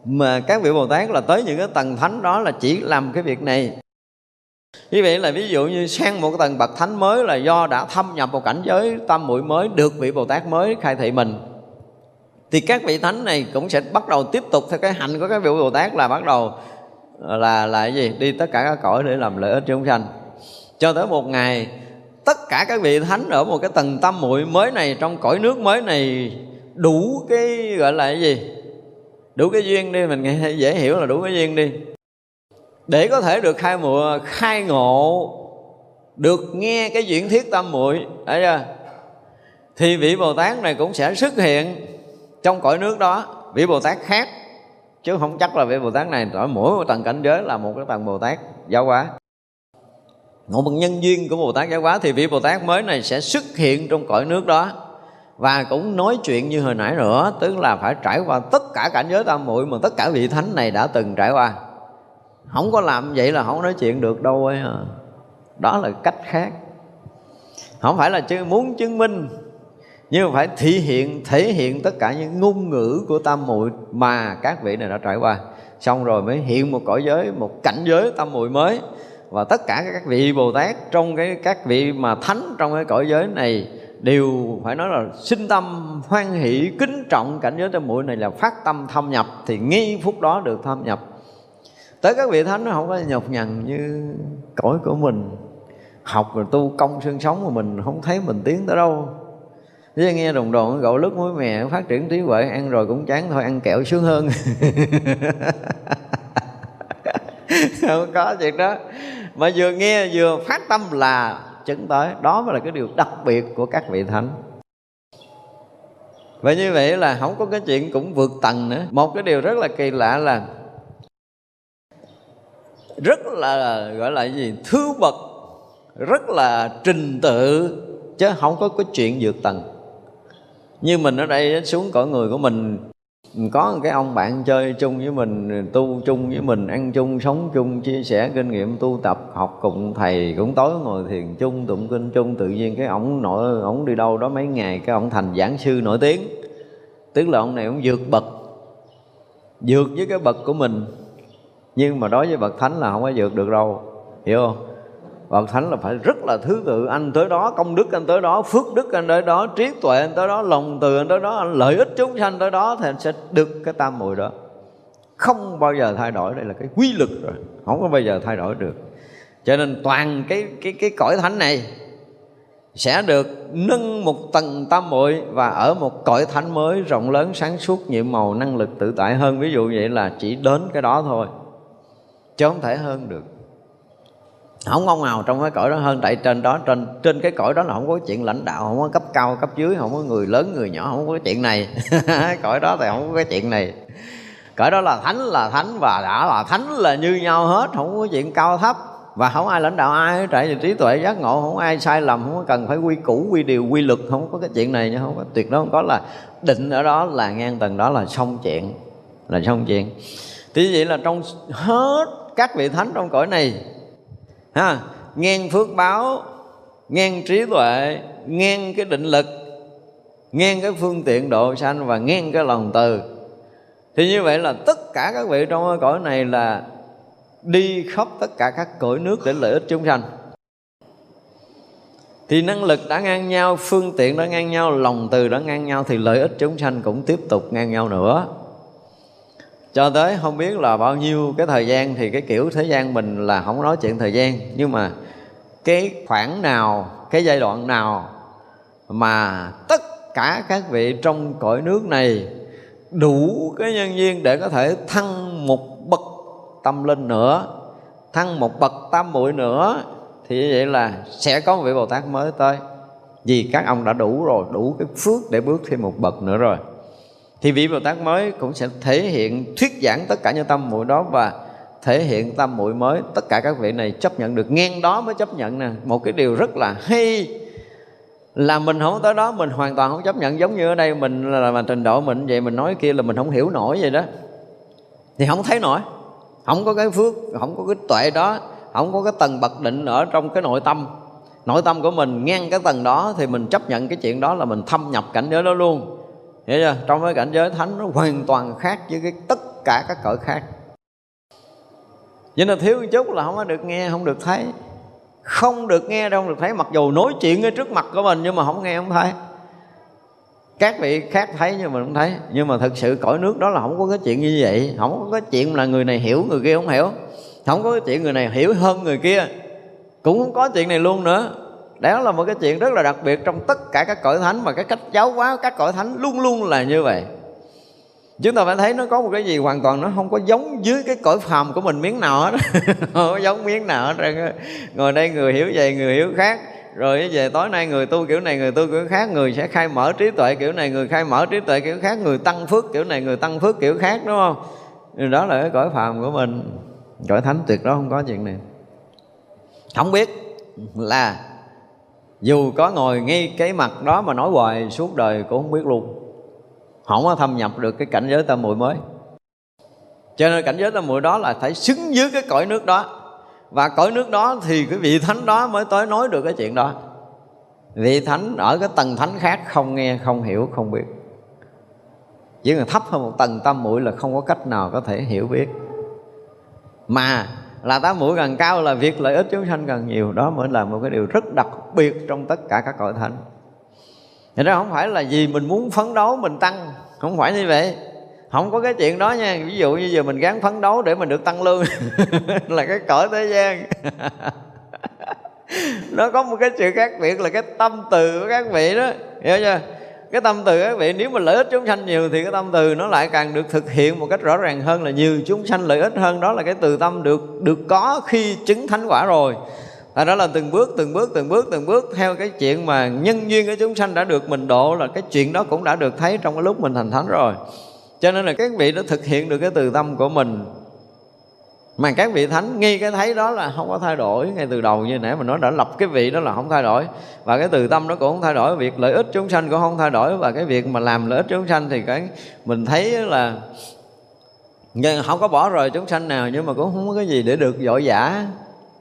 S1: Mà các vị bồ tát là tới những cái tầng thánh đó là chỉ làm cái việc này như vậy là ví dụ như sang một cái tầng bậc thánh mới là do đã thâm nhập một cảnh giới tam muội mới, được vị bồ tát mới khai thị mình, thì các vị thánh này cũng sẽ bắt đầu tiếp tục theo cái hạnh của các vị bồ tát là bắt đầu ờ, là là cái gì? Đi tất cả các cõi để làm lợi ích chúng sanh. Cho tới một ngày, tất cả các vị thánh ở một cái tầng tâm muội mới này, trong cõi nước mới này, đủ cái, gọi là cái gì? Đủ cái duyên đi, mình nghe dễ hiểu là đủ cái duyên đi để có thể được khai mùa, khai ngộ, được nghe cái diễn thiết tam muội, thấy chưa? Thì vị bồ tát này cũng sẽ xuất hiện trong cõi nước đó. Vị bồ tát khác, chứ không chắc là vị bồ tát này ở mỗi một tầng cảnh giới là một cái tầng bồ tát giáo hóa. Một bằng nhân duyên của bồ tát giáo hóa thì vị bồ tát mới này sẽ xuất hiện trong cõi nước đó. Và cũng nói chuyện như hồi nãy nữa, tức là phải trải qua tất cả cảnh giới tam muội mà tất cả vị thánh này đã từng trải qua không có làm vậy là không nói chuyện được đâu ấy à. đó là cách khác. Không phải là chứ, muốn chứng minh, nhưng mà phải thể hiện thể hiện tất cả những ngôn ngữ của tam muội mà các vị này đã trải qua. Xong rồi mới hiện một cõi giới, một cảnh giới tam muội mới. Và tất cả các vị bồ tát trong cái, các vị mà thánh trong cái cõi giới này đều phải nói là sinh tâm hoan hỷ, kính trọng cảnh giới tam muội này là phát tâm thâm nhập, thì ngay phút đó được thâm nhập tới các vị thánh nó không có nhọc nhằn như cõi của mình. Học rồi tu công xương sống mà mình không thấy mình tiến tới đâu. Chứ nghe đồng đồn gạo lứt muối mè phát triển trí huệ, ăn rồi cũng chán thôi, ăn kẹo sướng hơn. [LAUGHS] Không có chuyện đó. Mà vừa nghe vừa phát tâm là chứng tới. Đó mới là cái điều đặc biệt của các vị thánh. Vậy như vậy là không có cái chuyện cũng vượt tầng nữa. Một cái điều rất là kỳ lạ là rất là, gọi là gì, Thứ bậc, Rất là trình tự, Chứ không có cái chuyện vượt tầng. Như mình ở đây xuống cõi người của mình có một cái ông bạn chơi chung với mình, tu chung với mình, ăn chung, sống chung, chia sẻ kinh nghiệm, tu tập, học cùng thầy cũng tối ngồi thiền chung, tụng kinh chung. Tự nhiên cái ổng nội, ổng đi đâu đó mấy ngày, cái ổng thành giảng sư nổi tiếng. Tức là ông này ông vượt bậc vượt với cái bậc của mình nhưng mà đối với bậc thánh là không có vượt được đâu, hiểu không? Bậc thánh là phải rất là thứ tự, anh tới đó, công đức anh tới đó, phước đức anh tới đó, trí tuệ anh tới đó, lòng từ anh tới đó, anh lợi ích chúng sanh tới đó thì anh sẽ được cái tam muội đó. Không bao giờ thay đổi, đây là cái quy luật rồi, không có bao giờ thay đổi được. Cho nên toàn cái cái cái cõi thánh này sẽ được nâng một tầng tam muội và ở một cõi thánh mới rộng lớn sáng suốt, nhiệm màu, năng lực tự tại hơn. Ví dụ vậy là chỉ đến cái đó thôi chứ không thể hơn được. Không ông nào trong cái cõi đó hơn, tại trên đó, trên trên cái cõi đó là không có chuyện lãnh đạo, không có cấp cao, cấp dưới, không có người lớn, người nhỏ, không có cái chuyện này. [LAUGHS] Cõi đó thì không có cái chuyện này. Cõi đó là thánh là thánh và đã là thánh là như nhau hết, không có chuyện cao thấp. Và không ai lãnh đạo, ai tại vì trí tuệ giác ngộ, không ai sai lầm, không có cần phải quy củ, quy điều, quy luật, không có cái chuyện này nha, không có, tuyệt đối không có là định ở đó, là ngang tầng đó là xong chuyện, là xong chuyện. Thì vậy là trong hết các vị thánh trong cõi này. Ha ngang phước báo ngang trí tuệ ngang cái định lực ngang cái phương tiện độ sanh và ngang cái lòng từ. Thì như vậy là tất cả các vị trong cái cõi này là đi khắp tất cả các cõi nước để lợi ích chúng sanh. Thì năng lực đã ngang nhau, phương tiện đã ngang nhau, lòng từ đã ngang nhau thì lợi ích chúng sanh cũng tiếp tục ngang nhau nữa cho tới không biết là bao nhiêu cái thời gian thì cái kiểu thế gian mình là không nói chuyện thời gian. Nhưng mà cái khoảng nào, cái giai đoạn nào mà tất cả các vị trong cõi nước này đủ cái nhân duyên để có thể thăng một bậc tâm linh nữa, thăng một bậc tam muội nữa, thì như vậy là sẽ có một vị bồ tát mới tới. Vì các ông đã đủ rồi, đủ cái phước để bước thêm một bậc nữa rồi thì vị Bồ Tát mới cũng sẽ thể hiện thuyết giảng tất cả những tâm muội đó và thể hiện tâm muội mới. Tất cả các vị này chấp nhận được ngang đó mới chấp nhận nè. Một cái điều rất là hay là mình không tới đó mình hoàn toàn không chấp nhận. Giống như ở đây mình là, mà trình độ mình vậy mình nói kia là mình không hiểu nổi vậy đó. Thì không thấy nổi. Không có cái phước không có cái tuệ đó. Không có cái tầng bậc định ở trong cái nội tâm. Nội tâm của mình ngang cái tầng đó thì mình chấp nhận cái chuyện đó là mình thâm nhập cảnh giới đó luôn hiểu chưa? Trong cái cảnh giới thánh nó hoàn toàn khác với cái tất cả các cõi khác. Vậy nên thiếu một chút là không có được nghe, không được thấy. Không được nghe đâu, không được thấy. Mặc dù nói chuyện ở trước mặt của mình nhưng mà không nghe, không thấy. Các vị khác thấy nhưng mà không thấy. Nhưng mà thực sự cõi nước đó là không có cái chuyện như vậy. Không có cái chuyện là người này hiểu, người kia không hiểu. Không có cái chuyện người này hiểu hơn người kia. Cũng không có chuyện này luôn nữa đó là một cái chuyện rất là đặc biệt trong tất cả các cõi thánh mà cái cách giáo hóa các cõi thánh luôn luôn là như vậy. Chúng ta phải thấy nó có một cái gì hoàn toàn nó không có giống dưới cái cõi phàm của mình miếng nào hết. [LAUGHS] Không có giống miếng nào hết ngồi đây người hiểu vậy người hiểu khác. Rồi về tối nay người tu kiểu này, người tu kiểu khác. Người sẽ khai mở trí tuệ kiểu này, người khai mở trí tuệ kiểu khác. Người tăng phước kiểu này, người tăng phước kiểu khác, đúng không? Đó là cái cõi phàm của mình. Cõi thánh tuyệt đó không có chuyện này. Không biết là dù có ngồi ngay cái mặt đó mà nói hoài, suốt đời cũng không biết luôn. Không có thâm nhập được cái cảnh giới tâm muội mới. Cho nên cảnh giới tâm muội đó là phải xứng dưới cái cõi nước đó. Và cõi nước đó thì cái vị thánh đó mới tới nói được cái chuyện đó. Vị thánh ở cái tầng thánh khác không nghe, không hiểu, không biết. Chỉ là thấp hơn một tầng tâm muội là không có cách nào có thể hiểu biết. Mà là tám mũi gần cao là việc lợi ích chúng sanh gần nhiều. Đó mới là một cái điều rất đặc biệt trong tất cả các cõi thánh. Thì đó không phải là gì mình muốn phấn đấu mình tăng. Không phải như vậy. Không có cái chuyện đó nha. Ví dụ như giờ mình gắng phấn đấu để mình được tăng lương. [LAUGHS] Là cái cõi thế gian. [LAUGHS] Nó có một cái sự khác biệt là cái tâm từ của các vị đó. Hiểu chưa? Cái tâm từ các vị nếu mà lợi ích chúng sanh nhiều thì cái tâm từ nó lại càng được thực hiện một cách rõ ràng hơn là nhiều chúng sanh lợi ích hơn. Đó là cái từ tâm được được có khi chứng thánh quả rồi. Và đó là từng bước từng bước từng bước từng bước theo cái chuyện mà nhân duyên của chúng sanh đã được mình độ là cái chuyện đó cũng đã được thấy trong cái lúc mình thành thánh rồi. Cho nên là các vị đã thực hiện được cái từ tâm của mình mà các vị thánh nghi cái thấy đó là không có thay đổi. Ngay từ đầu như nãy mình nói đã lập cái vị đó là không thay đổi. Và cái từ tâm nó cũng không thay đổi. Việc lợi ích chúng sanh cũng không thay đổi. Và cái việc mà làm lợi ích chúng sanh thì cái mình thấy là nhưng không có bỏ rời chúng sanh nào, nhưng mà cũng không có cái gì để được dội giả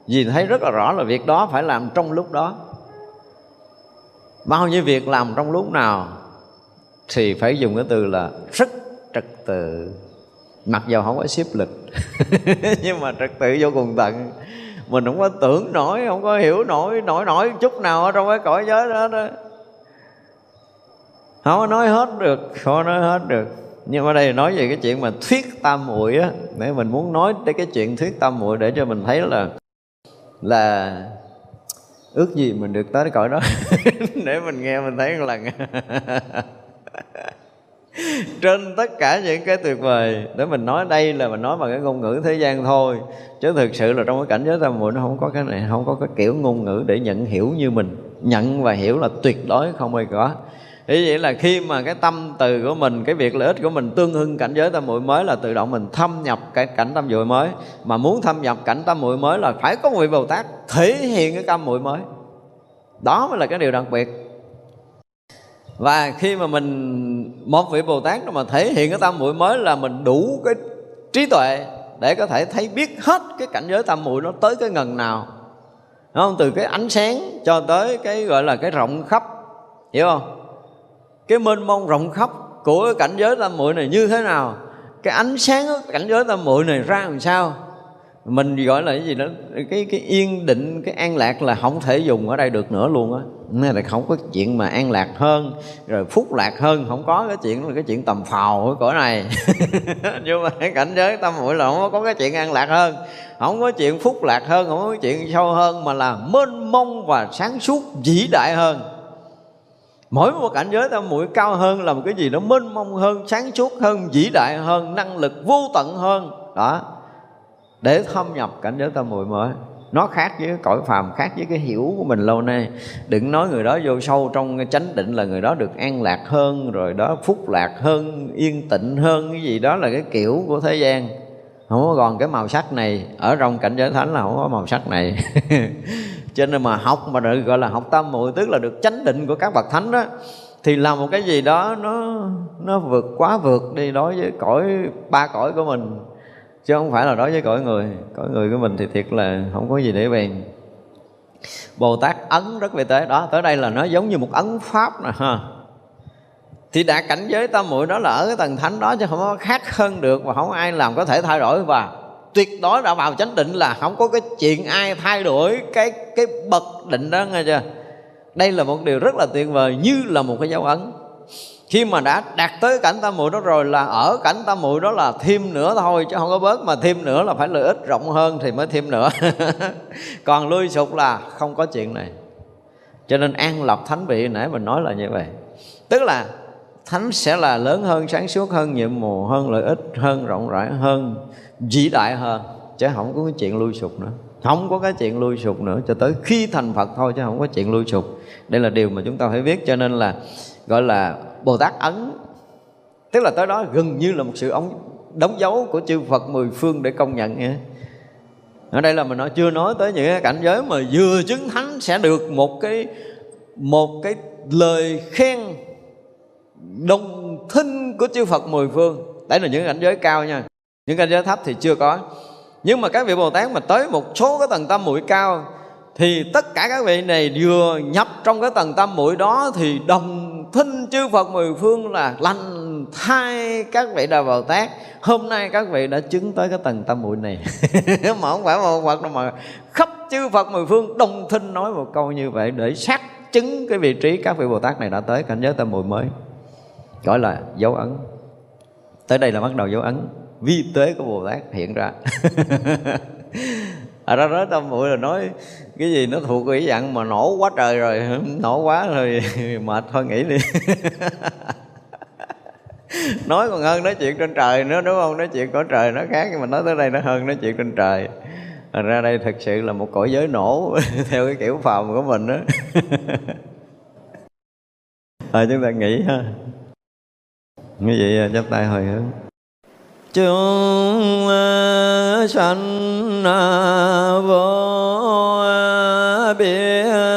S1: vì thấy rất là rõ là việc đó phải làm trong lúc đó. Bao nhiêu việc làm trong lúc nào thì phải dùng cái từ là rất trật tự mặc dù không có xếp lịch, [LAUGHS] nhưng mà trật tự vô cùng tận. Mình không có tưởng nổi, không có hiểu nổi nổi nổi chút nào ở trong cái cõi giới đó đó. Không có nói hết được, không có nói hết được. Nhưng mà đây nói về cái chuyện mà thuyết tam muội á, để mình muốn nói tới cái chuyện thuyết tam muội để cho mình thấy là là ước gì mình được tới cõi đó. [LAUGHS] Để mình nghe, mình thấy một lần. [LAUGHS] [LAUGHS] trên tất cả những cái tuyệt vời, để mình nói đây là mình nói bằng cái ngôn ngữ thế gian thôi. Chứ thực sự là trong cái cảnh giới tam muội nó không có cái này, không có cái kiểu ngôn ngữ để nhận hiểu như mình. Nhận và hiểu là tuyệt đối không bao có. Ý vậy là khi mà cái tâm từ của mình, Cái việc lợi ích của mình tương hưng cảnh giới tam muội mới Là tự động mình thâm nhập cái cảnh tam muội mới. Mà muốn thâm nhập cảnh tam muội mới Là phải có một vị Bồ Tát thể hiện cái tam muội mới. Đó mới là cái điều đặc biệt và khi mà mình một vị bồ tát mà thể hiện cái tam muội mới là mình đủ cái trí tuệ để có thể thấy biết hết cái cảnh giới tam muội nó tới cái ngần nào. Đúng không? Từ cái ánh sáng cho tới cái gọi là cái rộng khắp. Hiểu không? Cái mênh mông rộng khắp của cái cảnh giới tam muội này như thế nào? Cái ánh sáng của cảnh giới tam muội này ra làm sao? Mình gọi là cái gì đó, cái cái yên định, cái an lạc là không thể dùng ở đây được nữa luôn á. Nên là không có chuyện mà an lạc hơn, rồi phúc lạc hơn, không có cái chuyện là cái chuyện tầm phào ở cõi này. [LAUGHS] Nhưng mà cái cảnh giới tâm muội là không có cái chuyện an lạc hơn. Không có chuyện phúc lạc hơn, không có chuyện sâu hơn, mà là mênh mông và sáng suốt, vĩ đại hơn. Mỗi một cảnh giới tâm muội cao hơn là một cái gì đó mênh mông hơn, sáng suốt hơn, vĩ đại hơn, năng lực vô tận hơn. Đó để thâm nhập cảnh giới tâm muội mới. Nó khác với cái cõi phàm, khác với cái hiểu của mình lâu nay. Đừng nói người đó vô sâu trong cái chánh định là người đó được an lạc hơn, rồi đó phúc lạc hơn, yên tịnh hơn, cái gì đó là cái kiểu của thế gian. Không có còn cái màu sắc này. Ở trong cảnh giới thánh là không có màu sắc này. [LAUGHS] Cho nên mà học mà được, gọi là học tâm muội, tức là được chánh định của các bậc thánh đó, thì là một cái gì đó nó nó vượt quá vượt đi đối với cõi, ba cõi của mình chứ không phải là đối với cõi người. Cõi người của mình thì thiệt là không có gì để bèn. Bồ tát ấn rất vị tế đó. Tới đây là nó giống như một ấn pháp nè, ha. Thì đạt cảnh giới tam muội đó là ở cái tầng thánh đó chứ không có khác hơn được và không ai làm có thể thay đổi. Và tuyệt đối đã vào chánh định là không có cái chuyện ai thay đổi cái cái bậc định đó nghe chưa? Đây là một điều rất là tuyệt vời như là một cái dấu ấn khi mà đã đạt tới cảnh tam muội đó rồi là ở cảnh tam muội đó là thêm nữa thôi, chứ không có bớt mà thêm nữa là phải lợi ích rộng hơn thì mới thêm nữa. [LAUGHS] Còn lui sụp là không có chuyện này. Cho nên an lập thánh vị, nãy mình nói là như vậy. Tức là thánh sẽ là lớn hơn, sáng suốt hơn, nhiệm mù hơn, lợi ích hơn, rộng rãi hơn, vĩ đại hơn. Chứ không có cái chuyện lui sụp nữa. Không có cái chuyện lui sụp nữa, cho tới khi thành phật thôi, chứ không có chuyện lui sụp. Đây là điều mà chúng ta phải biết, cho nên là gọi là bồ tát ấn. Tức là tới đó gần như là một sự ống đóng dấu của chư phật mười phương để công nhận nha. Ở đây là mình nói chưa nói tới những cái cảnh giới mà vừa chứng thánh sẽ được một cái một cái lời khen đồng thinh của chư Phật mười phương. Đấy là những cảnh giới cao nha. Những cảnh giới thấp thì chưa có. Nhưng mà các vị Bồ Tát mà tới một số cái tầng tâm mũi cao thì tất cả các vị này vừa nhập trong cái tầng tâm mũi đó thì đồng thinh chư Phật mười phương là lành thay các vị Đà Bồ Tát. Hôm nay các vị đã chứng tới cái tầng tâm muội này. [LAUGHS] Mà không phải một Phật đâu mà khắp chư Phật mười phương đồng thinh nói một câu như vậy để xác chứng cái vị trí các vị Bồ Tát này đã tới cảnh giới tâm muội mới. Gọi là dấu ấn. Tới đây là bắt đầu dấu ấn. Vi tế của Bồ Tát hiện ra. [LAUGHS] À ra đó tâm bụi là nói cái gì nó thuộc cái dạng mà nổ quá trời rồi [LAUGHS] nổ quá rồi [LAUGHS] mệt thôi nghỉ đi. [LAUGHS] Nói còn hơn nói chuyện trên trời nữa đúng không? Nói chuyện cõi trời nó khác nhưng mà nói tới đây nó hơn nói chuyện trên trời. À, ra đây thực sự là một cõi giới nổ theo cái kiểu phàm của mình đó à, chúng ta nghĩ ha. Như vậy? Chắp tay hồi hướng chúng sanh vô biên.